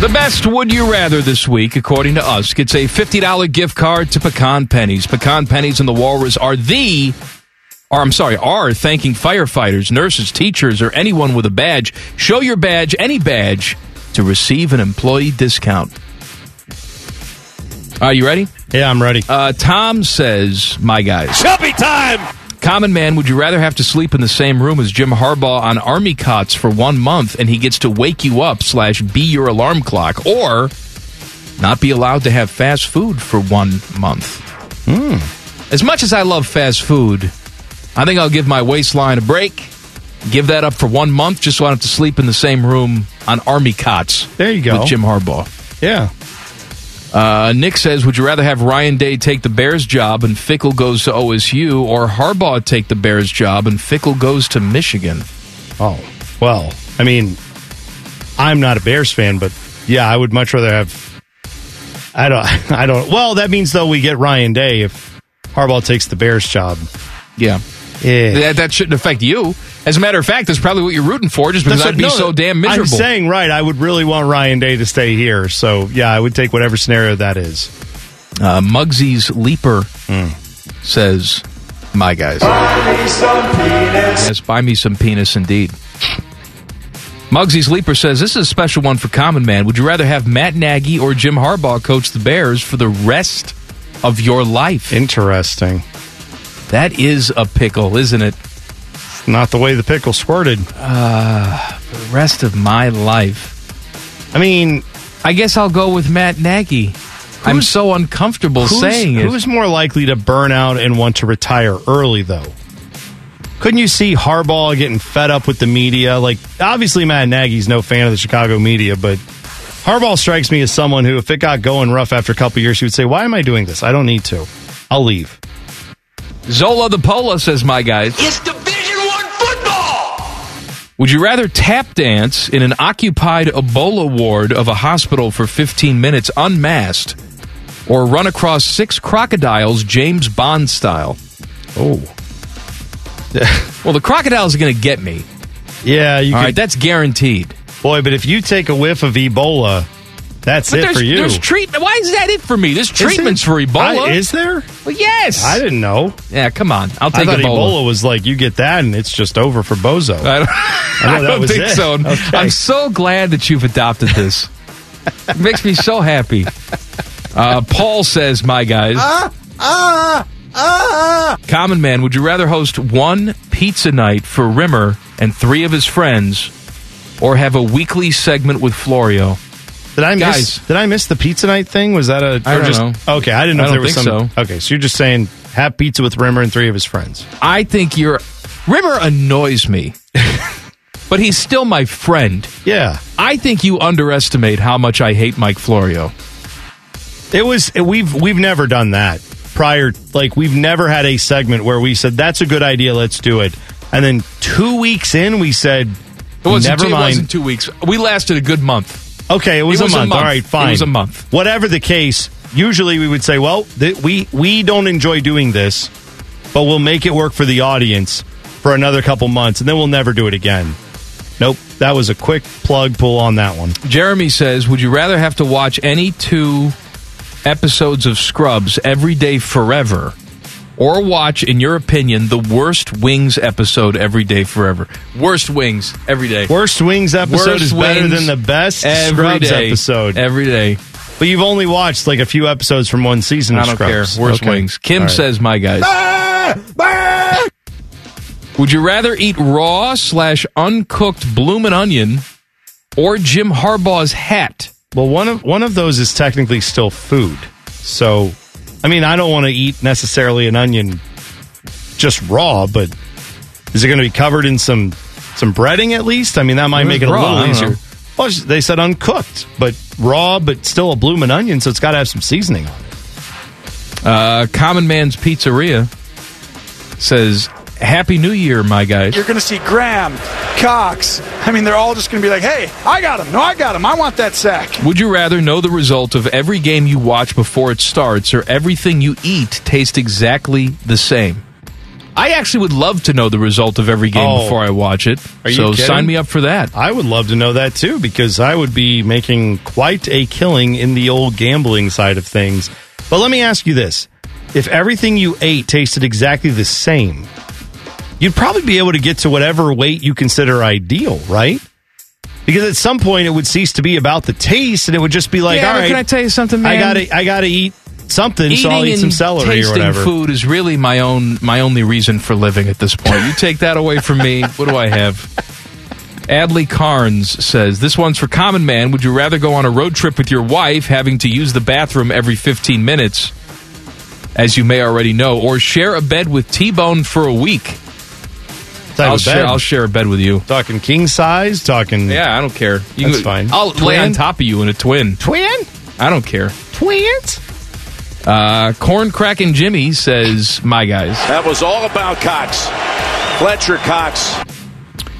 The best would you rather this week, according to us, gets a $50 gift card to Pecan Pennies. Pecan Pennies and the Walrus are the or I'm sorry, are thanking firefighters, nurses, teachers, or anyone with a badge. Show your badge, any badge, to receive an employee discount. Are you ready? Yeah, I'm ready. Uh, Tom says, "My guys, Chubby time! Common man, would you rather have to sleep in the same room as Jim Harbaugh on army cots for one month, and he gets to wake you up slash be your alarm clock, or not be allowed to have fast food for one month?" Hmm. As much as I love fast food, I think I'll give my waistline a break. Give that up for one month just so I don't have to sleep in the same room on army cots. There you go. With Jim Harbaugh. Yeah. Uh, Nick says, Would you rather have Ryan Day take the Bears job and Fickell goes to OSU, or Harbaugh take the Bears job and Fickell goes to Michigan? Oh, well, I mean, I'm not a Bears fan, but yeah, I would much rather have. I don't. I don't. Well, that means though we get Ryan Day if Harbaugh takes the Bears job. Yeah. Yeah. That, that shouldn't affect you. As a matter of fact, that's probably what you're rooting for, just because That's I'd be no, so damn miserable. I'm saying right. I would really want Ryan Day to stay here. So yeah, I would take whatever scenario that is. Uh, Muggsy's Leaper says, "My guys, buy me some penis." yes, buy me some penis, indeed." Muggsy's Leaper says, "This is a special one for Common Man. Would you rather have Matt Nagy or Jim Harbaugh coach the Bears for the rest of your life?" Interesting. That is a pickle, isn't it? Not the way the pickle squirted. Uh, for the rest of my life. I mean, I guess I'll go with Matt Nagy. I'm so uncomfortable Who's, saying it. who's more likely to burn out and want to retire early, though? Couldn't you see Harbaugh getting fed up with the media? Like, obviously, Matt Nagy's no fan of the Chicago media, but Harbaugh strikes me as someone who, if it got going rough after a couple years, he would say, Why am I doing this? I don't need to. I'll leave. Zola the Pola says, "My guys." It's Division One football! Would you rather tap dance in an occupied Ebola ward of a hospital for 15 minutes unmasked or run across six crocodiles James Bond style? Oh. well, the crocodiles are going to get me. Yeah, you All could, right, that's guaranteed. Boy, but if you take a whiff of Ebola, that's But it there's, for you. there's treatment. Why is that it for me? There's treatments for Ebola. I- is there? Well, yes. I didn't know. Yeah, come on. I'll I take thought Ebola. Ebola. was like, you get that and it's just over for Bozo. I don't, I I know that don't think it. so. Okay. I'm so glad that you've adopted this. it makes me so happy. Uh, Paul says, "My guys, Ah! Ah! Ah! common man, would you rather host one pizza night for Rimmer and three of his friends, or have a weekly segment with Florio?" Did I miss? Guys. Did I miss the pizza night thing? Was that a? I or don't just, know. Okay, I didn't know I if there don't was think some. Okay, so you're just saying have pizza with Rimmer and three of his friends. I think you're Rimmer annoys me, but he's still my friend. Yeah, I think you underestimate how much I hate Mike Florio. it was. We've we've never done that prior. Like we've never had a segment where we said that's a good idea, let's do it, and then two weeks in we said It wasn't never two, mind. It wasn't two weeks. We lasted a good month. Okay, it was, It was a, a month. month. All right, It fine. was a month. Whatever the case, usually we would say, well, th- we we don't enjoy doing this, but we'll make it work for the audience for another couple months, and then we'll never do it again. Nope, that was a quick plug pull on that one. Jeremy says, "Would you rather have to watch any two episodes of Scrubs every day forever, or watch, in your opinion, the worst Wings episode every day forever? Worst Wings every day. Worst Wings episode Worst is better than the best every Scrubs day. episode. every day. But you've only watched like a few episodes from one season I don't Scrubs. care. Worst Okay. Wings." Kim right. says, "My guys." Ah! Ah! Would you rather eat raw slash uncooked bloomin' onion or Jim Harbaugh's hat? Well, one of one of those is technically still food. So, I mean, I don't want to eat necessarily an onion just raw, but is it going to be covered in some some breading at least? I mean, that might It make it a raw, I little easier. Well, they said uncooked, but raw, but still a bloomin' onion, so it's got to have some seasoning on it. Uh, Common Man's Pizzeria says, Happy New Year, my guys. You're going to see Graham, Cox. I mean, they're all just going to be like, hey, I got him. No, I got him. I want that sack. Would you rather know the result of every game you watch before it starts or everything you eat taste exactly the same? I actually would love to know the result of every game Oh. before I watch it. Are you so kidding? sign me up for that. I would love to know that too, because I would be making quite a killing in the old gambling side of things. But let me ask you this: If everything you ate tasted exactly the same, you'd probably be able to get to whatever weight you consider ideal, right? Because at some point it would cease to be about the taste, and it would just be like, Yeah, all right, can I tell you something, I gotta, I gotta eat something, so I'll eat Eating some celery or tasting whatever. food is really my own my only reason for living at this point. You take that away from me, what do I have? Adley Carnes says, This one's for Common Man. Would you rather go on a road trip with your wife, having to use the bathroom every 15 minutes, as you may already know, or share a bed with T Bone for a week? Type I'll of share, bed. I'll share a bed with you. Talking king size, talking. Yeah, I don't care. You That's can- fine. I'll lay on Twin? top of you in a twin. Twin? I don't care. Twins? Uh, Corn Cracking Jimmy says, My guys. That was all about Cox. Fletcher Cox.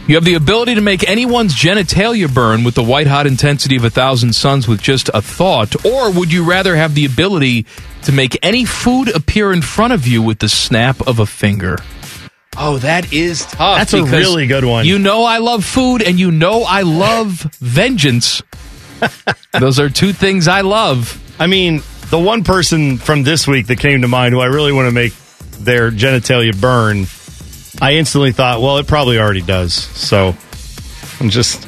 You have the ability to make anyone's genitalia burn with the white hot intensity of a thousand suns with just a thought, or would you rather have the ability to make any food appear in front of you with the snap of a finger? Oh, that is tough. That's a really good one. You know I love food, and you know I love vengeance. Those are two things I love. I mean, the one person from this week that came to mind who I really want to make their genitalia burn, I instantly thought, well, it probably already does. So I'm just,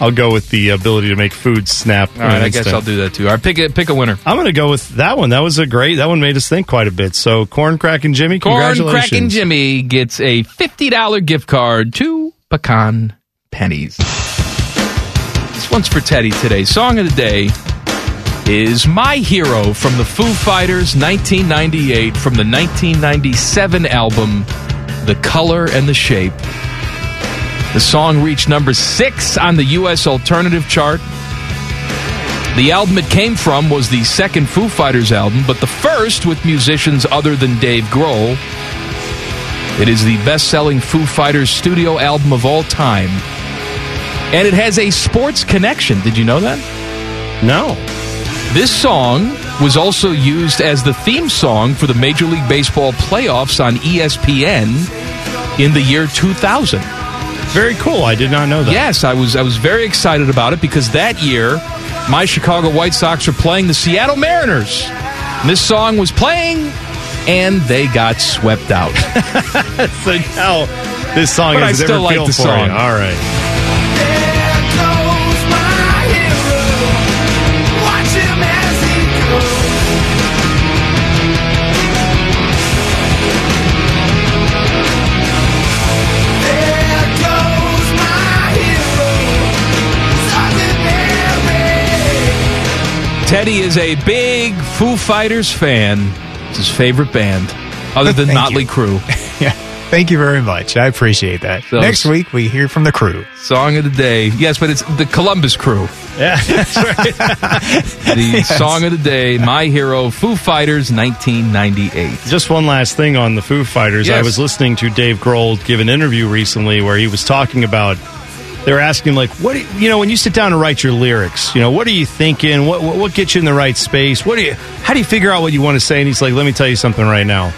I'll go with the ability to make food snap. All right, I guess I'll do that too. All right, pick a pick a winner. I'm going to go with that one. That was a great. That one made us think quite a bit. So, corn cracking Jimmy, Corn. Cracking Jimmy gets a fifty dollar gift card to Pecan Pennies. This one's for Teddy today. Song of the day is My Hero from the Foo Fighters 1998 from the 1997 album The Color and the Shape. The song reached number six on the U.S. alternative chart. The album it came from was the second Foo Fighters album, but the first with musicians other than Dave Grohl. It is the best selling Foo Fighters studio album of all time. And it has a sports connection. Did you know that? No. This song was also used as the theme song for the Major League Baseball playoffs on ESPN in the year 2000. Very cool. I did not know that. Yes, I was I was very excited about it because that year my Chicago White Sox were playing the Seattle Mariners. And this song was playing and they got swept out. so now this song But has I still like the song. you. All right. Teddy is a big Foo Fighters fan. It's his favorite band, other than Thank Motley. Crue. yeah. Thank you very much. I appreciate that. So- Next week, we hear from the crew. Song of the day. Yes, but it's the Columbus Crew. Yeah, that's right. The song of the day, My Hero, Foo Fighters, 1998. Just one last thing on the Foo Fighters. I was listening to Dave Grohl give an interview recently where he was talking about. They were asking him, like, what do you, you know when you sit down to write your lyrics? You know, what are you thinking? What, what what gets you in the right space? What do you? How do you figure out what you want to say? And he's like, let me tell you something right now.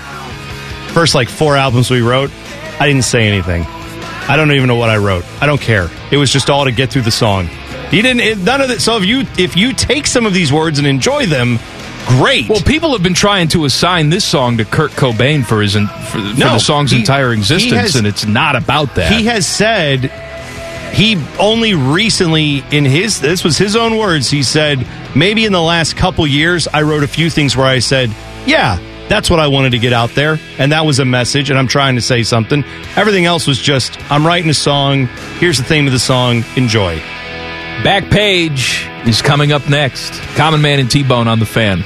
First, like four albums we wrote, I didn't say anything. I don't even know what I wrote. I don't care. It was just all to get through the song. He didn't. It, none of it. So if you if you take some of these words and enjoy them, great. Well, people have been trying to assign this song to Kurt Cobain for his for, for No, the song's he- entire existence, has- and it's not about that. He has said he only recently in his this was his own words. He said maybe in the last couple years I wrote a few things where I said, "Yeah, that's what I wanted to get out there." And that was a message and I'm trying to say something. Everything else was just I'm writing a song. Here's the theme of the song. Enjoy. Back page is coming up next. Common Man and T Bone on the fan.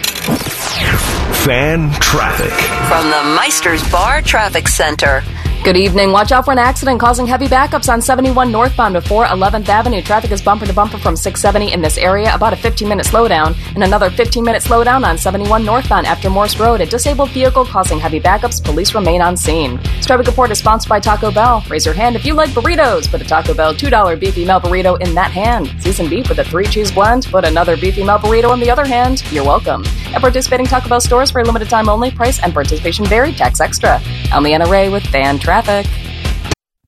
Fan traffic. From the Meister's Bar Traffic Center. Good evening. Watch out for an accident causing heavy backups on 71 northbound before 11th Avenue. Traffic is bumper to bumper from 670 in this area, about a 15 minute slowdown, and another 15 minute slowdown on 71 northbound after Morse Road. A disabled vehicle causing heavy backups. Police remain on scene. This traffic report is sponsored by Taco Bell. Raise your hand if you like burritos. Put a Taco Bell $2 beefy melt burrito in that hand. Seasoned beef with a three cheese blend. Put another beefy melt burrito in the other hand. You're welcome. At participating Taco Bell stores for a limited time only, price and participation vary, tax extra. I'm Leanna Ray with Fan Traffic traffic.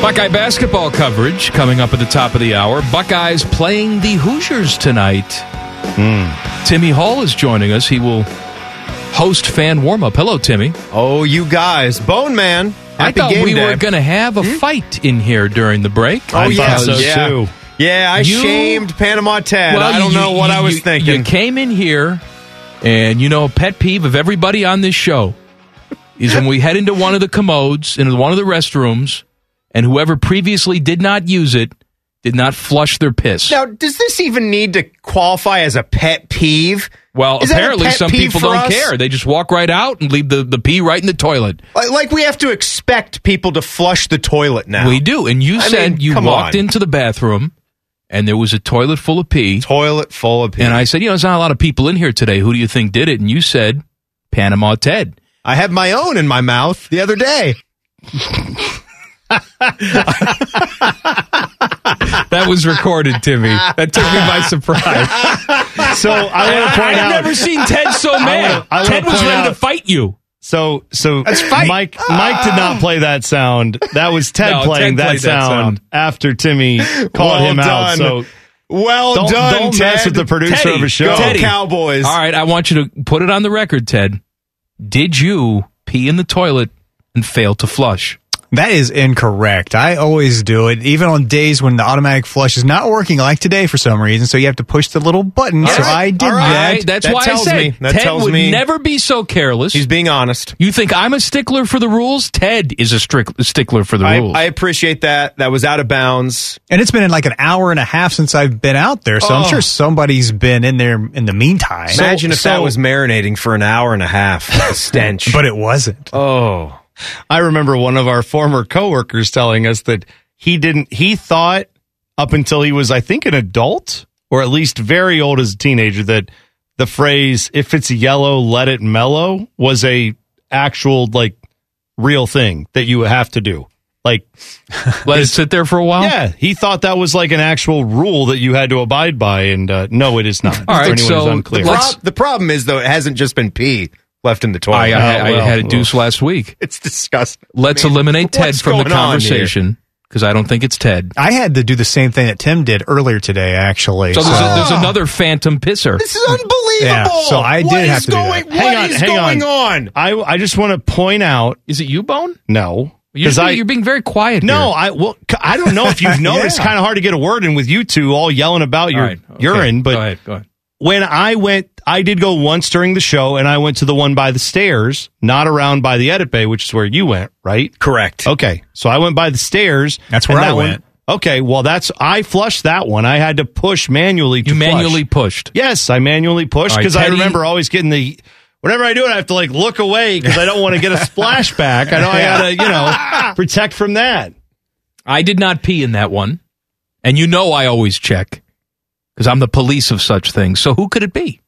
Buckeye basketball coverage coming up at the top of the hour. Buckeyes playing the Hoosiers tonight. Hmm. Timmy Hall is joining us. He will host fan warm up. Hello, Timmy. Oh, you guys, Bone Man. I thought we day. were going to have a fight in here during the break. Oh yeah, Because- yeah. Yeah, I You- shamed Panama Ted. Well, I don't you- know what you- I was thinking. You came in here, and you know, a pet peeve of everybody on this show is when we head into one of the commodes, into one of the restrooms, and whoever previously did not use it did not flush their piss. Now, does this even need to qualify as a pet peeve? Well, Is apparently some people don't us? care. They just walk right out and leave the, the pee right in the toilet. Like, like we have to expect people to flush the toilet now. We do. And you I said mean, you walked on. into the bathroom and there was a toilet full of pee. Toilet full of pee. And I said, you know, there's not a lot of people in here today. Who do you think did it? And you said, Panama Ted. I had my own in my mouth the other day. That was recorded, Timmy. That took me by surprise. So I want to point out I've never seen Ted so I mad. wanna- I Ted was point ready to fight you. So so Let's fight. Mike Mike did not play that sound. That was Ted No, playing Ted that, played that sound sound. after Timmy called Well him out. So Well don't, done, don't mess with the producer Teddy, of a show. Teddy. Cowboys. All right, I want you to put it on the record, Ted. Did you pee in the toilet and fail to flush? That is incorrect. I always do it, even on days when the automatic flush is not working, like today for some reason. So you have to push the little button. so I did All that. right, that's That why I tells said me- that Ted tells would me- never be so careless. He's being honest. you think I'm a stickler for the rules? Ted is a strict stickler for the I, rules. I appreciate that. That was out of bounds. And it's been in like an hour and a half since I've been out there. So I'm Oh. sure somebody's been in there in the meantime. Imagine if so- that was marinating for an hour and a half. The stench. but it wasn't. oh. I remember one of our former coworkers telling us that he didn't he thought up until he was I think an adult or at least very old as a teenager that the phrase if it's yellow let it mellow was a actual like real thing that you have to do. Like Let it sit there for a while. yeah, he thought that was like an actual rule that you had to abide by and uh, no it is not. All right, for anyone who's so unclear. The, Let's- prob- the problem is, though, it hasn't just been pee left in the toilet. I, oh, I, I well, had a deuce last week. it's disgusting. Let's I mean, eliminate Ted from the going on here? conversation because I don't think it's Ted. I had to do the same thing that Tim did earlier today, actually. So there's, a, there's another phantom pisser. This is unbelievable. Yeah, so I did is have to do going, that. What Hang on, is hang going on. on? I I just want to point out Is it you, Bone? no You're, because I you're being very quiet. No, here. I well, c- I don't know if you've noticed. Yeah. Kind of hard to get a word in with you two all yelling about your All right, okay. urine. But go ahead, go ahead. When I went, I did go once during the show, and I went to the one by the stairs, not around by the edit bay, which is where you went, right? Correct. Okay, so I went by the stairs. That's where I that went. One, okay, well, that's I flushed that one. I had to push manually. To You flush. manually pushed. Yes, I manually pushed All right, because I remember always getting the. Whenever I do it, I have to like look away because I don't want to get a splashback. I know I gotta, you know, protect from that. I did not pee in that one, and you know I always check because I'm the police of such things. So who could it be?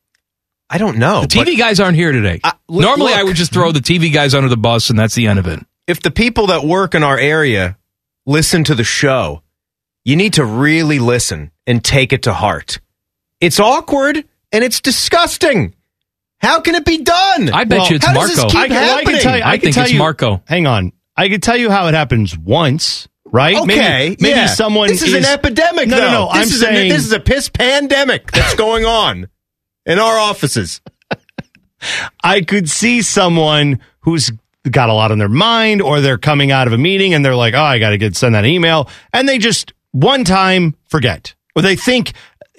I don't know. The TV guys aren't here today. Uh, look- Normally, look. I would just throw the TV guys under the bus, and that's the end of it. if the people that work in our area listen to the show, you need to really listen and take it to heart. It's awkward and it's disgusting. How can it be done? I bet Well, you it's how does this Marco. keep I can, I happening? can tell you. I, I can think tell it's you, Marco. Hang on. I can tell you how it happens once, right? Okay, Maybe, maybe yeah. someone. This is, an epidemic. No, no, no. This I'm is saying a, this is a piss pandemic that's going on in our offices. I could see someone who's got a lot on their mind, or they're coming out of a meeting and they're like, "Oh, I got to get send that email," and they just one time forget, or they think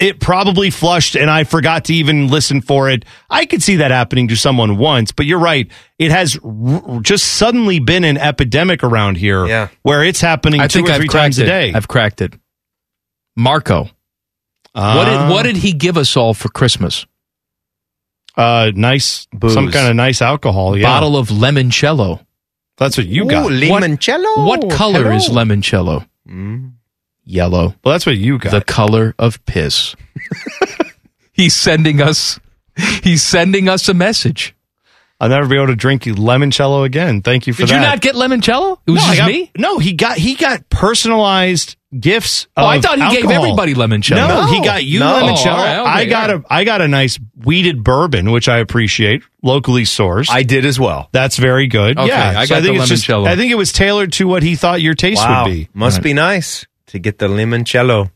it probably flushed and I forgot to even listen for it. I could see that happening to someone once, but you're right. It has r- just suddenly been an epidemic around here, Yeah. where it's happening I two think or I've three times it. a day. I've cracked it. Marco. what Ah. did what did he give us all for Christmas? Uh, nice, some kind of nice alcohol. Yeah. Bottle of limoncello. That's what you got. What, what color is limoncello? Yellow. Well, that's what you got. The color of piss. he's sending us. He's sending us a message. I'll never be able to drink limoncello again. Thank you for Did that. you not get limoncello? It was no, just got- me. No, he got he got personalized gifts. Oh, I thought he gave everybody limoncello. No, No. he got you No. limoncello. All right, okay, I got yeah. a I got a nice wheated bourbon, which I appreciate, locally sourced. I did as well. That's very good. Okay, yeah, I So got think the it's just- I think it was tailored to what he thought your taste Wow. would be. Must be nice to get the limoncello.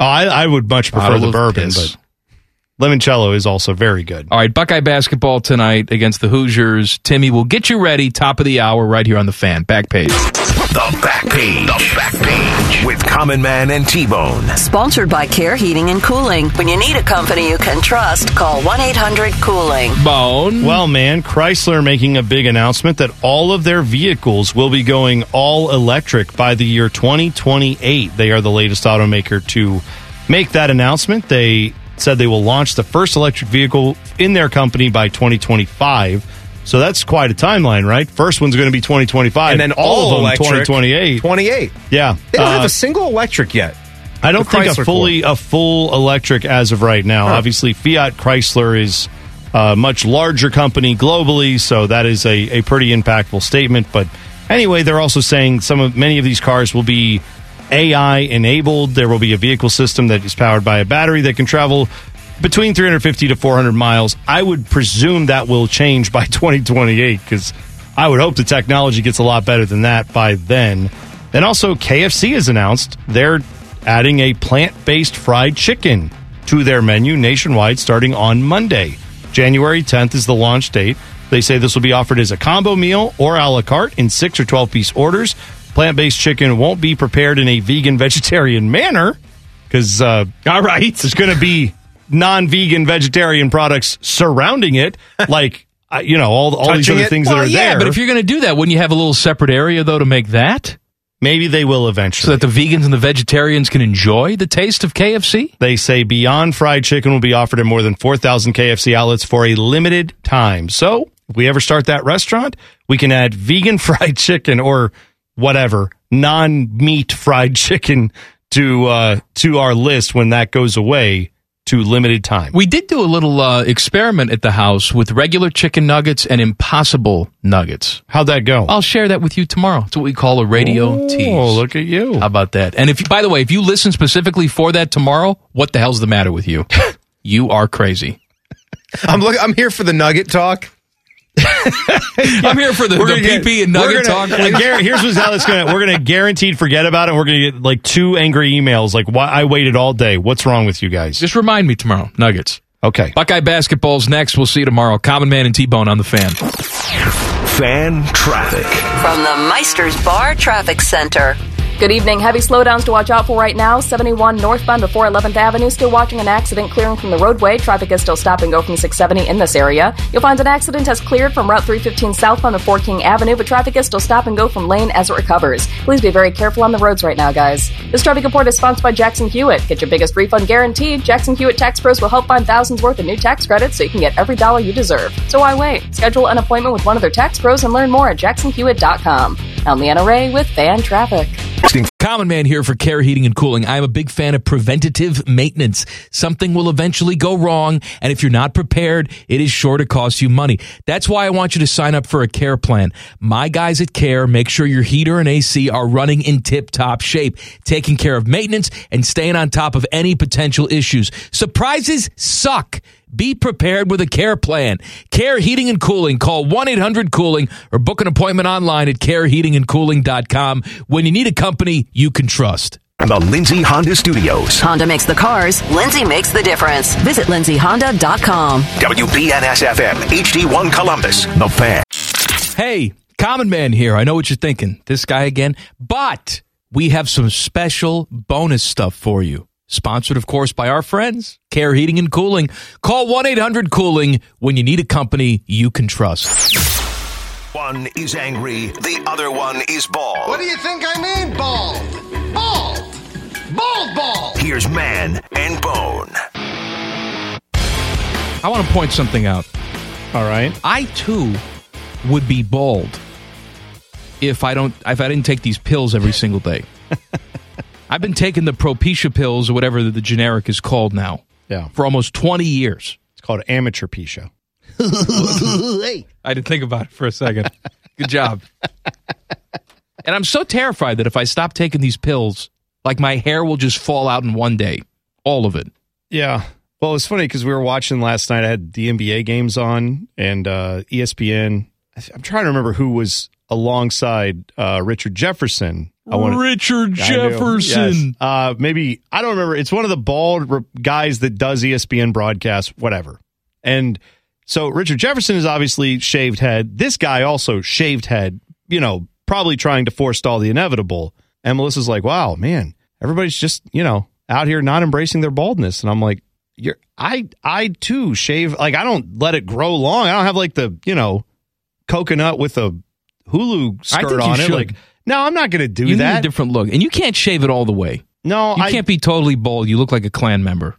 Oh, I, I would much prefer the bourbon, piss. but limoncello is also very good. All right, Buckeye basketball tonight against the Hoosiers. Timmy will get you ready. Top of the hour, right here on the fan. Back page. The back page. The back page with Common Man and T Bone. Sponsored by Care Heating and Cooling. When you need a company you can trust, call 1 800 Cooling. Bone. Well, man, Chrysler making a big announcement that all of their vehicles will be going all electric by the year 2028. They are the latest automaker to make that announcement. They said they will launch the first electric vehicle in their company by 2025. So that's quite a timeline, right? First one's going to be 2025, And then all, all of them electric, 2028. 28. Yeah, They don't have Uh, a single electric yet. I don't think a fully a full electric as of right now. Huh. Obviously, Fiat Chrysler is a much larger company globally, so that is a, a pretty impactful statement. But anyway, they're also saying some of many of these cars will be AI enabled. There will be a vehicle system that is powered by a battery that can travel between 350 to 400 miles. I would presume that will change by 2028 because I would hope the technology gets a lot better than that by then. And also, KFC has announced they're adding a plant based fried chicken to their menu nationwide starting on Monday. January 10th is the launch date. They say this will be offered as a combo meal or a la carte in six or 12 piece orders. Plant based chicken won't be prepared in a vegan vegetarian manner because, uh, all right, there's going to be non vegan vegetarian products surrounding it, like, uh, you know, all, all these other it? things Well, that are yeah, there. But if you're going to do that, wouldn't you have a little separate area though to make that? Maybe they will eventually. So that the vegans and the vegetarians can enjoy the taste of KFC? They say Beyond Fried Chicken will be offered in more than 4,000 KFC outlets for a limited time. So, if we ever start that restaurant, we can add vegan fried chicken or whatever, non meat fried chicken to uh, to our list when that goes away to limited time. We did do a little uh, experiment at the house with regular chicken nuggets and impossible nuggets. How'd that go? I'll share that with you tomorrow. It's what we call a radio tease. Oh, look at you. How about that? And if, by the way, if you listen specifically for that tomorrow, what the hell's the matter with you? you are crazy. I'm look, I'm here for the nugget talk. I'm here for the, We're the gonna get- PP and we're nugget gonna- talk. I here's what's how it's gonna. We're gonna guaranteed forget about it. and We're gonna get like two angry emails. Like, why I waited all day. What's wrong with you guys? Just remind me tomorrow. Nuggets. Okay. Buckeye basketball's next. We'll see you tomorrow. Common Man and T Bone on the fan. Fan traffic. From the Meister's Bar Traffic Center. Good evening. Heavy slowdowns to watch out for right now. 71 northbound before 11th Avenue. Still watching an accident clearing from the roadway. Traffic is still stop and go from 670 in this area. You'll find an accident has cleared from Route 315 southbound before King Avenue, but traffic is still stop and go from lane as it recovers. Please be very careful on the roads right now, guys. This traffic report is sponsored by Jackson Hewitt. Get your biggest refund guaranteed. Jackson Hewitt Tax Pros will help find thousands worth of new tax credits so you can get every dollar you deserve. So why wait? Schedule an appointment with one of their tax pros and learn more at jacksonhewitt.com. I'm Leanna Ray with Fan Traffic texting Common Man here for Care Heating and Cooling. I'm a big fan of preventative maintenance. Something will eventually go wrong, and if you're not prepared, it is sure to cost you money. That's why I want you to sign up for a care plan. My guys at Care make sure your heater and AC are running in tip top shape, taking care of maintenance and staying on top of any potential issues. Surprises suck. Be prepared with a care plan. Care Heating and Cooling. Call 1 800 Cooling or book an appointment online at careheatingandcooling.com when you need a company you can trust. The Lindsay Honda Studios. Honda makes the cars, Lindsay makes the difference. Visit lindsayhonda.com. WBNS FM, HD1 Columbus. The Fan. Hey, Common Man here. I know what you're thinking. This guy again. But we have some special bonus stuff for you. Sponsored, of course, by our friends, Care Heating and Cooling. Call 1 800 Cooling when you need a company you can trust. One is angry, the other one is bald. What do you think I mean, bald? Bald! Bald ball! Here's Man and Bone. I want to point something out. All right. I too would be bald if I don't if I didn't take these pills every single day. I've been taking the Propecia pills or whatever the generic is called now. Yeah. For almost 20 years. It's called amateur Pisha. I didn't think about it for a second. Good job. And I'm so terrified that if I stop taking these pills, like my hair will just fall out in one day. All of it. Yeah. Well, it was funny because we were watching last night. I had the NBA games on and uh, ESPN. I th- I'm trying to remember who was alongside uh, Richard Jefferson. I wanted- Richard I. Jefferson. Yes. Uh, maybe I don't remember. It's one of the bald re- guys that does ESPN broadcasts, whatever. And so Richard Jefferson is obviously shaved head. This guy also shaved head. You know, probably trying to forestall the inevitable. And Melissa's like, "Wow, man, everybody's just you know out here not embracing their baldness." And I'm like, "You're I I too shave like I don't let it grow long. I don't have like the you know coconut with a Hulu skirt on it. should. Like, no, I'm not going to do you that. need a different look. And you can't shave it all the way. No, You I can't be totally bald. You look like a Klan member.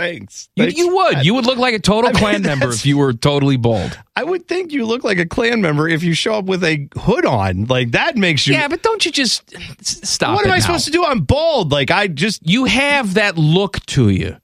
Thanks. You, Thanks. you would. You would look like a total I mean, Klan member if you were totally bald. I would think you look like a Klan member if you show up with a hood on. Like that makes you. Yeah, but don't you just stop? what am I now. supposed to do? I'm bald. Like I just You have that look to you.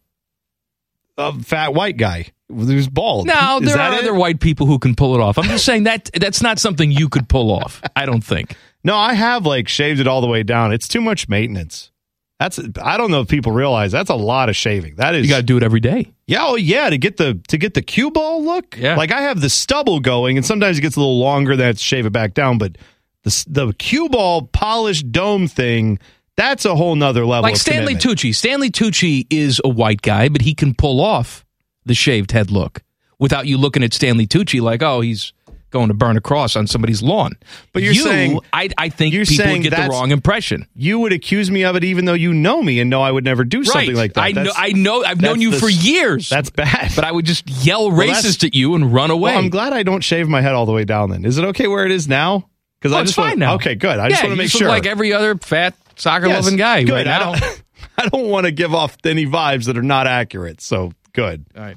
a fat white guy who's bald. No, Is there are it? other white people who can pull it off. I'm just saying that that's not something you could pull off. I don't think. No, I have like shaved it all the way down. It's too much maintenance. That's I don't know if people realize that's a lot of shaving. That is You got to do it every day. Yeah, oh yeah, to get the to get the cue ball look. Yeah. like I have the stubble going, and sometimes it gets a little longer. Then I have to shave it back down. But the the cue ball polished dome thing, that's a whole nother level. Like Stanley commitment. Tucci. Stanley Tucci is a white guy, but he can pull off the shaved head look without you looking at Stanley Tucci like, oh, he's going to burn a cross on somebody's lawn. But you're You, saying- I, I think you're people saying get the wrong impression. You would accuse me of it, even though you know me and know I would never do something right. like that. I know. I know. I've known you the for years. That's bad. But I would just yell Well, racist at you and run away. Well, I'm glad I don't shave my head all the way down. Then is it okay where it is now? Because Oh, I just fine wanna, now. Okay, good. I yeah, just want to make sure. like every other fat soccer Yes, loving guy good. right I now. don't, I don't want to give off any vibes that are not accurate. So good. All right.